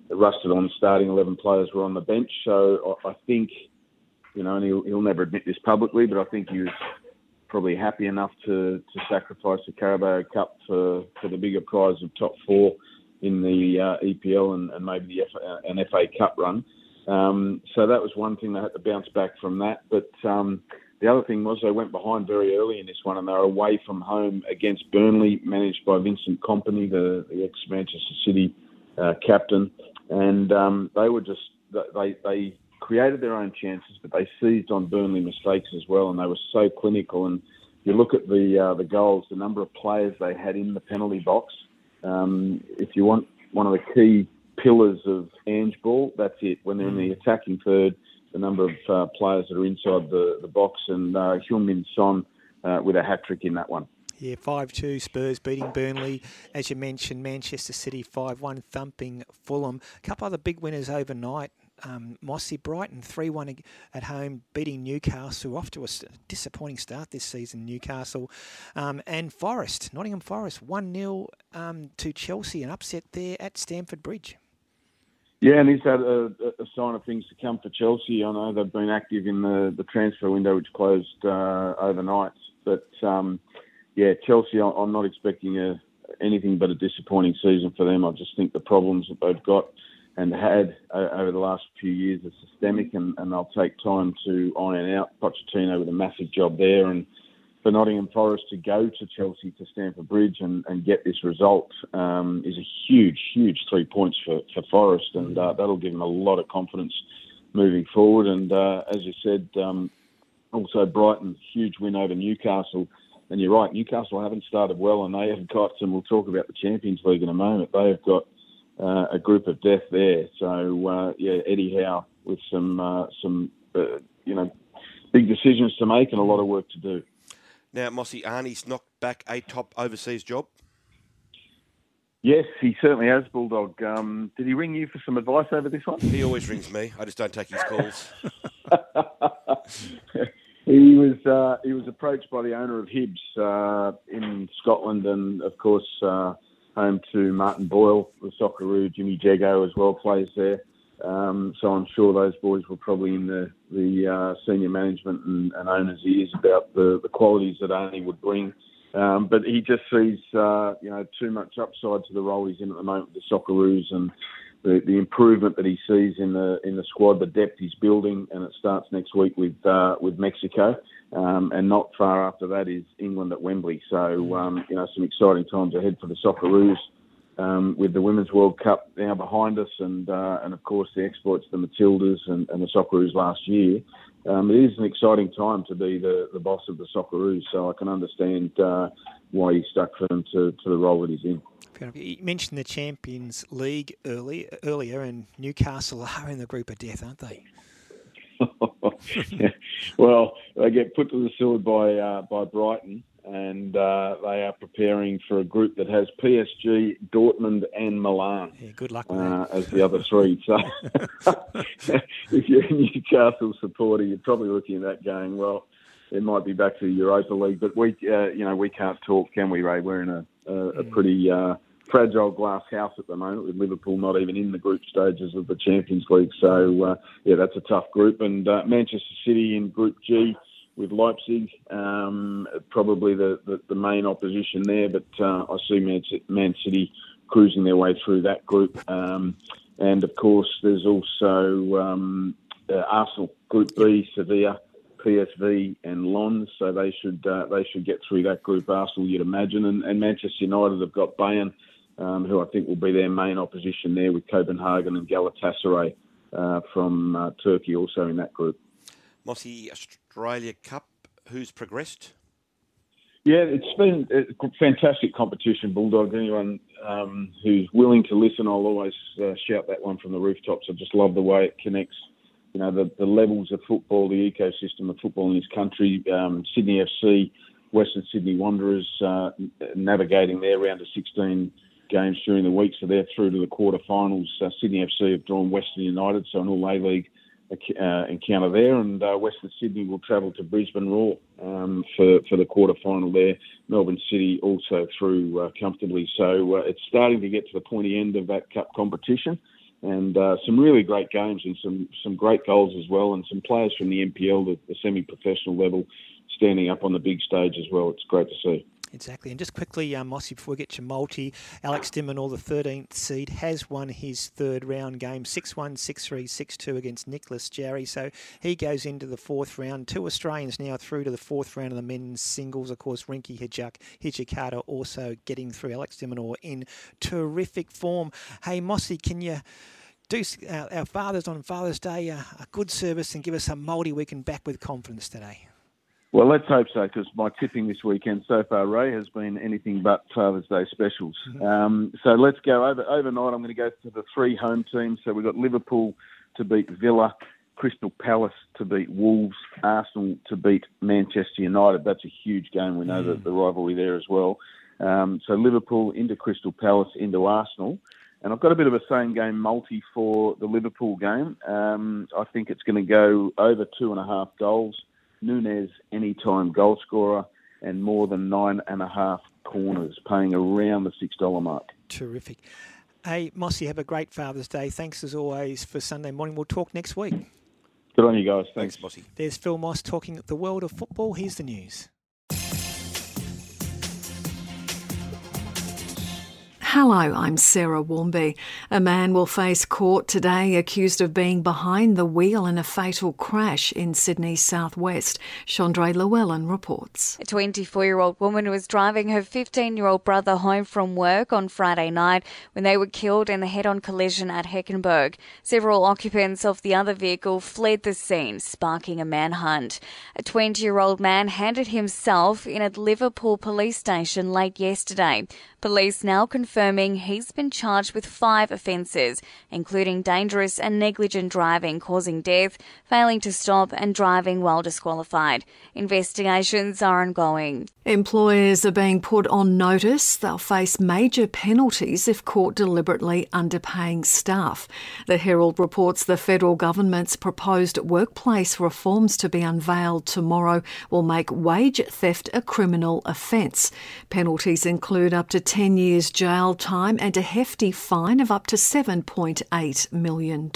rusted on starting eleven players were on the bench. So I, I think, you know, and he'll, he'll never admit this publicly, but I think he was probably happy enough to, to sacrifice the Carabao Cup for, for the bigger prize of top four in the uh, EPL and, and maybe the FA, an FA Cup run. Um, so that was one thing they had to bounce back from that. But um, the other thing was they went behind very early in this one, and they were away from home against Burnley, managed by Vincent Kompany, the, the ex Manchester City uh, captain, and um, they were just they they created their own chances, but they seized on Burnley mistakes as well, and they were so clinical. And you look at the uh, the goals, the number of players they had in the penalty box. Um, if you want one of the key pillars of Ange ball, that's it. When they're in the attacking third, the number of uh, players that are inside the, the box, and uh, Heung-Min Son uh, with a hat trick in that one. Yeah, 5 2 Spurs beating Burnley. As you mentioned, Manchester City 5 1 thumping Fulham. A couple other big winners overnight. Um, Mossy Brighton 3 1 at home, beating Newcastle. Off to a disappointing start this season, Newcastle. Um, and Forest, Nottingham Forest 1 0 um, to Chelsea, an upset there at Stamford Bridge. Yeah, and is that a, a sign of things to come for Chelsea? I know they've been active in the, the transfer window, which closed uh, overnight. But um, yeah, Chelsea, I'm not expecting a, anything but a disappointing season for them. I just think the problems that they've got and had uh, over the last few years are systemic, and, and they'll take time to iron out. Pochettino with a massive job there, and for Nottingham Forest to go to Chelsea to Stamford Bridge and, and get this result um, is a huge, huge three points for, for Forest, and uh, that'll give them a lot of confidence moving forward. And uh, as you said, um, also Brighton, huge win over Newcastle. And you're right, Newcastle haven't started well, and they have got, and we'll talk about the Champions League in a moment. They have got uh, a group of death there. So uh, yeah, Eddie Howe with some uh, some uh, you know big decisions to make and a lot of work to do. Now, Mossy Arnie's knocked back a top overseas job. Yes, he certainly has, Bulldog. Um, did he ring you for some advice over this one? He always rings me. I just don't take his calls. he was uh, he was approached by the owner of Hibs uh, in Scotland, and of course uh, home to Martin Boyle, the Socceroo, Jimmy Jeggo as well plays there. Um, so I'm sure those boys were probably in the the uh, senior management and, and owners' ears about the, the qualities that Arnie would bring. Um, but he just sees, uh, you know, too much upside to the role he's in at the moment with the Socceroos and the, the improvement that he sees in the in the squad, the depth he's building, and it starts next week with uh, with Mexico, um, and not far after that is England at Wembley. So um, you know, some exciting times ahead for the Socceroos. Um, with the Women's World Cup now behind us, and uh, and of course the exploits of the Matildas and, and the Socceroos last year, um, it is an exciting time to be the, the boss of the Socceroos. So I can understand uh, why he stuck for him to, to the role that he's in. You mentioned the Champions League early, earlier, and Newcastle are in the group of death, aren't they? well, they get put to the sword by uh, by Brighton, and uh, they are preparing for a group that has PSG, Dortmund, and Milan. Yeah, good luck uh, as the other three. So, if you're a Newcastle supporter, you're probably looking at that going, well, it might be back to the Europa League, but we, uh, you know, we can't talk, can we, Ray? We're in a, a, a pretty uh, fragile glass house at the moment, with Liverpool not even in the group stages of the Champions League. So, uh, yeah, that's a tough group. And uh, Manchester City in Group G with Leipzig, um, probably the, the, the, main opposition there. But uh, I see Man, Man, City cruising their way through that group. Um, and of course, there's also um, uh, Arsenal Group B, Sevilla, PSV, and Lens. So they should uh, they should get through that group. Arsenal, you'd imagine, and, and Manchester United have got Bayern, um, who I think will be their main opposition there, with Copenhagen and Galatasaray uh, from uh, Turkey also in that group. Mossy Australia Cup, who's progressed? Yeah, it's been a fantastic competition, Bulldog. Anyone um, who's willing to listen, I'll always uh, shout that one from the rooftops. I just love the way it connects, you know, the, the levels of football, the ecosystem of football in this country. Um, Sydney FC, Western Sydney Wanderers uh, navigating their round of 16 games during the week, so they're through to the quarterfinals. Uh, Sydney FC have drawn Western United, so an All A League uh, encounter there, and uh, Western Sydney will travel to Brisbane Roar um, for for the quarter final there. Melbourne City also through uh, comfortably, so uh, it's starting to get to the pointy end of that cup competition, and uh, some really great games and some some great goals as well, and some players from the NPL, the, the semi-professional level, standing up on the big stage as well. It's great to see. Exactly. And just quickly, um, Mossy, before we get to multi, Alex de Minaur, the 13th seed, has won his third round game 6 1, 6 3, 6 2 against Nicolas Jarry. So he goes into the fourth round. Two Australians now through to the fourth round of the men's singles. Of course, Rinky Hijuk, Hijikata also getting through. Alex de Minaur in terrific form. Hey, Mossy, can you do our, our fathers on Father's Day a, a good service and give us a multi we can back with confidence today? Well, let's hope so, because my tipping this weekend so far, Ray, has been anything but Father's Day specials. Mm-hmm. Um, so let's go over overnight. I'm going to go to the three home teams. So we've got Liverpool to beat Villa, Crystal Palace to beat Wolves, Arsenal to beat Manchester United. That's a huge game. We know mm. that the rivalry there as well. Um, so Liverpool into Crystal Palace into Arsenal. And I've got a bit of a same game multi for the Liverpool game. Um, I think it's going to go over two and a half goals. Nunez anytime goal scorer, and more than nine and a half corners, paying around the $6 mark. Terrific. Hey, Mossy, have a great Father's Day. Thanks as always for Sunday morning. We'll talk next week. Good on you guys. Thanks, Thanks Mossy. There's Phil Moss talking the world of football. Here's the news. Hello, I'm Sarah Warmby. A man will face court today accused of being behind the wheel in a fatal crash in Sydney's southwest. Chandra Llewellyn reports. A 24 year old woman was driving her 15 year old brother home from work on Friday night when they were killed in the head on collision at Heckenberg. Several occupants of the other vehicle fled the scene, sparking a manhunt. A 20 year old man handed himself in at Liverpool police station late yesterday. Police now confirming he's been charged with five offences, including dangerous and negligent driving causing death, failing to stop, and driving while disqualified. Investigations are ongoing. Employers are being put on notice. They'll face major penalties if caught deliberately underpaying staff. The Herald reports the federal government's proposed workplace reforms to be unveiled tomorrow will make wage theft a criminal offence. Penalties include up to 10 years jail time and a hefty fine of up to $7.8 million.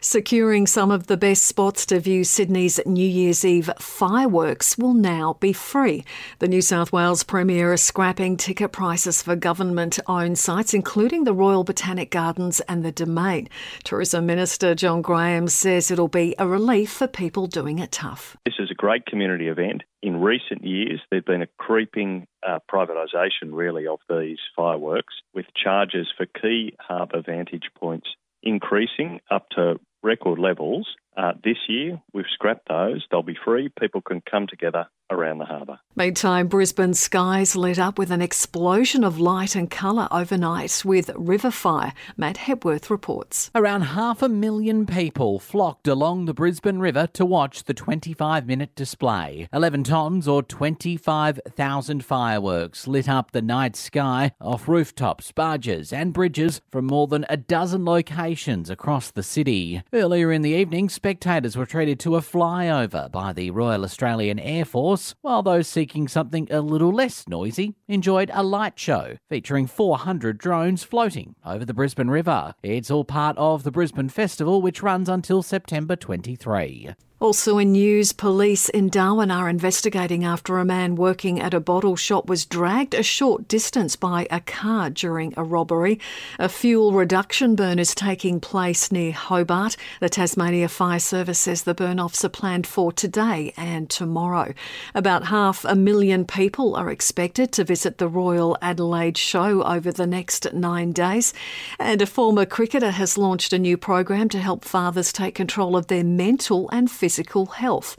Securing some of the best spots to view Sydney's New Year's Eve fireworks will now be free. The New South Wales Premier is scrapping ticket prices for government owned sites, including the Royal Botanic Gardens and the Domain. Tourism Minister John Graham says it'll be a relief for people doing it tough. This is great community event. In recent years, there's been a creeping uh, privatisation, really, of these fireworks, with charges for key harbour vantage points increasing up to record levels. Uh, this year, we've scrapped those. They'll be free. People can come together around the harbour. Meantime, Brisbane skies lit up with an explosion of light and colour overnight with river fire. Matt Hepworth reports. Around half a million people flocked along the Brisbane River to watch the 25 minute display. 11 tonnes or 25,000 fireworks lit up the night sky off rooftops, barges, and bridges from more than a dozen locations across the city. Earlier in the evening, spectators were treated to a flyover by the Royal Australian Air Force, while those seeking something a little less noisy enjoyed a light show featuring 400 drones floating over the Brisbane River. It's all part of the Brisbane Festival, which runs until September 23. Also in news, police in Darwin are investigating after a man working at a bottle shop was dragged a short distance by a car during a robbery. A fuel reduction burn is taking place near Hobart. The Tasmania Fire Service says the burn offs are planned for today and tomorrow. About half a million people are expected to visit the Royal Adelaide Show over the next nine days. And a former cricketer has launched a new program to help fathers take control of their mental and physical physical health.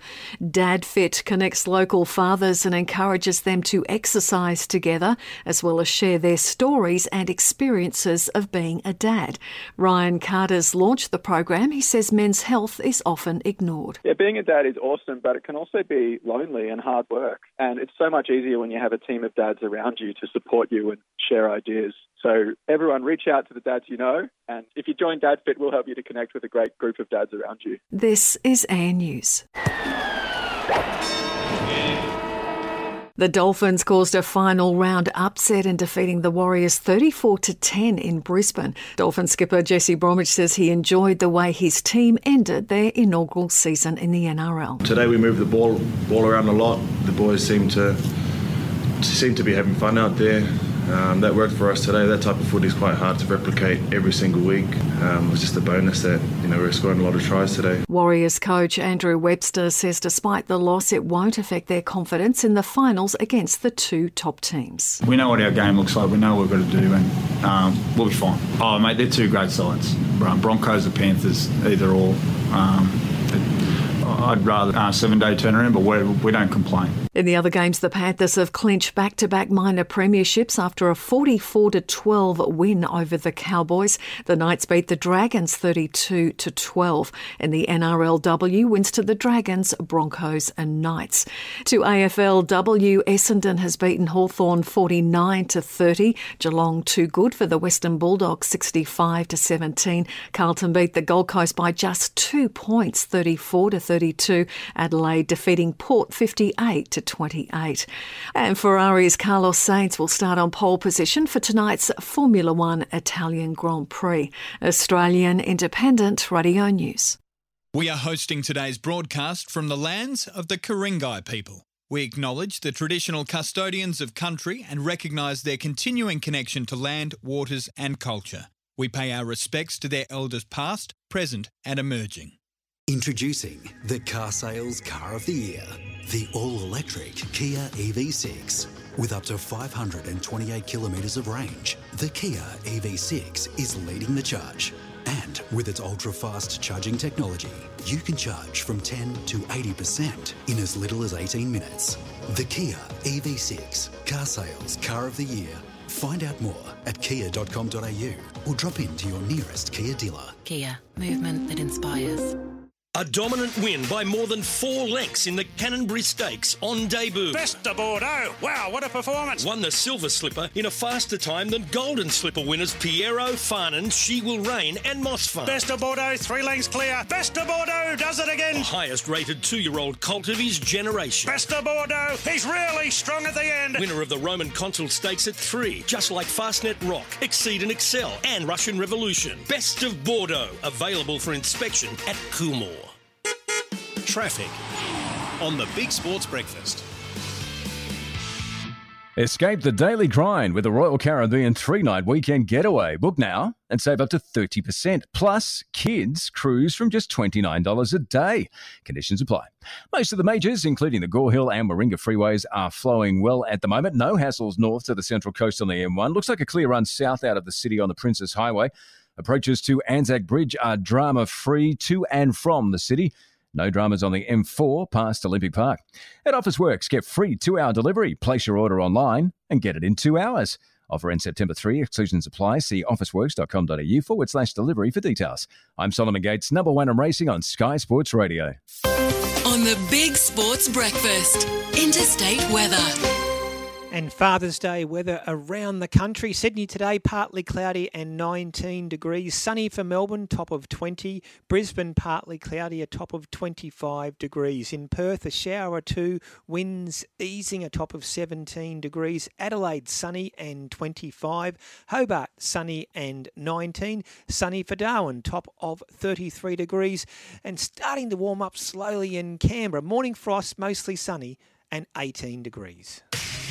Dad Fit connects local fathers and encourages them to exercise together, as well as share their stories and experiences of being a dad. Ryan Carter's launched the program. He says men's health is often ignored. Yeah, being a dad is awesome, but it can also be lonely and hard work. And it's so much easier when you have a team of dads around you to support you and share ideas. So everyone reach out to the dads you know, and if you join DadFit, we'll help you to connect with a great group of dads around you. This is Air News. The Dolphins caused a final round upset in defeating the Warriors 34 to 10 in Brisbane. Dolphin skipper Jesse Bromwich says he enjoyed the way his team ended their inaugural season in the NRL. Today we moved the ball ball around a lot. The boys seem to seem to be having fun out there. Um, that worked for us today. That type of footy is quite hard to replicate every single week. Um, it was just a bonus that you know we were scoring a lot of tries today. Warriors coach Andrew Webster says despite the loss, it won't affect their confidence in the finals against the two top teams. We know what our game looks like. We know what we've got to do, and um, we'll be fine. Oh, mate, they're two great sides. Broncos or Panthers, either or. Um, I'd rather uh, seven day turnaround, but we, we don't complain. In the other games, the Panthers have clinched back to back minor premierships after a 44 12 win over the Cowboys. The Knights beat the Dragons 32 12. In the NRLW, wins to the Dragons, Broncos, and Knights. To AFLW, Essendon has beaten Hawthorn 49 30. Geelong too good for the Western Bulldogs 65 17. Carlton beat the Gold Coast by just two points 34 32. Adelaide defeating Port 58 to 28. And Ferrari's Carlos Sainz will start on pole position for tonight's Formula One Italian Grand Prix. Australian Independent Radio News. We are hosting today's broadcast from the lands of the Ku-ring-gai people. We acknowledge the traditional custodians of country and recognise their continuing connection to land, waters, and culture. We pay our respects to their elders past, present, and emerging. Introducing the car sales car of the year, the all electric Kia EV6. With up to 528 kilometres of range, the Kia EV6 is leading the charge. And with its ultra fast charging technology, you can charge from 10 to 80% in as little as 18 minutes. The Kia EV6 Car Sales Car of the Year. Find out more at kia.com.au or drop into your nearest Kia dealer. Kia, movement that inspires. A dominant win by more than four lengths in the Canonbury Stakes on debut. Best of Bordeaux. Oh, wow, what a performance. Won the Silver Slipper in a faster time than Golden Slipper winners Pierro, Farnan, She Will Reign, and Moss Best of Bordeaux, oh, three lengths clear. Best of Bordeaux oh, does it again. The highest rated two year old colt of his generation. Best of Bordeaux, he's really strong at the end. Winner of the Roman Consul Stakes at three, just like Fastnet Rock, Exceed and Excel, and Russian Revolution. Best of Bordeaux, available for inspection at Coolmore. Traffic on the Big Sports Breakfast. Escape the daily grind with a Royal Caribbean three night weekend getaway. Book now and save up to 30%. Plus, kids cruise from just $29 a day. Conditions apply. Most of the majors, including the Gore Hill and Warringah freeways, are flowing well at the moment. No hassles north to the Central Coast on the M1. Looks like a clear run south out of the city on the Princes Highway. Approaches to Anzac Bridge are drama free to and from the city. No dramas on the M4 past Olympic Park. At Officeworks, get free two hour delivery. Place your order online and get it in two hours. Offer ends September 3. Exclusions apply. See officeworks.com.au forward slash delivery for details. I'm Solomon Gates, number one in racing on Sky Sports Radio. On the Big Sports Breakfast, interstate weather. And Father's Day weather around the country. Sydney today, partly cloudy and 19 degrees. Sunny for Melbourne, top of 20. Brisbane, partly cloudy, a top of 25 degrees. In Perth, a shower or two. Winds easing, a top of 17 degrees. Adelaide, sunny and 25. Hobart, sunny and 19. Sunny for Darwin, top of 33 degrees. And starting to warm up slowly in Canberra. Morning frost, mostly sunny and 18 degrees.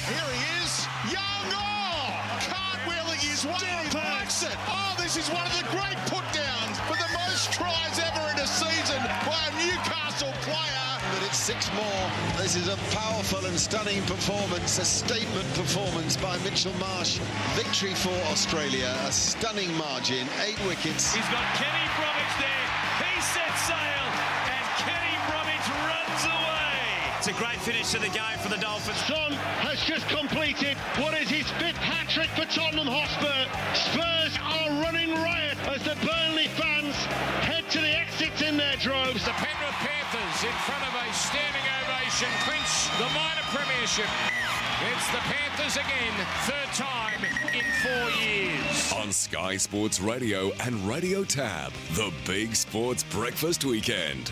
Here he is, Young Oh! Cartwheeling his way and he makes it. Oh, this is one of the great put downs for the most tries ever in a season by a Newcastle player. But it's six more. This is a powerful and stunning performance, a statement performance by Mitchell Marsh. Victory for Australia, a stunning margin, eight wickets. He's got Kenny Bromwich there. He sets sail, and Kenny Bromwich runs away. It's a great finish to the game for the Dolphins. Son has just completed what is his fifth hat trick for Tottenham Hotspur. Spurs are running riot as the Burnley fans head to the exits in their droves. The Penrith Panthers in front of a standing ovation clinch the minor premiership. It's the Panthers again, third time in four years. On Sky Sports Radio and Radio Tab, the Big Sports Breakfast Weekend.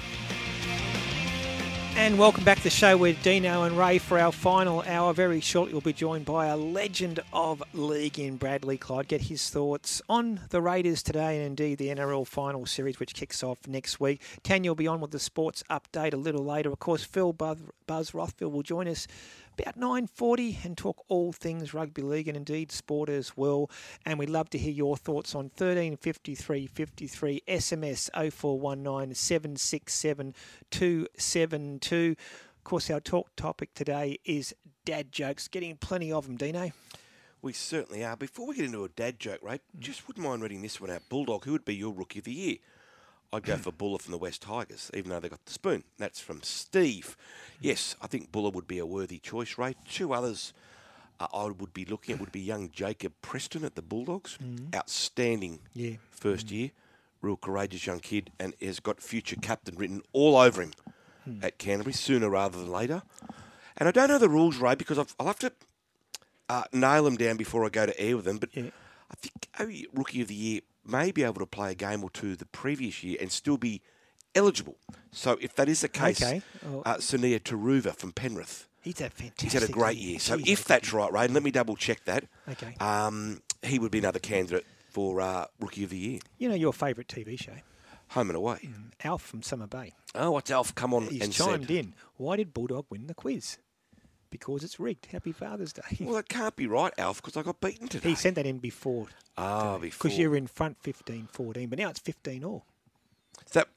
And welcome back to the show with Dino and Ray for our final hour. Very shortly, we'll be joined by a legend of league in Bradley Clyde. Get his thoughts on the Raiders today and indeed the NRL final series, which kicks off next week. Tanya will be on with the sports update a little later. Of course, Phil Buzz, Buzz Rothfield will join us about 9.40 and talk all things rugby league and indeed sport as well. And we'd love to hear your thoughts on 13 53 53 SMS 0419 767 272. Of course, our talk topic today is dad jokes. Getting plenty of them, Dino. We certainly are. Before we get into a dad joke, Ray, mm. just wouldn't mind reading this one out. Bulldog, who would be your rookie of the year? I'd go for Bula from the West Tigers, even though they got the spoon. That's from Steve. Yes, I think Bula would be a worthy choice, Ray. Two others uh, I would be looking at would be young Jacob Preston at the Bulldogs. Mhm. Outstanding Yeah. first year. Real courageous young kid and has got future captain written all over him at Canterbury sooner rather than later. And I don't know the rules, Ray, because I've, I'll have to uh, nail them down before I go to air with them. But I think a rookie of the year may be able to play a game or two the previous year and still be eligible. So if that is the case, Okay. Oh. uh, Sunia Turuva from Penrith. He's had fantastic. He's had a great year. So if that's right, Ray, let me double check that. Okay. Um, he would be another candidate for uh, Rookie of the Year. You know your favourite TV show? Home and away. Alf from Summer Bay. Oh, what's Alf come on He's and chimed said? in. Why did Bulldog win the quiz? Because it's rigged. Happy Father's Day. Well, that can't be right, Alf, because I got beaten today. He sent that in before. Ah, before. Because you were in front 15 14, but now it's 15 all. That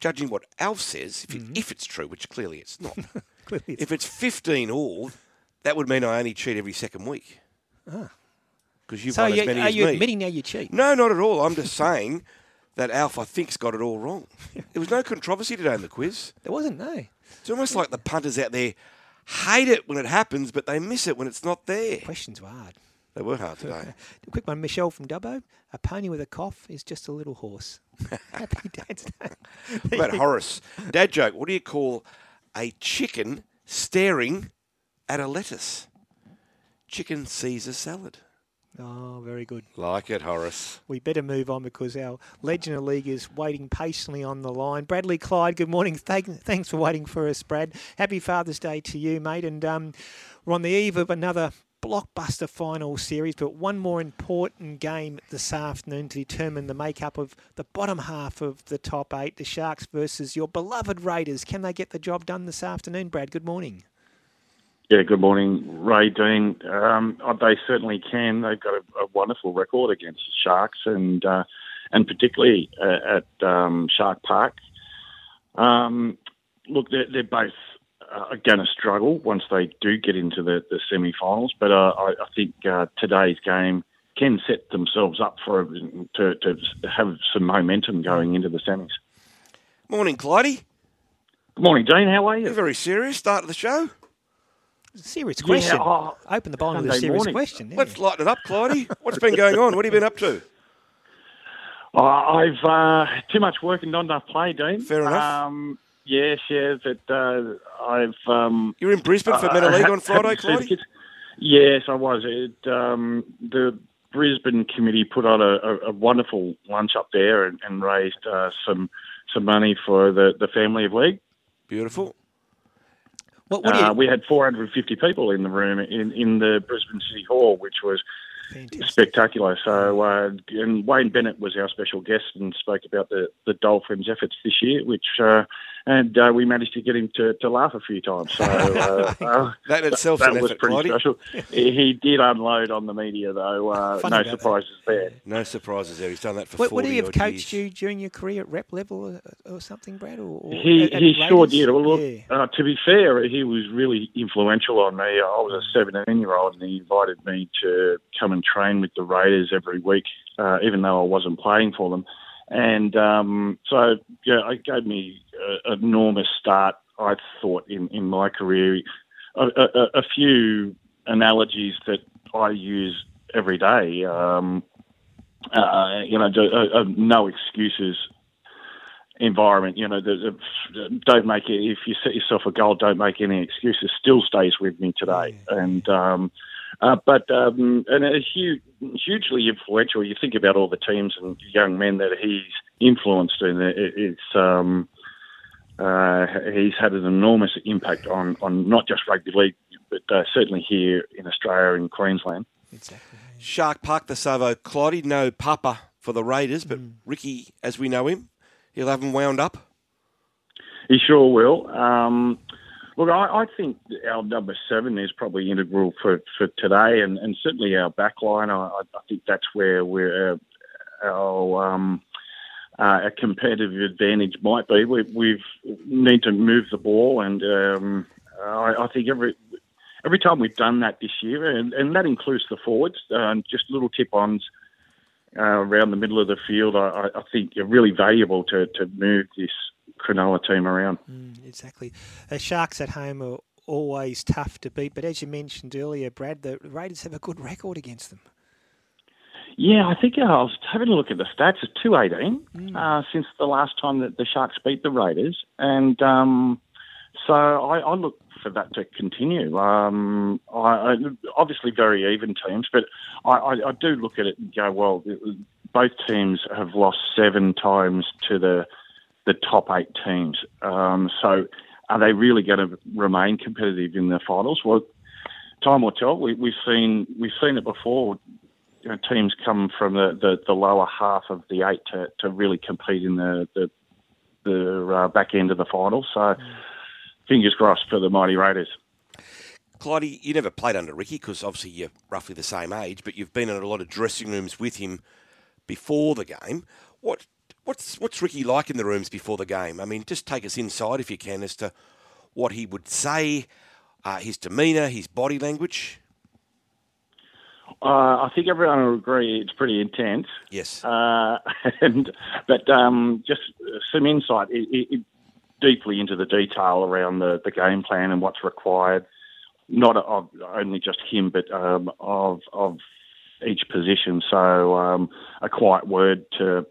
judging what Alf says, if, it, if it's true, which clearly it's not. Mm-hmm. Clearly it's if it's 15 all, that would mean I only cheat every second week. Ah. Because you've So won you- as many are as you me. admitting now you cheat? No, not at all. I'm just saying that Alf, I think's got it all wrong. There was no controversy today in the quiz. There wasn't, no. It's almost like the punters out there hate it when it happens, but they miss it when it's not there. Questions were hard. They were hard today. A quick one, Michelle from Dubbo. A pony with a cough is just a little horse. Happy Dad's Day. What about Horace? Dad joke. What do you call a chicken staring at a lettuce? Chicken Caesar salad. Oh, very good. Like it, Horace. We better move on because our legend of league is waiting patiently on the line. Bradley Clyde, good morning. Thank, thanks for waiting for us, Brad. Happy Father's Day to you, mate. And um, we're on the eve of another blockbuster final series, but one more important game this afternoon to determine the makeup of the bottom half of the top eight, the Sharks versus your beloved Raiders. Can they get the job done this afternoon, Brad? Good morning. Yeah, good morning, Ray Dean. Um, oh, they certainly can. They've got a, a wonderful record against the Sharks, and uh, and particularly uh, at um, Shark Park. Um, look, they're, they're both uh, going to struggle once they do get into the, the semi-finals, but uh, I, I think uh, today's game can set themselves up for to, to have some momentum going into the semis. Morning, Clydey. Good morning, Dean. How are you? You're very serious. Start of the show. Serious Yeah, question. oh, Open the bottom with a serious morning. question. yeah. Let's lighten it up, Clydey. What's been going on? What have you been up to? Uh, I've uh, too much work and not enough play, Dean. Fair enough. Um, yes, yeah, but uh, I've. Um, You're in Brisbane for uh, Men of League on Friday, haven't seen the Clydey? kids. Yes, I was. It, um, the Brisbane committee put on a, a, a wonderful lunch up there and, and raised uh, some some money for the, the family of league. Beautiful. What, what you, Uh, we had 450 people in the room in, in the Brisbane City Hall, which was spectacular. So, uh, and Wayne Bennett was our special guest and spoke about the, the Dolphins' efforts this year, which uh, and uh, we managed to get him to, to laugh a few times. So uh, uh, That in itself's that an was effort, pretty Clydey. special. he he did unload on the media, though. Uh, no about that. surprises there. No surprises there. He's done that for What, 40 would he have coached years. you during your career at rep level or, or something, Brad? Or, or He at- at sure did. Well, look, Yeah. uh, to be fair, he was really influential on me. I was a 17 year old, and he invited me to come and train with the Raiders every week, uh, even though I wasn't playing for them. And um, so, yeah, it gave me an enormous start. I thought in in my career, a, a, a few analogies that I use every day. Um, uh, you know, uh, uh, no excuses environment. You know, don't make it. If you set yourself a goal, don't make any excuses. Still stays with me today, and um, uh, but um, and a huge, hugely influential. You think about all the teams and young men that he's influenced, and it, it's. Um, uh, he's had an enormous impact on, on not just rugby league, but uh, certainly here in Australia and Queensland. Exactly. Shark Park, the Savo, Clydey, no Papa for the Raiders, but Mm. Ricky, as we know him, he'll have him wound up. He sure will. Um, look, I, I think our number seven is probably integral for, for today, and, and certainly our back line. I, I think that's where we're uh, our um, uh, a competitive advantage might be. We we've need to move the ball, and um, I, I think every every time we've done that this year, and, and that includes the forwards, uh, just little tip-ons uh, around the middle of the field. I, I- I think are really valuable to, to move this Cronulla team around. Mm, exactly. Uh, Sharks at home are always tough to beat, but as you mentioned earlier, Brad, the Raiders have a good record against them. Yeah, I think uh, I was having a look at the stats. It's two eighteen uh, since the last time that the Sharks beat the Raiders, and um, so I, I look for that to continue. Um, I, I, obviously, very even teams, but I, I, I do look at it and go, well, both teams have lost seven times to the the top eight teams. Um, so, are they really going to remain competitive in the finals? Well, time will tell. We, we've seen we've seen it before. You know, teams come from the, the, the lower half of the eight to, to really compete in the the, the uh, back end of the finals. So, fingers crossed for the mighty Raiders. Clyde, you never played under Ricky because obviously you're roughly the same age, but you've been in a lot of dressing rooms with him before the game. What what's what's Ricky like in the rooms before the game? I mean, just take us inside if you can as to what he would say, uh, his demeanour, his body language. Uh, I think everyone will agree it's pretty intense. Yes. Uh, and but um, just some insight it, it, deeply into the detail around the, the game plan and what's required, not of only just him, but um, of of each position. So um, a quiet word to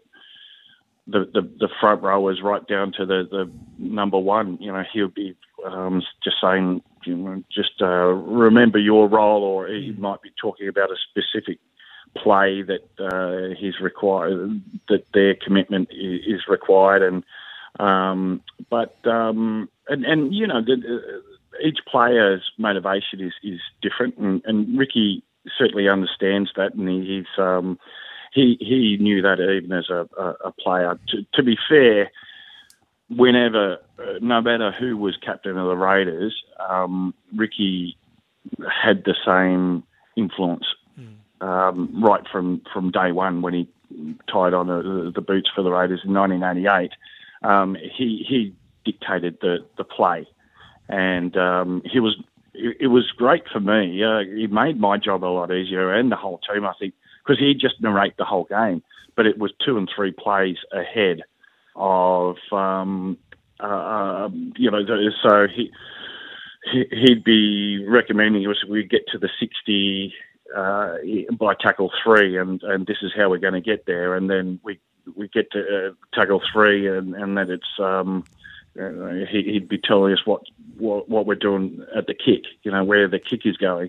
the, the, the front rowers right down to the, the number one. You know, he'll be um, just saying, you know, just uh, remember your role, or he might be talking about a specific play that uh, he's required, that their commitment is required, and um, but um, and and you know, the, each player's motivation is is different, and, and Ricky certainly understands that, and he, he's um, he he knew that even as a, a, a player. To, to, be fair, whenever, uh, no matter who was captain of the Raiders, um, Ricky had the same influence um, right from, from day one when he tied on the, the boots for the Raiders in 1988. Um, he he dictated the the play, and um, he was it, it, was great for me. Uh, it made my job a lot easier and the whole team. I think because he'd just narrate the whole game, but it was two and three plays ahead of um, uh, um, you know. So he he'd be recommending us we get to the sixty uh, by tackle three, and and this is how we're going to get there, and then we we get to uh, tackle three, and and that it's. Um, uh, he, would be telling us what, what what we're doing at the kick, you know, where the kick is going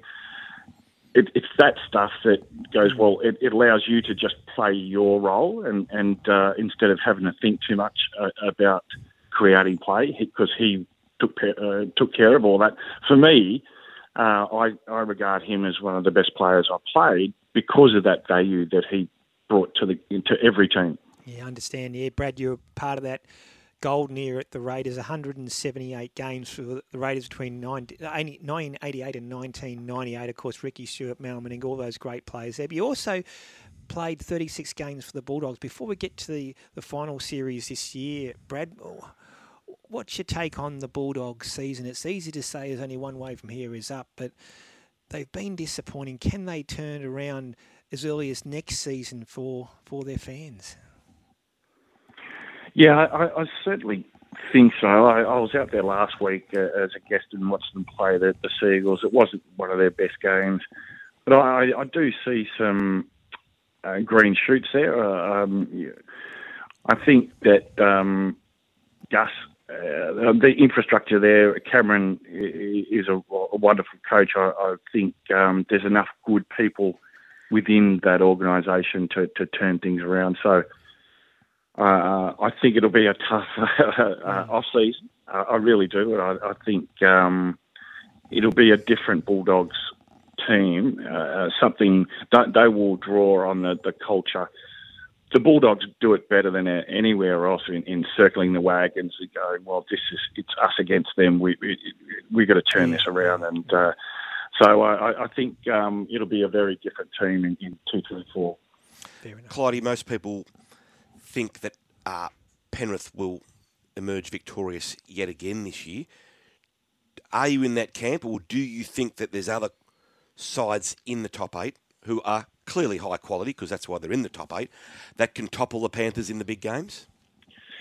it, it's that stuff that goes well. It, it, allows you to just play your role, and and uh, instead of having to think too much uh, about creating play, because he, took uh, took care of all that. For me, uh, I I regard him as one of the best players I played because of that value that he brought to the to every team. Yeah, I understand. Yeah, Brad, you're part of that golden era at the Raiders, 178 games for the Raiders between 1988 and 1998. Of course, Ricky Stewart, Mal Meninga, all those great players there. But you also played 36 games for the Bulldogs. Before we get to the, the final series this year, Brad, what's your take on the Bulldogs season? It's easy to say there's only one way from here is up, but they've been disappointing. Can they turn around as early as next season for, for their fans? Yeah, I, I certainly think so. I, I, was out there last week uh, as a guest and watched them play the, the Seagulls. It wasn't one of their best games, but I, I do see some uh, green shoots there. Uh, um, yeah. I think that um, Gus, uh, the infrastructure there, Cameron is a, a wonderful coach. I, I think um, there's enough good people within that organisation to, to turn things around. So uh, I think it'll be a tough uh, off season. Uh, I really do. I, I think um, it'll be a different Bulldogs team. Uh, something they will draw on the, the culture. The Bulldogs do it better than anywhere else in, in circling the wagons and going, well, this is it's us against them. We we we got to turn this around, and uh, so I, I think um, it'll be a very different team in, in two two four. Clyde, most people think that uh, Penrith will emerge victorious yet again this year. Are you in that camp, or do you think that there's other sides in the top eight who are clearly high quality, because that's why they're in the top eight, that can topple the Panthers in the big games?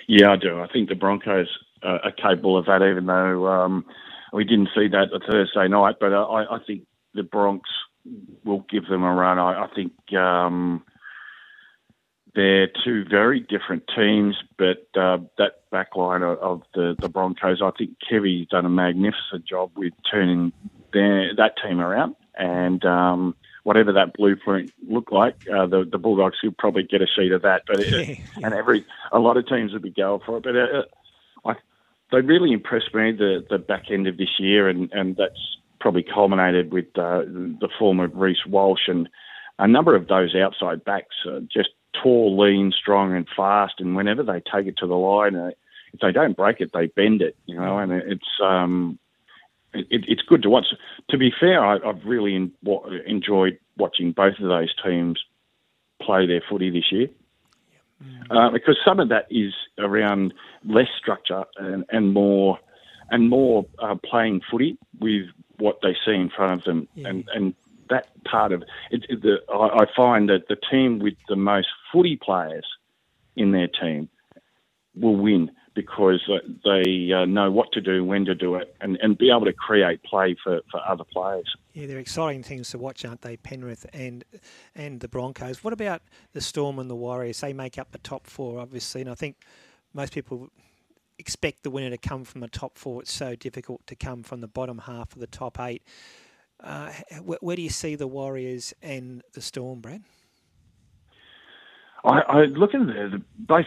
Yeah, I do. I think the Broncos are capable of that, even though um, we didn't see that Thursday night. But I, I, think the Bronx will give them a run. I, I think um, they're two very different teams, but uh, that backline of, of the, the Broncos, I think Kevy's done a magnificent job with turning their, that team around. And um, whatever that blueprint looked like, uh, the, the Bulldogs will probably get a sheet of that. But it, and every a lot of teams would be going for it. But uh, I, they really impressed me the the back end of this year, and, and that's probably culminated with uh, the form of Reece Walsh and a number of those outside backs uh, just tall, lean, strong, and fast. And whenever they take it to the line, uh, if they don't break it, they bend it. You know, and it's um, it, it's good to watch. To be fair, I, I've really in, enjoyed watching both of those teams play their footy this year. Uh, because some of that is around less structure and, and more and more uh, playing footy with what they see in front of them, yeah. and and that part of it, it the, I, I find that the team with the most footy players in their team will win because they uh, know what to do, when to do it, and, and be able to create play for, for other players. Yeah, they're exciting things to watch, aren't they, Penrith and and the Broncos? What about the Storm and the Warriors? They make up the top four, obviously, and I think most people expect the winner to come from the top four. It's so difficult to come from the bottom half of the top eight. Uh, where, where, do you see the Warriors and the Storm, Brad? I, I look at the, the both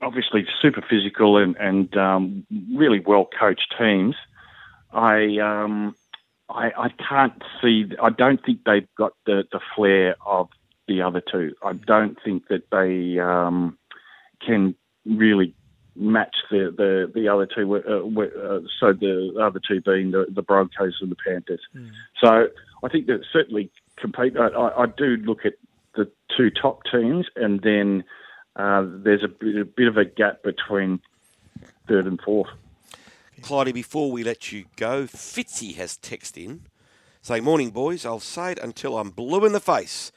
obviously super physical and, and um, really well coached teams. I, um, I I can't see. I don't think they've got the, the flair of the other two. I don't think that they um, can really match the, the, the other two. Uh, uh, so the other two being the, the Broncos and the Panthers. Mm. So I think that certainly compete. I, I, I do look at the two top teams, and then uh, there's a bit, a bit of a gap between third and fourth. Clyde, before we let you go, Fitzy has text in saying, Morning, boys. I'll say it until I'm blue in the face.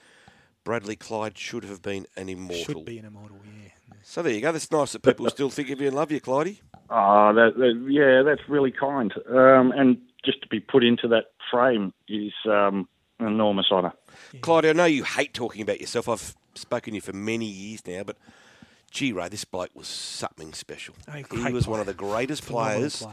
Bradley Clyde should have been an immortal. Should be an immortal, yeah. So there you go. That's nice that people still think of you and love you, Clyde. Oh, that, that, yeah, that's really kind. Um, and just to be put into that frame is um, an enormous honour. Yeah. Clyde, I know you hate talking about yourself. I've spoken to you for many years now, but gee, Ray, this bloke was something special. Oh, he was player. one of the greatest players.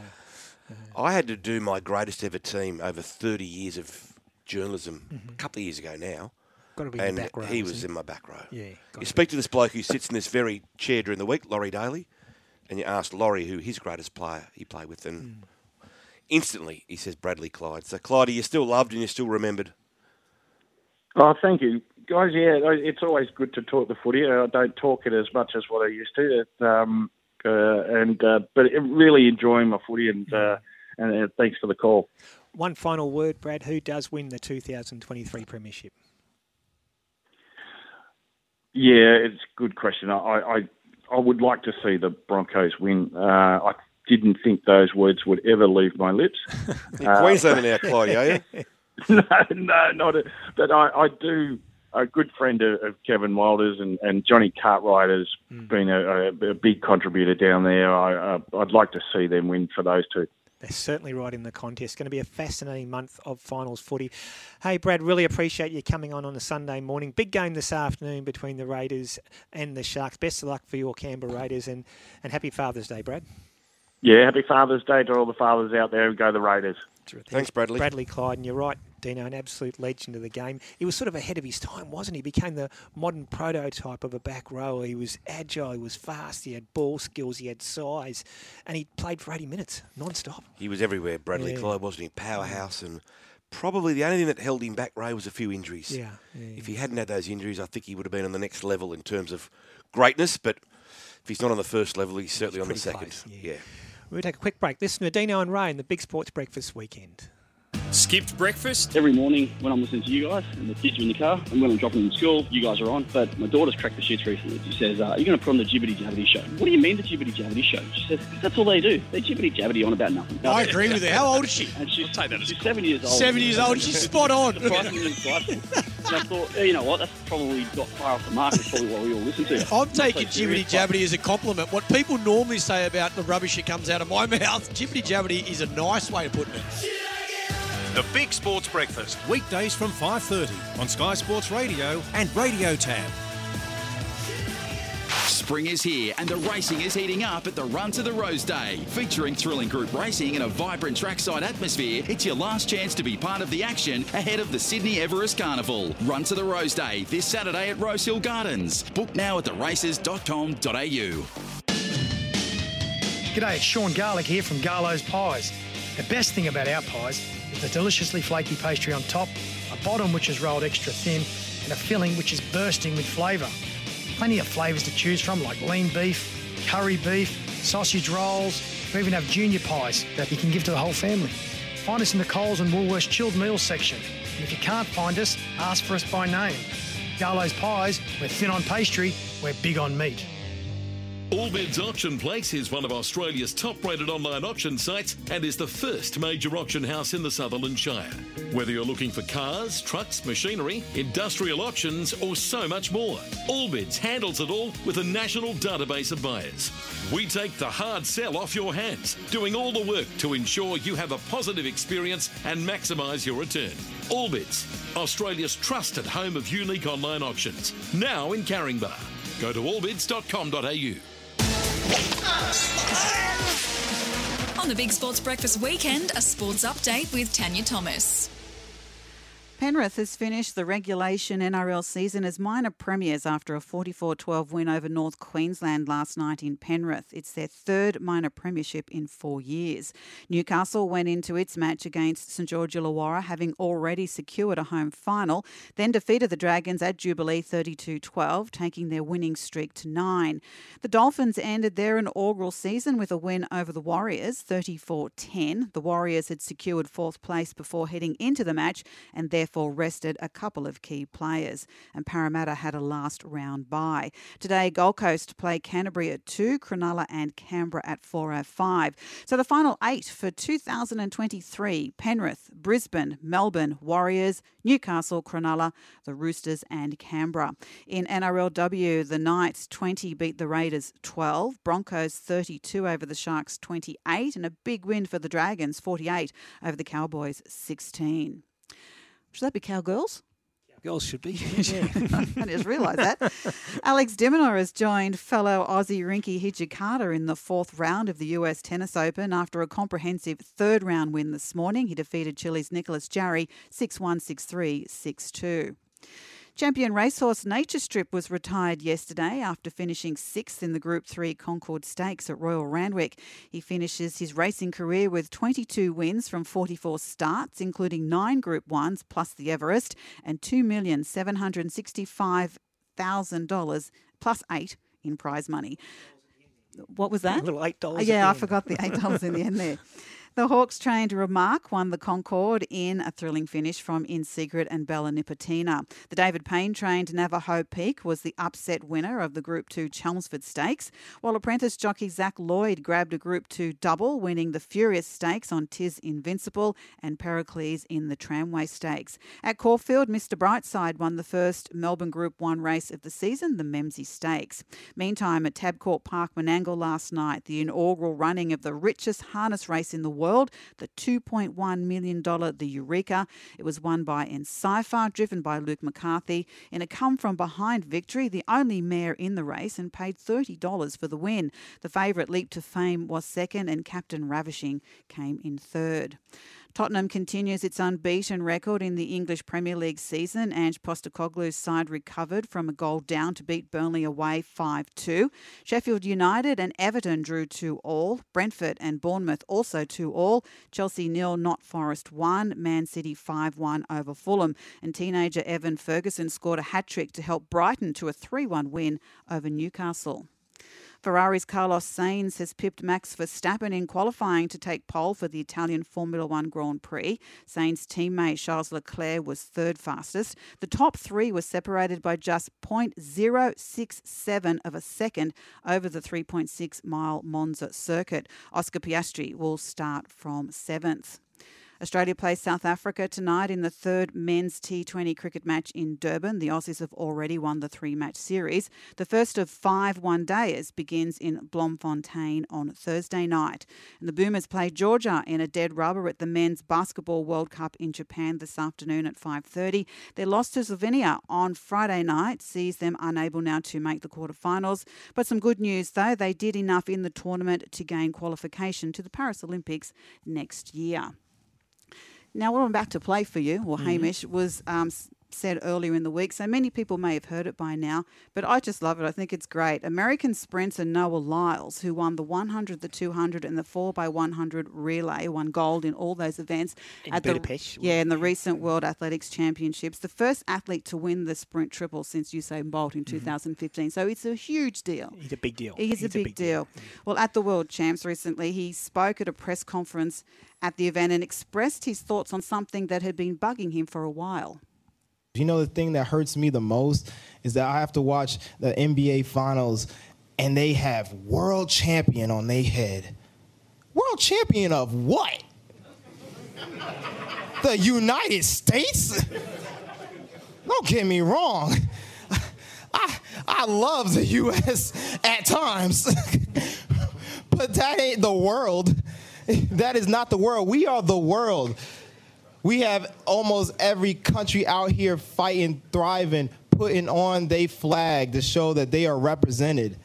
I had to do my greatest ever team over 30 years of journalism mm-hmm. a couple of years ago now. And row, he was in my back row. Yeah. You speak to this bloke who sits in this very chair during the week, Laurie Daley, and you ask Laurie who his greatest player he played with, and mm. instantly he says Bradley Clyde. So, Clyde, you're still loved and you're still remembered. Oh, thank you, guys. Yeah, it's always good to talk the footy. I don't talk it as much as what I used to. It, um, uh, and uh, but really enjoying my footy, and uh, and uh, thanks for the call. One final word, Brad. Who does win the 2023 Premiership? Yeah, it's a good question. I, I I would like to see the Broncos win. Uh, I didn't think those words would ever leave my lips. You're Queenslander now, Claudia, are you? no, no, not. A, but I, I do. A good friend of, of Kevin Walters and, and Johnny Cartwright has mm. been a, a, a, big contributor down there. I, uh, I'd like to see them win for those two. They're certainly right in the contest. It's going to be a fascinating month of finals footy. Hey, Brad, really appreciate you coming on on a Sunday morning. Big game this afternoon between the Raiders and the Sharks. Best of luck for your Canberra Raiders and, and happy Father's Day, Brad. Yeah, happy Father's Day to all the fathers out there. Who go the Raiders. Thanks, Bradley. Bradley Clyde, and you're right, Dino, an absolute legend of the game. He was sort of ahead of his time, wasn't he? Became the modern prototype of a back rower. He was agile, he was fast, he had ball skills, he had size, and he played for 80 minutes non-stop. He was everywhere, Bradley yeah. Clyde, wasn't he? Powerhouse and probably the only thing that held him back, Ray, was a few injuries. Yeah, yeah, If he hadn't had those injuries, I think he would have been on the next level in terms of greatness, but if he's not on the first level, he's certainly he's on the second. Close, yeah. yeah. We'll take a quick break. Listen to Dino and Ray in the Big Sports Breakfast Weekend. Skipped breakfast? Every morning when I'm listening to you guys and the kids are in the car and when I'm dropping them to school, you guys are on. But my daughter's cracked the shits recently. She says, uh, Are you going to put on the Jibbity Jabbity show? What do you mean the Jibbity Jabbity show? She says, That's all they do. They Jibbity Jabbity on about nothing. I agree with her. How old is she? And she's, I'll take that she's seven years old. Seven years old. She's spot on. Surprisingly insightful. and I thought, you know what, that's probably got far off the mark. That's probably what we all listen to. I'm taking Jibbity Jabbity as a compliment. What people normally say about the rubbish that comes out of my mouth, Jibbity Jabbity is a nice way of putting it. The Big Sports Breakfast, weekdays from 5.30 on Sky Sports Radio and Radio Tab. Spring is here and the racing is heating up at the Run to the Rose Day. Featuring thrilling group racing and a vibrant trackside atmosphere, it's your last chance to be part of the action ahead of the Sydney Everest Carnival. Run to the Rose Day this Saturday at Rosehill Gardens. Book now at theraces.com.au. G'day, it's Sean Garlick here from Garlo's Pies. The best thing about our pies is the deliciously flaky pastry on top, a bottom which is rolled extra thin, and a filling which is bursting with flavour. Plenty of flavours to choose from like lean beef, curry beef, sausage rolls, we even have junior pies that you can give to the whole family. Find us in the Coles and Woolworths chilled meals section. And if you can't find us, ask for us by name. Garlo's Pies, we're thin on pastry, we're big on meat. Allbids Auction Place is one of Australia's top rated online auction sites and is the first major auction house in the Sutherland Shire. Whether you're looking for cars, trucks, machinery, industrial auctions, or so much more, Allbids handles it all with a national database of buyers. We take the hard sell off your hands, doing all the work to ensure you have a positive experience and maximise your return. Allbids, Australia's trusted home of unique online auctions, now in Caringbah. Go to allbids.com.au. On the Big Sports Breakfast weekend, a sports update with Tanya Thomas. Penrith has finished the regulation NRL season as minor premiers after a 44 12 win over North Queensland last night in Penrith. It's their third minor premiership in four years. Newcastle went into its match against St George Illawarra having already secured a home final, then defeated the Dragons at Jubilee 32 12, taking their winning streak to nine. The Dolphins ended their inaugural season with a win over the Warriors 34 10. The Warriors had secured fourth place before heading into the match and their therefore rested a couple of key players. And Parramatta had a last round bye. Today, Gold Coast play Canterbury at 2, Cronulla and Canberra at 4.05. So the final eight for 2023 Penrith, Brisbane, Melbourne, Warriors, Newcastle, Cronulla, the Roosters, and Canberra. In NRLW, the Knights 20 beat the Raiders 12, Broncos 32 over the Sharks 28, and a big win for the Dragons 48 over the Cowboys 16. Should that be cowgirls? Girls should be. yeah. I just realised that. Alex de Minaur has joined fellow Aussie Rinky Hijikata in the fourth round of the US Tennis Open after a comprehensive third round win this morning. He defeated Chile's Nicholas Jarry 6 1 6 3 6 2. Champion racehorse Nature Strip was retired yesterday after finishing sixth in the Group 3 Concord Stakes at Royal Randwick. He finishes his racing career with 22 wins from 44 starts, including nine Group 1s plus the Everest, and $2,765,000 plus eight in prize money. What was that? A little eight dollars. Yeah, I forgot the eight dollars in the end there. The Hawkes trained Remark won the Concord in a thrilling finish from In Secret and Bella Nipotina. The David Payne trained Navajo Peak was the upset winner of the Group 2 Chelmsford Stakes, while apprentice jockey Zach Lloyd grabbed a Group 2 double, winning the Furious Stakes on Tiz Invincible and Pericles in the Tramway Stakes. At Caulfield, Mr. Brightside won the first Melbourne Group 1 race of the season, the Memsie Stakes. Meantime, at Tabcorp Park, Menangle last night, the inaugural running of the richest harness race in the world the $2.1 million The Eureka. It was won by Encipher, driven by Luke McCarthy, in a come from behind victory, the only mare in the race, and paid $30 for the win. The favourite Leap to Fame was second, and Captain Ravishing came in third. Tottenham continues its unbeaten record in the English Premier League season. Ange Postecoglou's side recovered from a goal down to beat Burnley away 5-2. Sheffield United and Everton drew 2 all. Brentford and Bournemouth also 2 all. Chelsea nil, Notts Forest 1. Man City 5-1 over Fulham. And teenager Evan Ferguson scored a hat-trick to help Brighton to a 3-1 win over Newcastle. Ferrari's Carlos Sainz has pipped Max Verstappen in qualifying to take pole for the Italian Formula One Grand Prix. Sainz' teammate Charles Leclerc was third fastest. The top three were separated by just 0.067 of a second over the 3.6 mile Monza circuit. Oscar Piastri will start from seventh. Australia plays South Africa tonight in the third men's T20 cricket match in Durban. The Aussies have already won the three match series. The first of five one dayers begins in Bloemfontein on Thursday night. And the Boomers play Georgia in a dead rubber at the men's basketball World Cup in Japan this afternoon at 5:30. Their loss to Slovenia on Friday night sees them unable now to make the quarterfinals. But some good news though, they did enough in the tournament to gain qualification to the Paris Olympics next year. Now, what I'm about to play for you, or Mhm. Hamish, was um, said earlier in the week, so many people may have heard it by now, but I just love it. I think it's great. American sprinter Noah Lyles, who won the 100, the 200, and the 4x100 relay, won gold in all those events In at Budapest, the yeah in the recent World Athletics Championships. The first athlete to win the sprint triple since Usain Bolt in mm-hmm. 2015. So it's a huge deal. He's a big deal. He is He's a big, deal. Well, at the World Champs recently, he spoke at a press conference at the event and expressed his thoughts on something that had been bugging him for a while. You know, the thing that hurts me the most is that I have to watch the NBA finals and they have world champion on their head. World champion of what? the United States? Don't get me wrong. I, I love the U.S. at times, but that ain't the world. That is not the world. We are the world. We have almost every country out here fighting, thriving, putting on their flag to show that they are represented.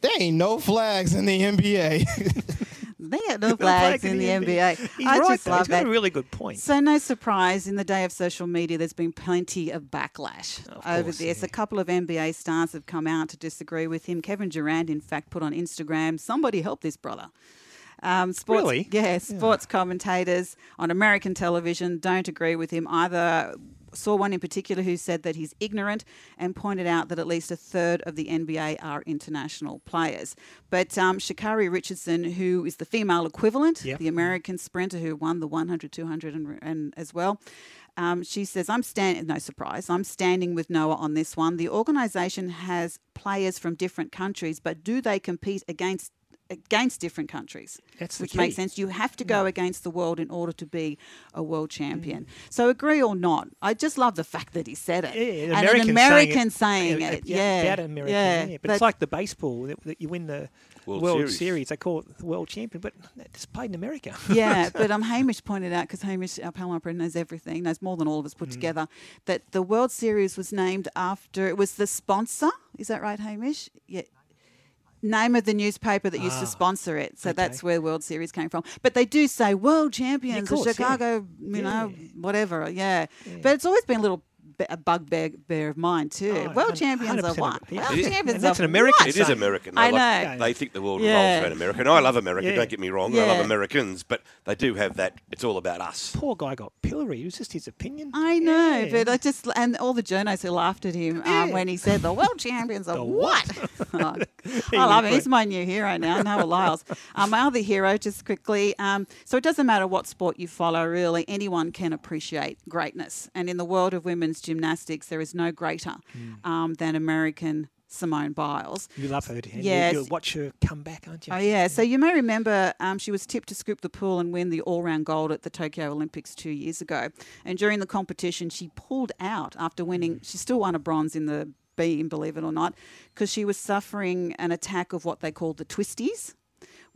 There ain't no flags in the NBA. They got no flags in the NBA. He's I right, just though. love He's got that. a really good point. So no surprise, in the day of social media, there's been plenty of backlash over this. A couple of NBA stars have come out to disagree with him. Kevin Durant, in fact, put on Instagram, "Somebody help this brother." Um, sports, Really? Yeah, sports commentators on American television don't agree with him either. Saw one in particular who said that he's ignorant and pointed out that at least a third of the NBA are international players. But um, Sha'Carri Richardson, who is the female equivalent, Yep. the American sprinter who won the 100, 200, and, and as well. Um, she says, I'm standing, no surprise, I'm standing with Noah on this one. The organisation has players from different countries, but do they compete against against different countries? That's the which makes sense. You have to go against the world in order to be a world champion. So agree or not, I just love the fact that he said it. Yeah, and an American saying it. yeah, Yeah, about American, yeah. yeah. But, it's like the baseball that, that you win the World World, Series. Series. They call it the World Champion, but it's played in America. yeah, but um, Hamish pointed out because Hamish, our panel operator, knows everything, knows more than all of us Mm. put together. That the World Series was named after it was the sponsor. Is that right, Hamish? Yeah. Name of the newspaper that used Ah, to sponsor it, so okay. that's where World Series came from. But they do say World Champions, course, the yeah. Chicago, you know, Yeah. whatever. Yeah. but it's always been a little a bugbear bear of mine too. Oh, World champions are 100% what? yeah. World It is- champions and that's are an American what? It is American. They I like- know. They think the world Yeah. revolves around America. And I love America, Yeah. don't get me wrong. I love Americans, but they do have that, it's all about us. Poor guy got pilloried. It was just his opinion. I know, Yeah. but I just and all the journos who laughed at him um, when he said the world champions are what? what? Oh, I love him. He's my new hero now, Noah Lyles. Um, my other hero, just quickly. Um, so it doesn't matter what sport you follow, really. Anyone can appreciate greatness, and in the world of women's gymnastics, there is no greater Hmm. um, than American Simone Biles. You love her. And Yes. You, you watch her come back, aren't you? Oh yeah, so you may remember um, she was tipped to scoop the pool and win the all-round gold at the Tokyo Olympics two years ago. And during the competition, she pulled out after winning. She still won a bronze in the beam, believe it or not, because she was suffering an attack of what they called the twisties.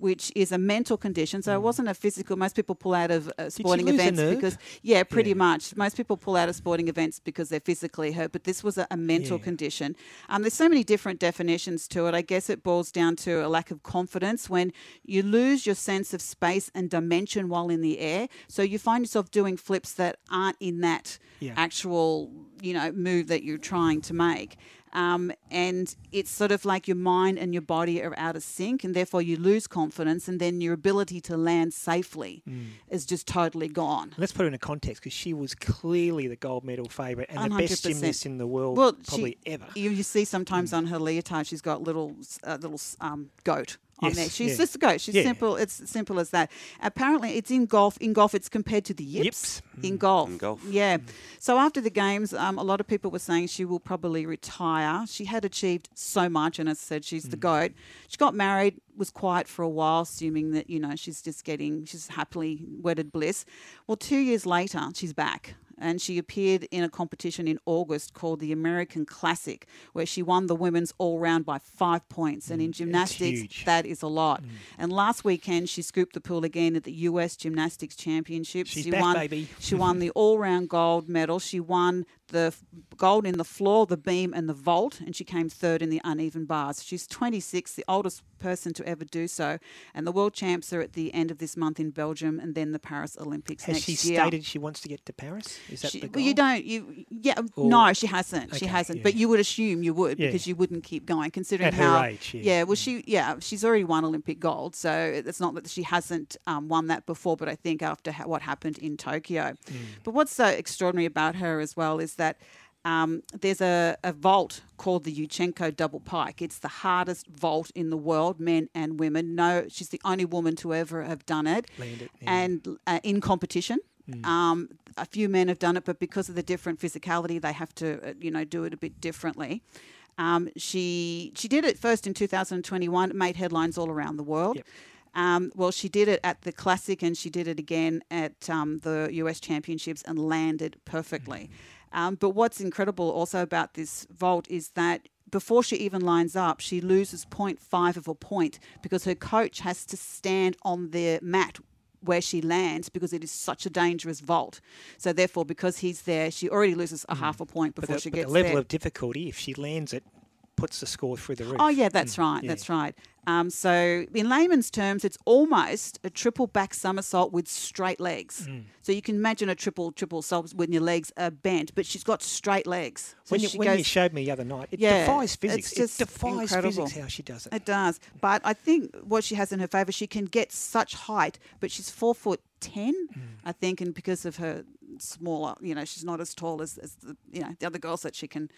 Which is a mental condition, so it wasn't a physical. Most people pull out of uh, sporting events because, yeah, pretty Yeah. much. Most people pull out of sporting events because they're physically hurt, but this was a, a mental Yeah. condition. Um, there's so many different definitions to it. I guess it boils down to a lack of confidence when you lose your sense of space and dimension while in the air. So you find yourself doing flips that aren't in that Yeah. actual, you know, move that you're trying to make. Um, and it's sort of like your mind and your body are out of sync, and therefore you lose confidence, and then your ability to land safely Mm. is just totally gone. Let's put it in a context because she was clearly the gold medal favourite and the best gymnast in the world, Well, probably she, ever. You, you see sometimes on her leotard, she's got little uh, little um, goat on Yes, there. She's yeah. just a goat. She's Yeah. simple. It's simple as that. Apparently, it's in golf. In golf, it's compared to the yips, Yips. in golf. In golf. Yeah. So after the games, um, a lot of people were saying she will probably retire. She had achieved so much, and as I said, she's the goat. She got married, was quiet for a while, assuming that you know she's just getting she's happily wedded bliss. Well, two years later, she's back. And she appeared in a competition in August called the American Classic, where she won the women's all round by five points. And in mm, gymnastics, that is a lot. Mm. And last weekend, she scooped the pool again at the US Gymnastics Championships. She's she back, won, baby. She won the all round gold medal. She won the gold in the floor, the beam, and the vault, and she came third in the uneven bars. She's 26, the oldest person to ever do so, and the world champs are at the end of this month in Belgium, and then the Paris Olympics Has next she year. stated she wants to get to Paris? Is that She- the well, goal? you don't. You yeah. Or- no, she hasn't. she hasn't. yeah. But you would assume you would Yeah. because you wouldn't keep going, considering At her how. age, yeah. Well, she yeah she's already won Olympic gold, so it's not that she hasn't um, won that before. But I think after ha- what happened in Tokyo, Mm. but what's so extraordinary about her as well is that. Um, there's a, a vault called the Yurchenko double pike. It's the hardest vault in the world, men and women. No, she's the only woman to ever have done it, it, and uh, in competition. Mm. Um, a few men have done it, but because of the different physicality, they have to, uh, you know, do it a bit differently. Um, she she did it first in 2021. It made headlines all around the world. Um, well, she did it at the Classic, and she did it again at um, the US Championships, and landed perfectly. Um, but what's incredible also about this vault is that before she even lines up, she loses 0.5 of a point because her coach has to stand on the mat where she lands because it is such a dangerous vault. So therefore, because he's there, she already loses a half a point before the, she gets the level there. of difficulty, if she lands it, puts the score through the roof. Oh yeah, that's Mm, right. yeah. That's right. Um, so in layman's terms, it's almost a triple back somersault with straight legs. Mm. So you can imagine a triple triple somersault when your legs are bent, but she's got straight legs. So when you, when you showed me the other night, it Yeah, defies physics. it's just it defies incredible. physics how she does it. It does. But I think what she has in her favour, she can get such height, but she's four foot ten, Mm. I think, and because of her smaller, you know, she's not as tall as, as the you know the other girls that she can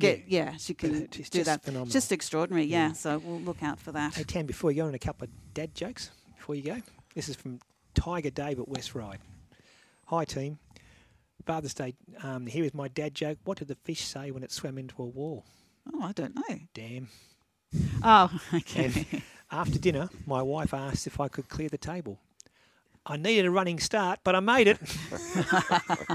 get. Yeah, she can do just that. phenomenal. It's just extraordinary. Yeah. Yeah. So we'll look out for that. Hey, Tam, before you go on a couple of dad jokes, before you go, this is from Tiger Dave at West Ride. Hi, team. Father's Day, um, here is my dad joke. What did the fish say when it swam into a wall? Oh, I don't know. Damn. Oh, okay. And after dinner, my wife asked if I could clear the table. I needed a running start, but I made it.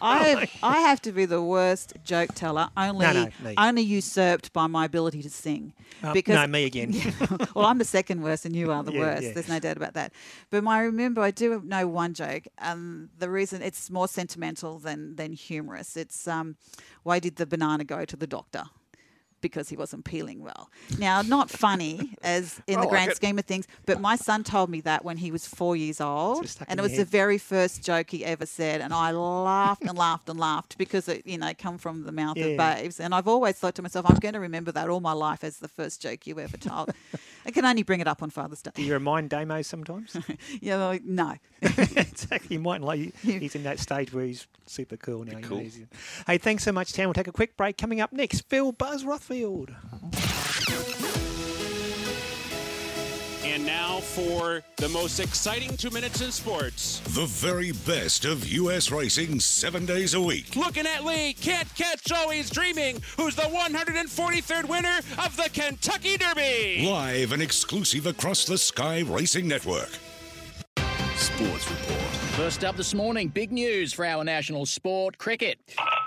I I have to be the worst joke teller, only No, no, only usurped by my ability to sing. Uh, no, me again. well, I'm the second worst, and you are the Yeah, worst. yeah. There's no doubt about that. But I remember I do know one joke, and the reason it's more sentimental than than humorous. It's um, why did the banana go to the doctor? Because he wasn't peeling well. Now, not funny as in I the like grand it. scheme of things, but my son told me that when he was four years old, and it was your the very first joke he ever said, and I laughed and laughed and laughed because it, you know, come from the mouth Yeah. of babes, and I've always thought to myself, I'm going to remember that all my life as the first joke you ever told. I can only bring it up on Father's Day. Do you remind Damo sometimes? yeah, well, no. exactly. He might like he's in that stage where he's super cool now. you know, cool. he's- Hey, thanks so much, Tam. We'll take a quick break. Coming up next, Phil Buzz Rothfield. And now for the most exciting two minutes in sports. The very best of U.S. racing seven days a week. Looking at Lee, can't catch oh, always dreaming, who's the 143rd winner of the Kentucky Derby. Live and exclusive across the Sky Racing Network. Sports Report. First up this morning, big news for our national sport, cricket.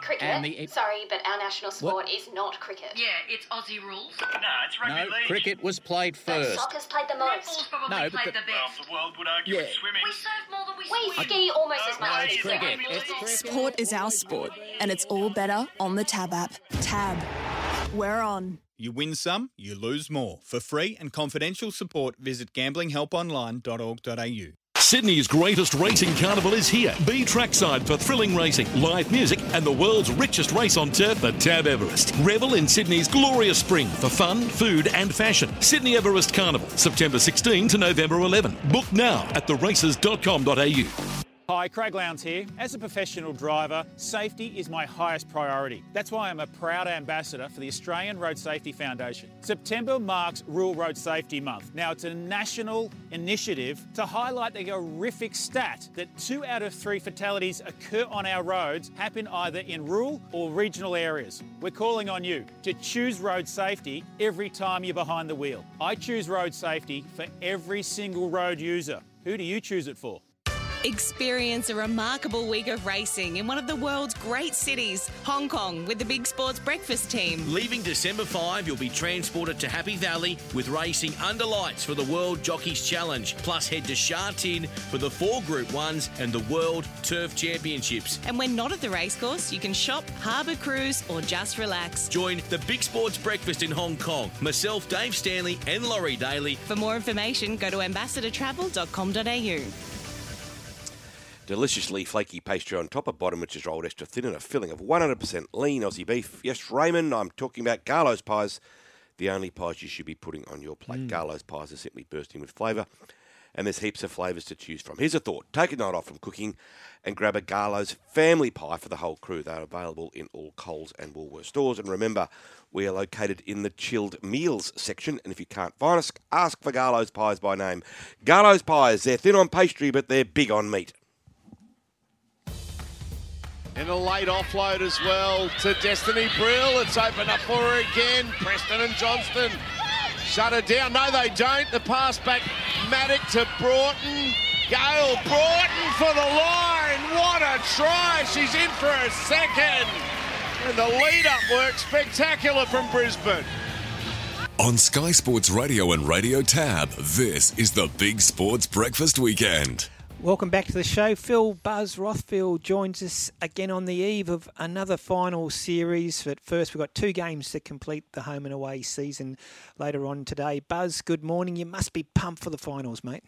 Cricket? And the- Sorry, but our national sport is not cricket. Yeah, it's Aussie rules. No, it's no, cricket was played But first. soccer's played the most. No, but the, the world would argue Yeah. swimming. We surf more than we swim. We ski almost as much no, as it's we cricket. swim. It's cricket. Sport is our sport, and it's all better on the Tab app. Tab. We're on. You win some, you lose more. For free and confidential support, visit gamblinghelponline.org.au. Sydney's greatest racing carnival is here. Be trackside for thrilling racing, live music, and the world's richest race on turf, the Tab Everest. Revel in Sydney's glorious spring for fun, food, and fashion. Sydney Everest Carnival, September 16 to November 11. Book now at theraces.com.au. Hi, Craig Lowndes here. As a professional driver, safety is my highest priority. That's why I'm a proud ambassador for the Australian Road Safety Foundation. September marks Rural Road Safety Month. Now, it's a national initiative to highlight the horrific stat that two out of three fatalities occur on our roads happen either in rural or regional areas. We're calling on you to choose road safety every time you're behind the wheel. I choose road safety for every single road user. Who do you choose it for? Experience a remarkable week of racing in one of the world's great cities, Hong Kong, with the Big Sports Breakfast team. Leaving December 5, you'll be transported to Happy Valley with racing under lights for the World Jockeys Challenge. Plus, head to Sha Tin for the four Group 1s and the World Turf Championships. And when not at the racecourse, you can shop, harbour cruise, or just relax. Join the Big Sports Breakfast in Hong Kong. Myself, Dave Stanley, and Laurie Daley. For more information, go to ambassadortravel.com.au. Deliciously flaky pastry on top, a bottom which is rolled extra thin, and a filling of 100% lean Aussie beef. Yes, Raymond, I'm talking about Garlo's pies, the only pies you should be putting on your plate. Mm. Garlo's pies are simply bursting with flavour, and there's heaps of flavours to choose from. Here's a thought take a night off from cooking and grab a Garlo's family pie for the whole crew. They're available in all Coles and Woolworths stores. And remember, we are located in the chilled meals section, and if you can't find us, ask for Garlo's pies by name. Garlo's pies, they're thin on pastry, but they're big on meat. And a late offload as well to Destiny Brill. It's opened up for her again. Preston and Johnston shut her down. No, they don't. The pass back, Maddock to Broughton. Gail Broughton for the line. What a try. She's in for a second. And the lead-up work spectacular from Brisbane. On Sky Sports Radio and Radio Tab, this is the Big Sports Breakfast Weekend. Welcome back to the show. Phil Buzz Rothfield joins us again on the eve of another final series. But first, we've got two games to complete the home and away season later on today. Buzz, good morning. You must be pumped for the finals, mate.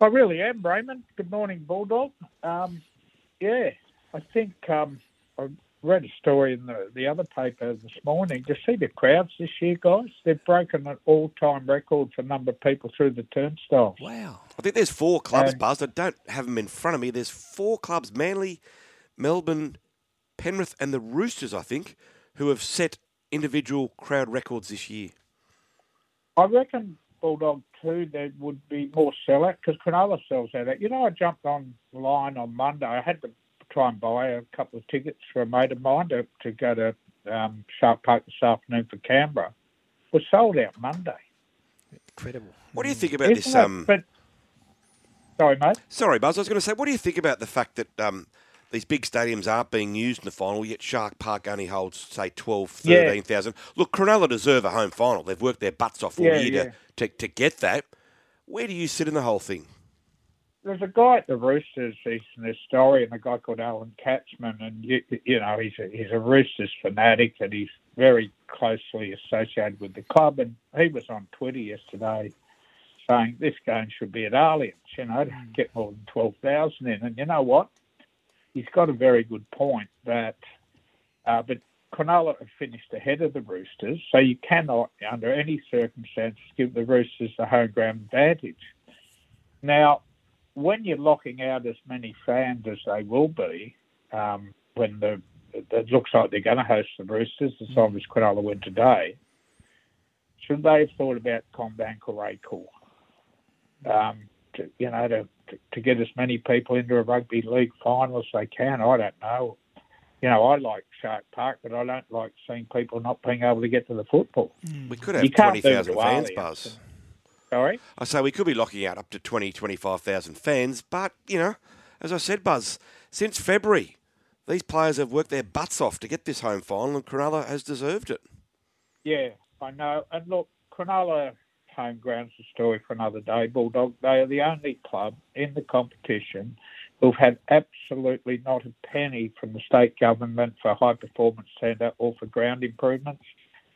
I really am, Raymond. Good morning, Bulldog. Um, yeah, I think um, read a story in the, the other paper this morning. To see the crowds this year, guys, they've broken an all-time record for number of people through the turnstile. Wow. I think there's four clubs, And- Buzz. I don't have them in front of me. There's four clubs Manly, Melbourne, Penrith, and the Roosters, I think, who have set individual crowd records this year. I reckon Bulldog too. There would be more sellout because Cronulla sells out. You know, I jumped online on Monday. I had to try and buy a couple of tickets for a mate of mine to, to go to um, Shark Park this afternoon for Canberra. Was sold out Monday. Incredible. What do you think about Isn't this? it? Um, But sorry, mate. sorry, Buzz. I was going to say, what do you think about the fact that um, these big stadiums aren't being used in the final, yet Shark Park only holds, say, 12, Yeah. 13,000? Look, Cronulla deserve a home final. They've worked their butts off all Yeah, year yeah. To, to, to get that. Where do you sit in the whole thing? There's a guy at the Roosters. He's an historian, a guy called Alan Katzman, and you, you know he's a, he's a Roosters fanatic, and he's very closely associated with the club. And he was on Twitter yesterday saying this game should be at Allianz, you know, to get more than twelve thousand in. And you know what? He's got a very good point that, uh, but Cronulla have finished ahead of the Roosters, so you cannot, under any circumstances, give the Roosters the home ground advantage. Now, when you're locking out as many fans as they will be, um, when the it looks like they're going to host the Roosters, as long as Cronulla win today, should they have thought about CommBank or Accor? Um, to, you know, to, to, to get as many people into a rugby league final as they can. I don't know. You know, I like Shark Park, but I don't like seeing people not being able to get to the football. We could have You 20,000 fans, to Buzz. Sorry? I say we could be locking out up to 20, 25,000 fans, but, you know, as I said, Buzz, since February, these players have worked their butts off to get this home final, and Cronulla has deserved it. Yeah, I know. And look, Cronulla home ground's a story for another day. Bulldog, they are the only club in the competition who've had absolutely not a penny from the state government for high performance centre or for ground improvements.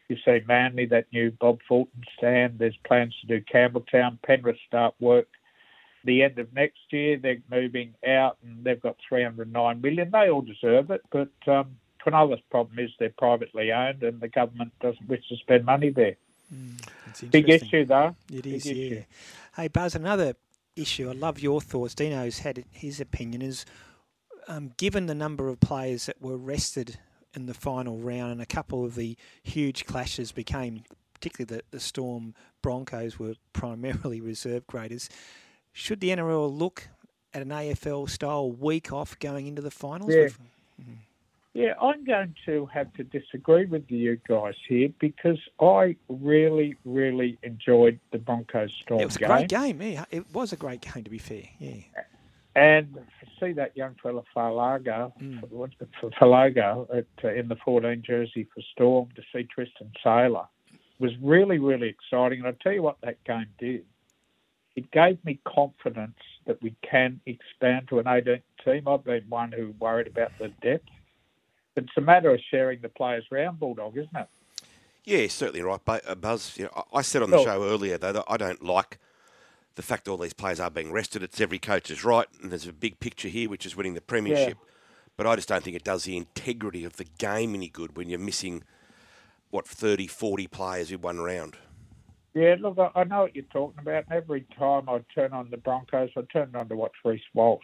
You see Manly, that new Bob Fulton stand. There's plans to do Campbelltown. Penrith start work the end of next year. They're moving out and they've got 309 million. They all deserve it, but um, Cronulla's problem is they're privately owned and the government doesn't wish to spend money there. It's Big issue, though. It Big is, issue. yeah. Hey, Buzz, another issue. I love your thoughts. Dino's had his opinion. Is um, given the number of players that were rested in the final round, and a couple of the huge clashes became, particularly the, the Storm Broncos were primarily reserve graders. Should the NRL look at an AFL style week off going into the finals? Yeah. Mm-hmm. Yeah, I'm going to have to disagree with you guys here because I really, really enjoyed the Broncos Storm game. It was a game. great game. Yeah, it was a great game. To be fair, yeah. And see that young fella Fa'alogo, Fa'alogo at, uh, in the 14 jersey for Storm to see Tristan Sailor was really, really exciting. And I'll tell you what that game did. It gave me confidence that we can expand to an 18 team. I've been one who worried about the depth. But it's a matter of sharing the players round, Bulldog, isn't it? Yeah, certainly right, Bu- uh, Buzz. You know, I I said on the Well- show earlier though that I don't like the fact all these players are being rested. It's every coach's right, and there's a big picture here, which is winning the premiership. But I just don't think it does the integrity of the game any good when you're missing what 30, 40 players in one round. Yeah, look, I, I know what you're talking about. And every time I turn on the Broncos, I turn on to watch Reece Walsh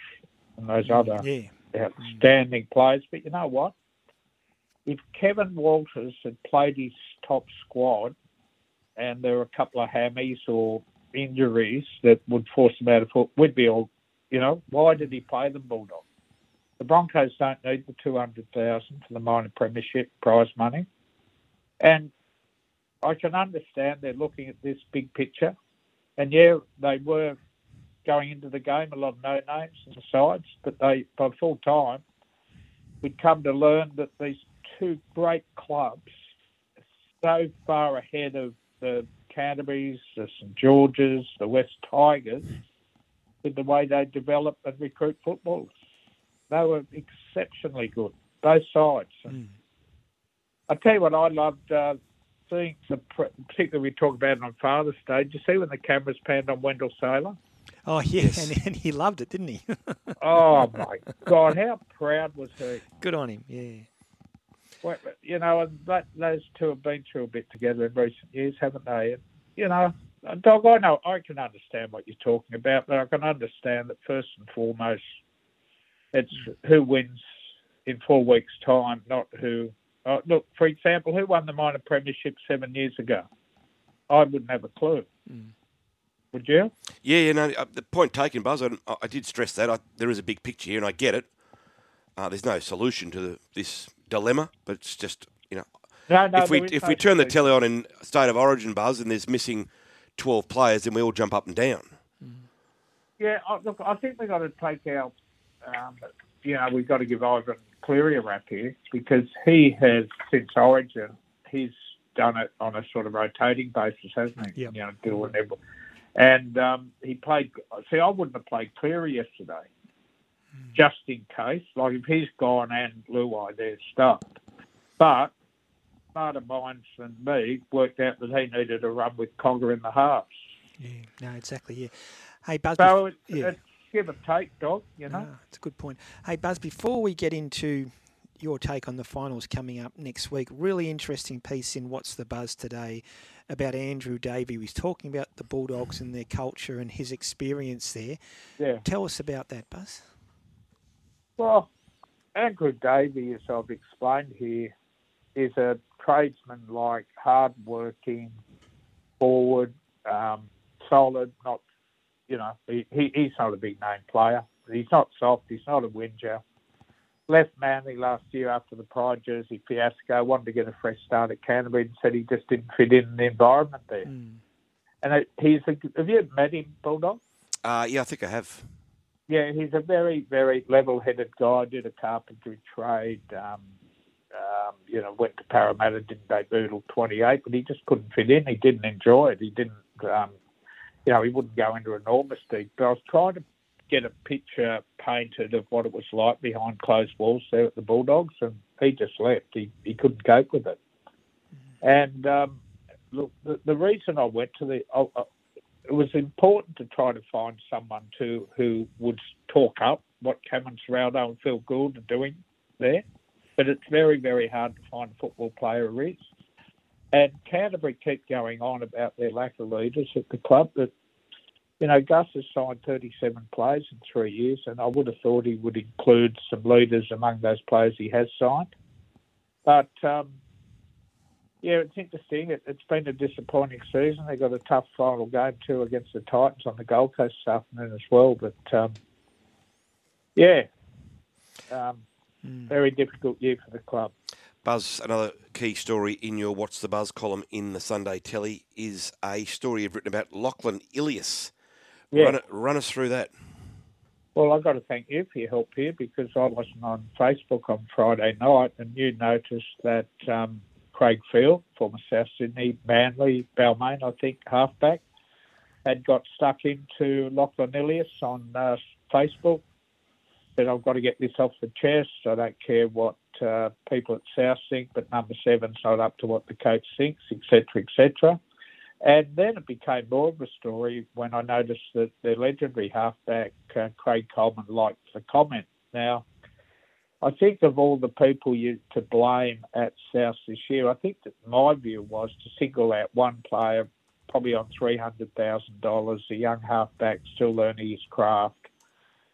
and those mm, other Yeah. outstanding players. But you know what? If Kevin Walters had played his top squad and there were a couple of hammies or injuries that would force him out of foot, we'd be all, you know, why did he play them, Bulldog? The Broncos don't need the 200000 for the minor premiership prize money. And I can understand they're looking at this big picture. And yeah, they were going into the game, a lot of no names and sides, but they, by full time, we'd come to learn that these two great clubs are so far ahead of the Canterbury's, the St George's, the West Tigers, with the way they develop and recruit footballers. They were exceptionally good, both sides. And I tell you what, I loved uh, seeing the, particularly we talk about it on Father's Day. Did you see when the cameras panned on Wendell Sailor? Oh yeah, and, and he loved it, didn't he? Oh my God, how proud was he? Good on him. Yeah. Well, you know, and that, those two have been through a bit together in recent years, haven't they? And, you know, dog, I know I can understand what you're talking about, but I can understand that first and foremost, it's who wins in four weeks' time, not who. Uh, look, for example, who won the minor premiership seven years ago? I wouldn't have a clue. Would you? Yeah, you know, uh, the point taken, Buzz. I, I did stress that I, there is a big picture here, and I get it. Uh, there's no solution to the, this dilemma, but it's just you know, No, no, if we if we turn the telly on in state of origin, Buzz, and there's missing twelve players, then we all jump up and down. Yeah, I, look, I think we've got to take our, um, you know, we've got to give Ivan Cleary a rap here because he has, since Origin, he's done it on a sort of rotating basis, hasn't he? Yep. You know, doing every, and um, he played. See, I wouldn't have played Cleary yesterday, just in case. Like if he's gone and Luai, they're stuck. But smarter minds than me worked out that he needed a run with Cogger in the halves. Yeah. No, exactly. Yeah. Hey, Buzz. So it's, yeah. it's give and take, dog. You know. Ah, it's a good point. Hey, Buzz, before we get into your take on the finals coming up next week, really interesting piece in What's the Buzz today about Andrew Davey. He's talking about the Bulldogs and their culture and his experience there. Yeah. Tell us about that, Buzz. Well, Andrew Davey, as I've explained here, is a tradesman like hard working, forward, um, solid, not, you know, he, he, he's not a big name player. He's not soft, he's not a whinger. Left Manly last year after the Pride jersey fiasco, wanted to get a fresh start at Canterbury and said he just didn't fit in the environment there. And it, he's a, have you met him, Bulldog? Uh, yeah, I think I have. Yeah, he's a very, very level-headed guy. Did a carpentry trade. Um, um, you know, went to Parramatta, didn't debut till 28, but he just couldn't fit in. He didn't enjoy it. He didn't, um, you know, he wouldn't go into enormous deep. But I was trying to get a picture painted of what it was like behind closed walls there at the Bulldogs, and he just left. He he couldn't cope with it. And um, look, the, the reason I went to the, it was important to try to find someone too who would talk up what Cameron Ciraldo and Phil Gould are doing there. But it's very, very hard to find a football player who is. And Canterbury keep going on about their lack of leaders at the club. That you know, Gus has signed 37 players in three years, and I would have thought he would include some leaders among those players he has signed. But um, yeah, it's interesting. It, it's been a disappointing season. They got a tough final game too against the Titans on the Gold Coast this afternoon as well. But um, yeah, um, very difficult year for the club. Buzz, another key story in your What's the Buzz column in the Sunday Telly is a story you've written about Lachlan Ilias. Yeah. Run, run us through that. Well, I've got to thank you for your help here because I wasn't on Facebook on Friday night and you noticed that um, Craig Field, former South Sydney, Manly, Balmain, I think, halfback, had got stuck into Lachlan Ilias on uh, Facebook. Said, I've got to get this off the chest. I don't care what uh, people at South think, but number seven's not up to what the coach thinks, etc., etc. And then it became more of a story when I noticed that the legendary halfback, uh, Craig Coleman, liked the comment. Now, I think of all the people you to blame at South this year, I think that my view was to single out one player, probably on $300,000, a young halfback still learning his craft.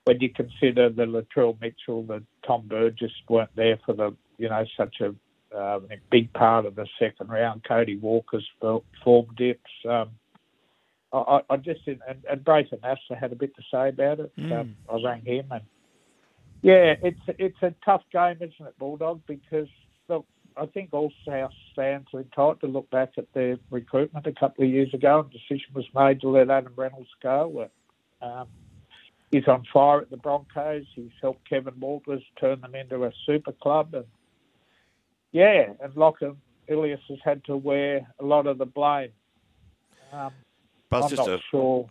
When you consider the Latrell Mitchell, the Tom Burgess weren't there for the, you know, such a um, big part of the second round. Cody Walker's fo- form dips. Um, I, I I just and, and Braith Anasta had a bit to say about it. Mm. Um, I rang him and yeah, it's it's a tough game, isn't it, Bulldog? Because look, I think all South fans are entitled to look back at their recruitment a couple of years ago, and decision was made to let Adam Reynolds go. Um, he's on fire at the Broncos. He's helped Kevin Walters turn them into a super club, and yeah, and Lachlan Ilias has had to wear a lot of the blame. Um, Buzz, I'm not a- sure.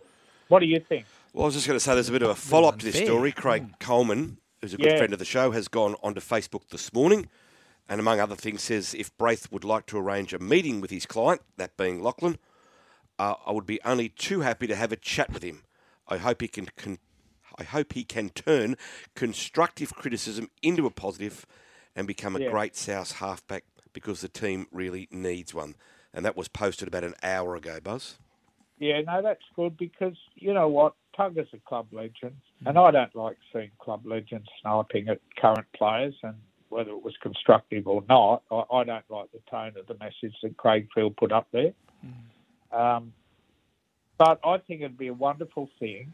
What do you think? Well, I was just going to say there's a bit of a follow up to this story. Craig Coleman, who's a good Yeah. friend of the show, has gone onto Facebook this morning and, among other things, says if Braith would like to arrange a meeting with his client, that being Lachlan, uh, I would be only too happy to have a chat with him. I hope he can, can I hope he can turn constructive criticism into a positive and become a Yeah. great South halfback because the team really needs one. And that was posted about an hour ago, Buzz. Yeah, no, that's good because you know what, Tugger's a club legend, and I don't like seeing club legends sniping at current players, and whether it was constructive or not, I, I don't like the tone of the message that Craig Field put up there. Um, but I think it'd be a wonderful thing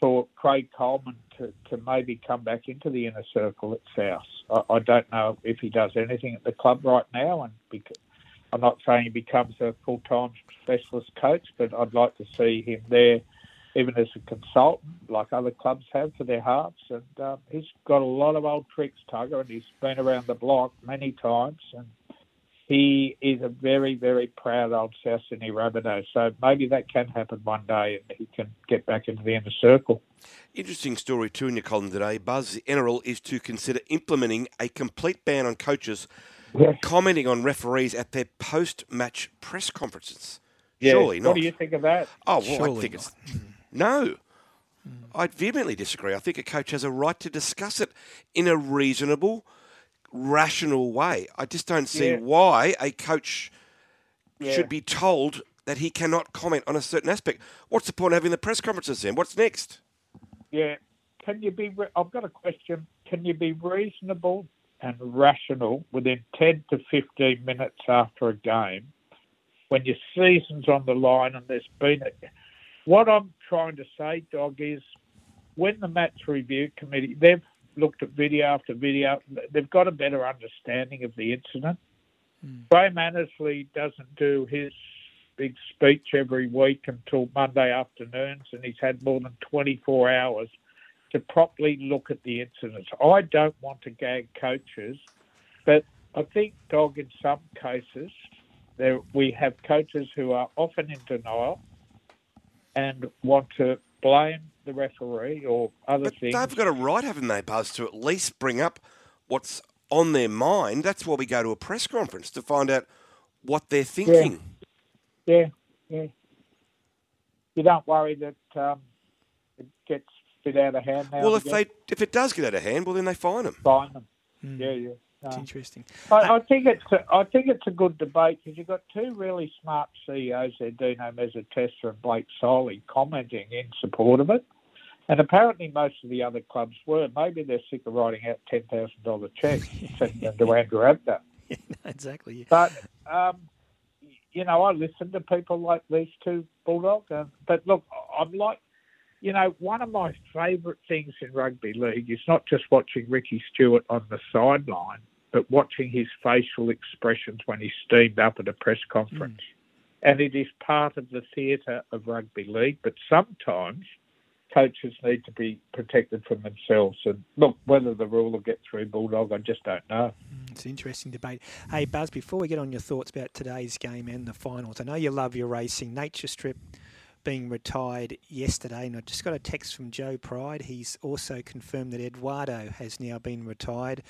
for Craig Coleman to, to maybe come back into the inner circle at South. I, I don't know if he does anything at the club right now, and because, I'm not saying he becomes a full-time specialist coach, but I'd like to see him there, even as a consultant, like other clubs have for their halves. And um, he's got a lot of old tricks, Tugger, and he's been around the block many times. And he is a very, very proud old South Sydney Rabbitoh. So maybe that can happen one day, and he can get back into the inner circle. Interesting story too in your column today. Buzz, the NRL is to consider implementing a complete ban on coaches commenting on referees at their post-match press conferences. Yeah. Surely not. what do you think of that? Oh well, I Surely think it's no. I vehemently disagree. I think a coach has a right to discuss it in a reasonable, rational way. I just don't see Yeah. why a coach Yeah. should be told that he cannot comment on a certain aspect. What's the point of having the press conferences then? What's next? Yeah. Can you be? Re- I've got a question. Can you be reasonable and rational within ten to fifteen minutes after a game, when your season's on the line and there's been a? What I'm trying to say, Dog, is when the match review committee they've looked at video after video, they've got a better understanding of the incident. Hmm. Graham Annesley doesn't do his big speech every week until Monday afternoons, and he's had more than 24 hours to properly look at the incidents. I don't want to gag coaches, but I think, Dog, in some cases, there we have coaches who are often in denial and want to blame the referee or other But things. they've got a right, haven't they, Buzz, to at least bring up what's on their mind. That's why we go to a press conference to find out what they're thinking. Yeah, yeah. You don't worry that um, it gets bit out of hand now. Well, if again? they if it does get out of hand, well then they fine them. Fine them. Yeah, yeah. It's interesting. I, I think it's a, I think it's a good debate because you've got two really smart CEOs there, Dino Mezzatesta and Blake Solly, commenting in support of it. And apparently, most of the other clubs were. Maybe they're sick of writing out ten thousand dollar checks, sending them to Andrew Abdo. exactly. But um, you know, I listen to people like these two Bulldogs. Uh, but look, I'm like, you know, one of my favourite things in rugby league is not just watching Ricky Stuart on the sideline, but watching his facial expressions when he steamed up at a press conference. Hmm. And it is part of the theatre of rugby league. But sometimes coaches need to be protected from themselves. And look, whether the rule will get through Bulldog, I just don't know. Hmm, it's an interesting debate. Hey, Buzz, before we get on your thoughts about today's game and the finals, I know you love your racing. Nature Strip being retired yesterday, and I just got a text from Joe Pride. He's also confirmed that Eduardo has now been retired.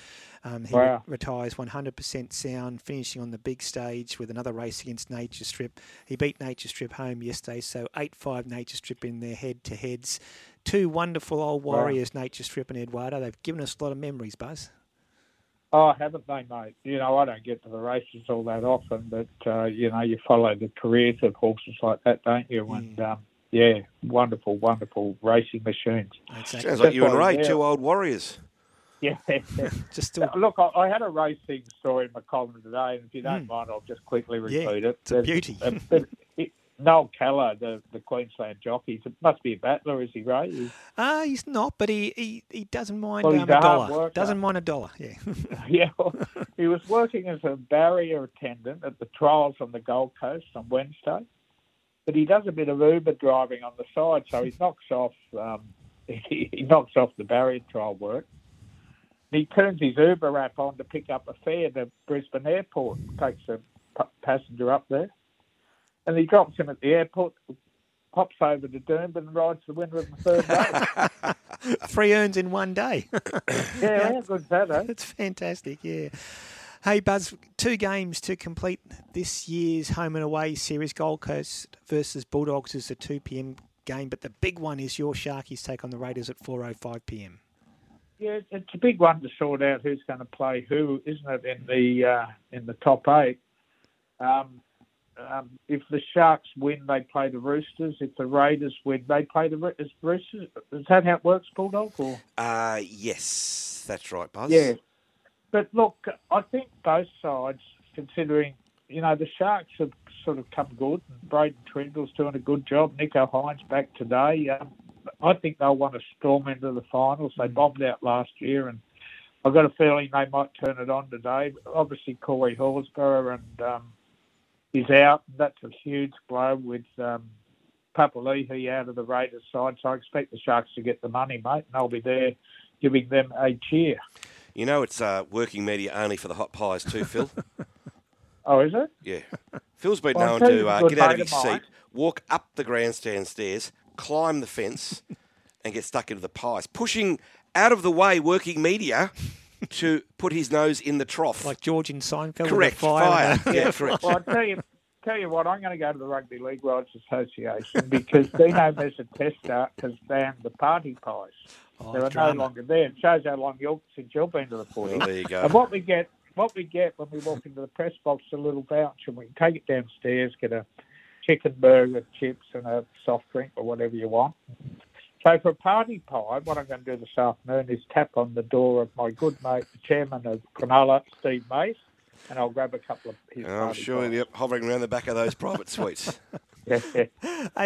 Um, he Wow. retires 100% sound, finishing on the big stage with another race against Nature Strip. He beat Nature Strip home yesterday, so 8 5 Nature Strip in their head to heads. Two wonderful old Wow. warriors, Nature Strip and Eduardo. They've given us a lot of memories, Buzz. Oh, haven't they, mate? You know, I don't get to the races all that often, but uh, you know, you follow the careers of horses like that, don't you? And um, yeah, wonderful, wonderful racing machines. Sounds like you and Ray, yeah. two old warriors. Yeah. just to... look, I, I had a racing story in my column today, and if you don't mind, I'll just quickly Hmm. Yeah, repeat it. it's a beauty. But it, Noel Keller, the, the Queensland jockey, it must be a battler, is he, Ray? He's- Ah, he's not, but he, he, he doesn't mind Well, um, a a dollar. Doesn't mind a dollar. Yeah. yeah, well, he was working as a barrier attendant at the trials on the Gold Coast on Wednesday, but he does a bit of Uber driving on the side, so he knocks off um, he, he knocks off the barrier trial work. He turns his Uber app on to pick up a fare to Brisbane Airport, takes a p- passenger up there, and he drops him at the airport, hops over to Doomben and rides the winner of the third race. Three earns in one day. Yeah, how good's that, eh? It's fantastic, yeah. Hey, Buzz, two games to complete this year's home and away series. Gold Coast versus Bulldogs is a 2 p.m. game, but the big one is your Sharkies take on the Raiders at 4.05 p.m. Yeah, it's a big one to sort out who's going to play who, isn't it? In the uh, in the top eight. Um, um, if the Sharks win, they play the Roosters. If the Raiders win, they play the Roosters. Is that how it works, Bulldog? Or Uh, yes, that's right, Buzz. yeah, but look, I think both sides, considering you know the Sharks have sort of come good. And Braydon Trindall's doing a good job. Nicho Hynes back today. Um, I think they'll want to storm into the finals. They bombed out last year, and I've got a feeling they might turn it on today. Obviously, Corey Horsburgh and um, is out. That's a huge blow with um, Papali'i out of the Raiders side. So I expect the Sharks to get the money, mate, and I'll be there giving them a cheer. You know it's uh, working media only for the hot pies too, Phil. Oh, is it? Yeah. Phil's been Well, known to uh, get out of his seat, walk up the grandstand stairs, climb the fence, and get stuck into the pies, pushing out of the way working media to put his nose in the trough. Like George in Seinfeld. Correct. With fire. Fire. yeah, correct. Well, I'll tell you, tell you what, I'm going to go to the Rugby League Riders Association because Dino Mezzatesta has banned the party pies. Oh, They're no longer there. It shows how long you've since you've been to the footy. Well, there you go. And what we get, what we get when we walk into the press box, is a little voucher, and we can take it downstairs, get a chicken burger, chips, and a soft drink or whatever you want. So for a party pie, what I'm going to do this afternoon is tap on the door of my good mate, the chairman of Cronulla, Steve Mace, and I'll grab a couple of his I'm party sure pies. yep, hovering around the back of those private suites. hey,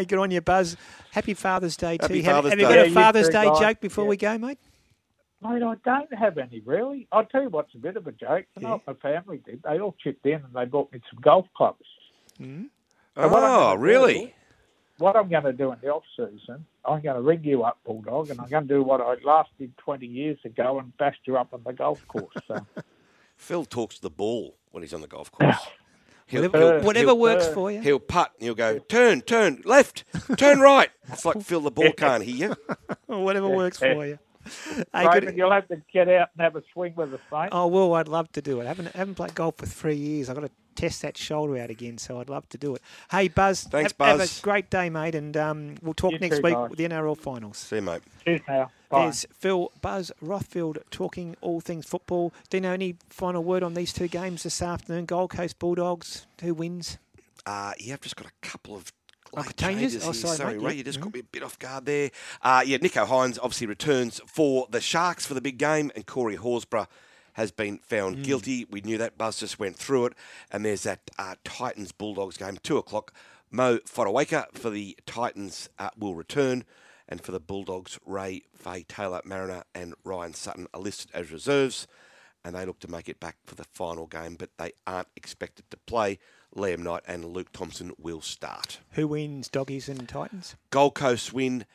good on you, Buzz. Happy Father's Day Happy too. Have- Father's have, you Day. got Yeah, a you Father's too, Day guys. joke before Yeah. we go, mate? Mate, I don't have any really. I'll tell you what's a bit of a joke. You know what my family did? They all chipped in and they bought me some golf clubs. Hmm? And what I'm Oh, gonna really? do- what I'm going to do in the off season, I'm going to ring you up, Bulldog, and I'm going to do what I last did 20 years ago and bashed you up on the golf course. So. Phil talks the ball when he's on the golf course. Whatever- whatever works for you. He'll putt and he'll go, turn, turn, left, turn right. It's like Phil, the ball can't hear you. Whatever works for you. Hey, Raymond, good- you'll have to get out and have a swing with us, mate. Oh well, I'd love to do it. I haven't haven't played golf for three years. I've got to test that shoulder out again, so I'd love to do it. Hey, Buzz. Thanks, have, Have Buzz. a great day, mate, and um, we'll talk You next too, week guys. with the NRL finals. See you, mate. Cheers now. Bye. There's Phil Buzz Rothfield talking all things football. Dino, any final word on these two games this afternoon? Gold Coast Bulldogs. Who wins? Uh, yeah, I've just got a couple of late changes? changes Oh, here. sorry, Sorry, mate, Ray, yeah. you just Mhm. got me a bit off guard there. Uh, yeah, Nicho Hynes obviously returns for the Sharks for the big game, and Corey Horsburgh has been found Mm. guilty. We knew that. Buzz just went through it. And there's that uh, Titans Bulldogs game, 2 o'clock. Mo Fotuaika for the Titans uh, will return. And for the Bulldogs, Ray, Faye, Taylor, Mariner, and Ryan Sutton are listed as reserves. And they look to make it back for the final game, but they aren't expected to play. Liam Knight and Luke Thompson will start. Who wins? Doggies and Titans. Gold Coast win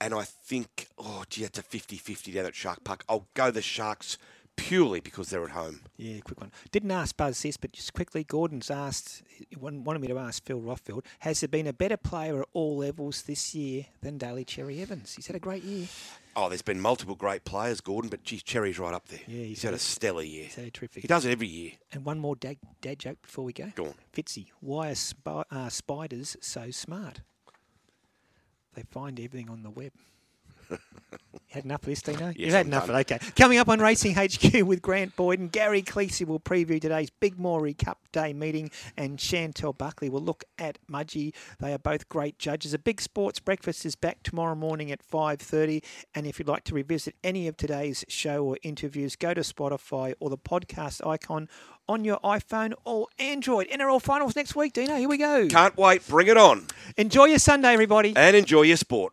and I think, oh, gee, it's a 50-50 down at Shark Park. I'll go the Sharks purely because they're at home. Yeah, quick one. Didn't ask Buzz this, but just quickly, Gordon's asked, wanted me to ask Phil Rothfield, has there been a better player at all levels this year than Daly Cherry Evans? He's had a great year. Oh, there's been multiple great players, Gordon, but gee, Cherry's right up there. Yeah, he's, had a stellar year. He's had a terrific He does it every year. And one more dad, dad joke before we go. Go on. Fitzy, why are uh, spiders so smart? They find everything on the web. You had enough of this, Dino? Yes, You've had I'm enough done. of it. Okay. Coming up on Racing HQ with Grant Boyd and Gary Cleese will preview today's Big Moree Cup Day meeting and Chantel Buckley will look at Mudgee. They are both great judges. A Big Sports Breakfast is back tomorrow morning at 5.30 and if you'd like to revisit any of today's show or interviews, go to Spotify or the podcast icon on your iPhone or Android. NRL finals next week, Dino. Here we go. Can't wait. Bring it on. Enjoy your Sunday, everybody. And enjoy your sport.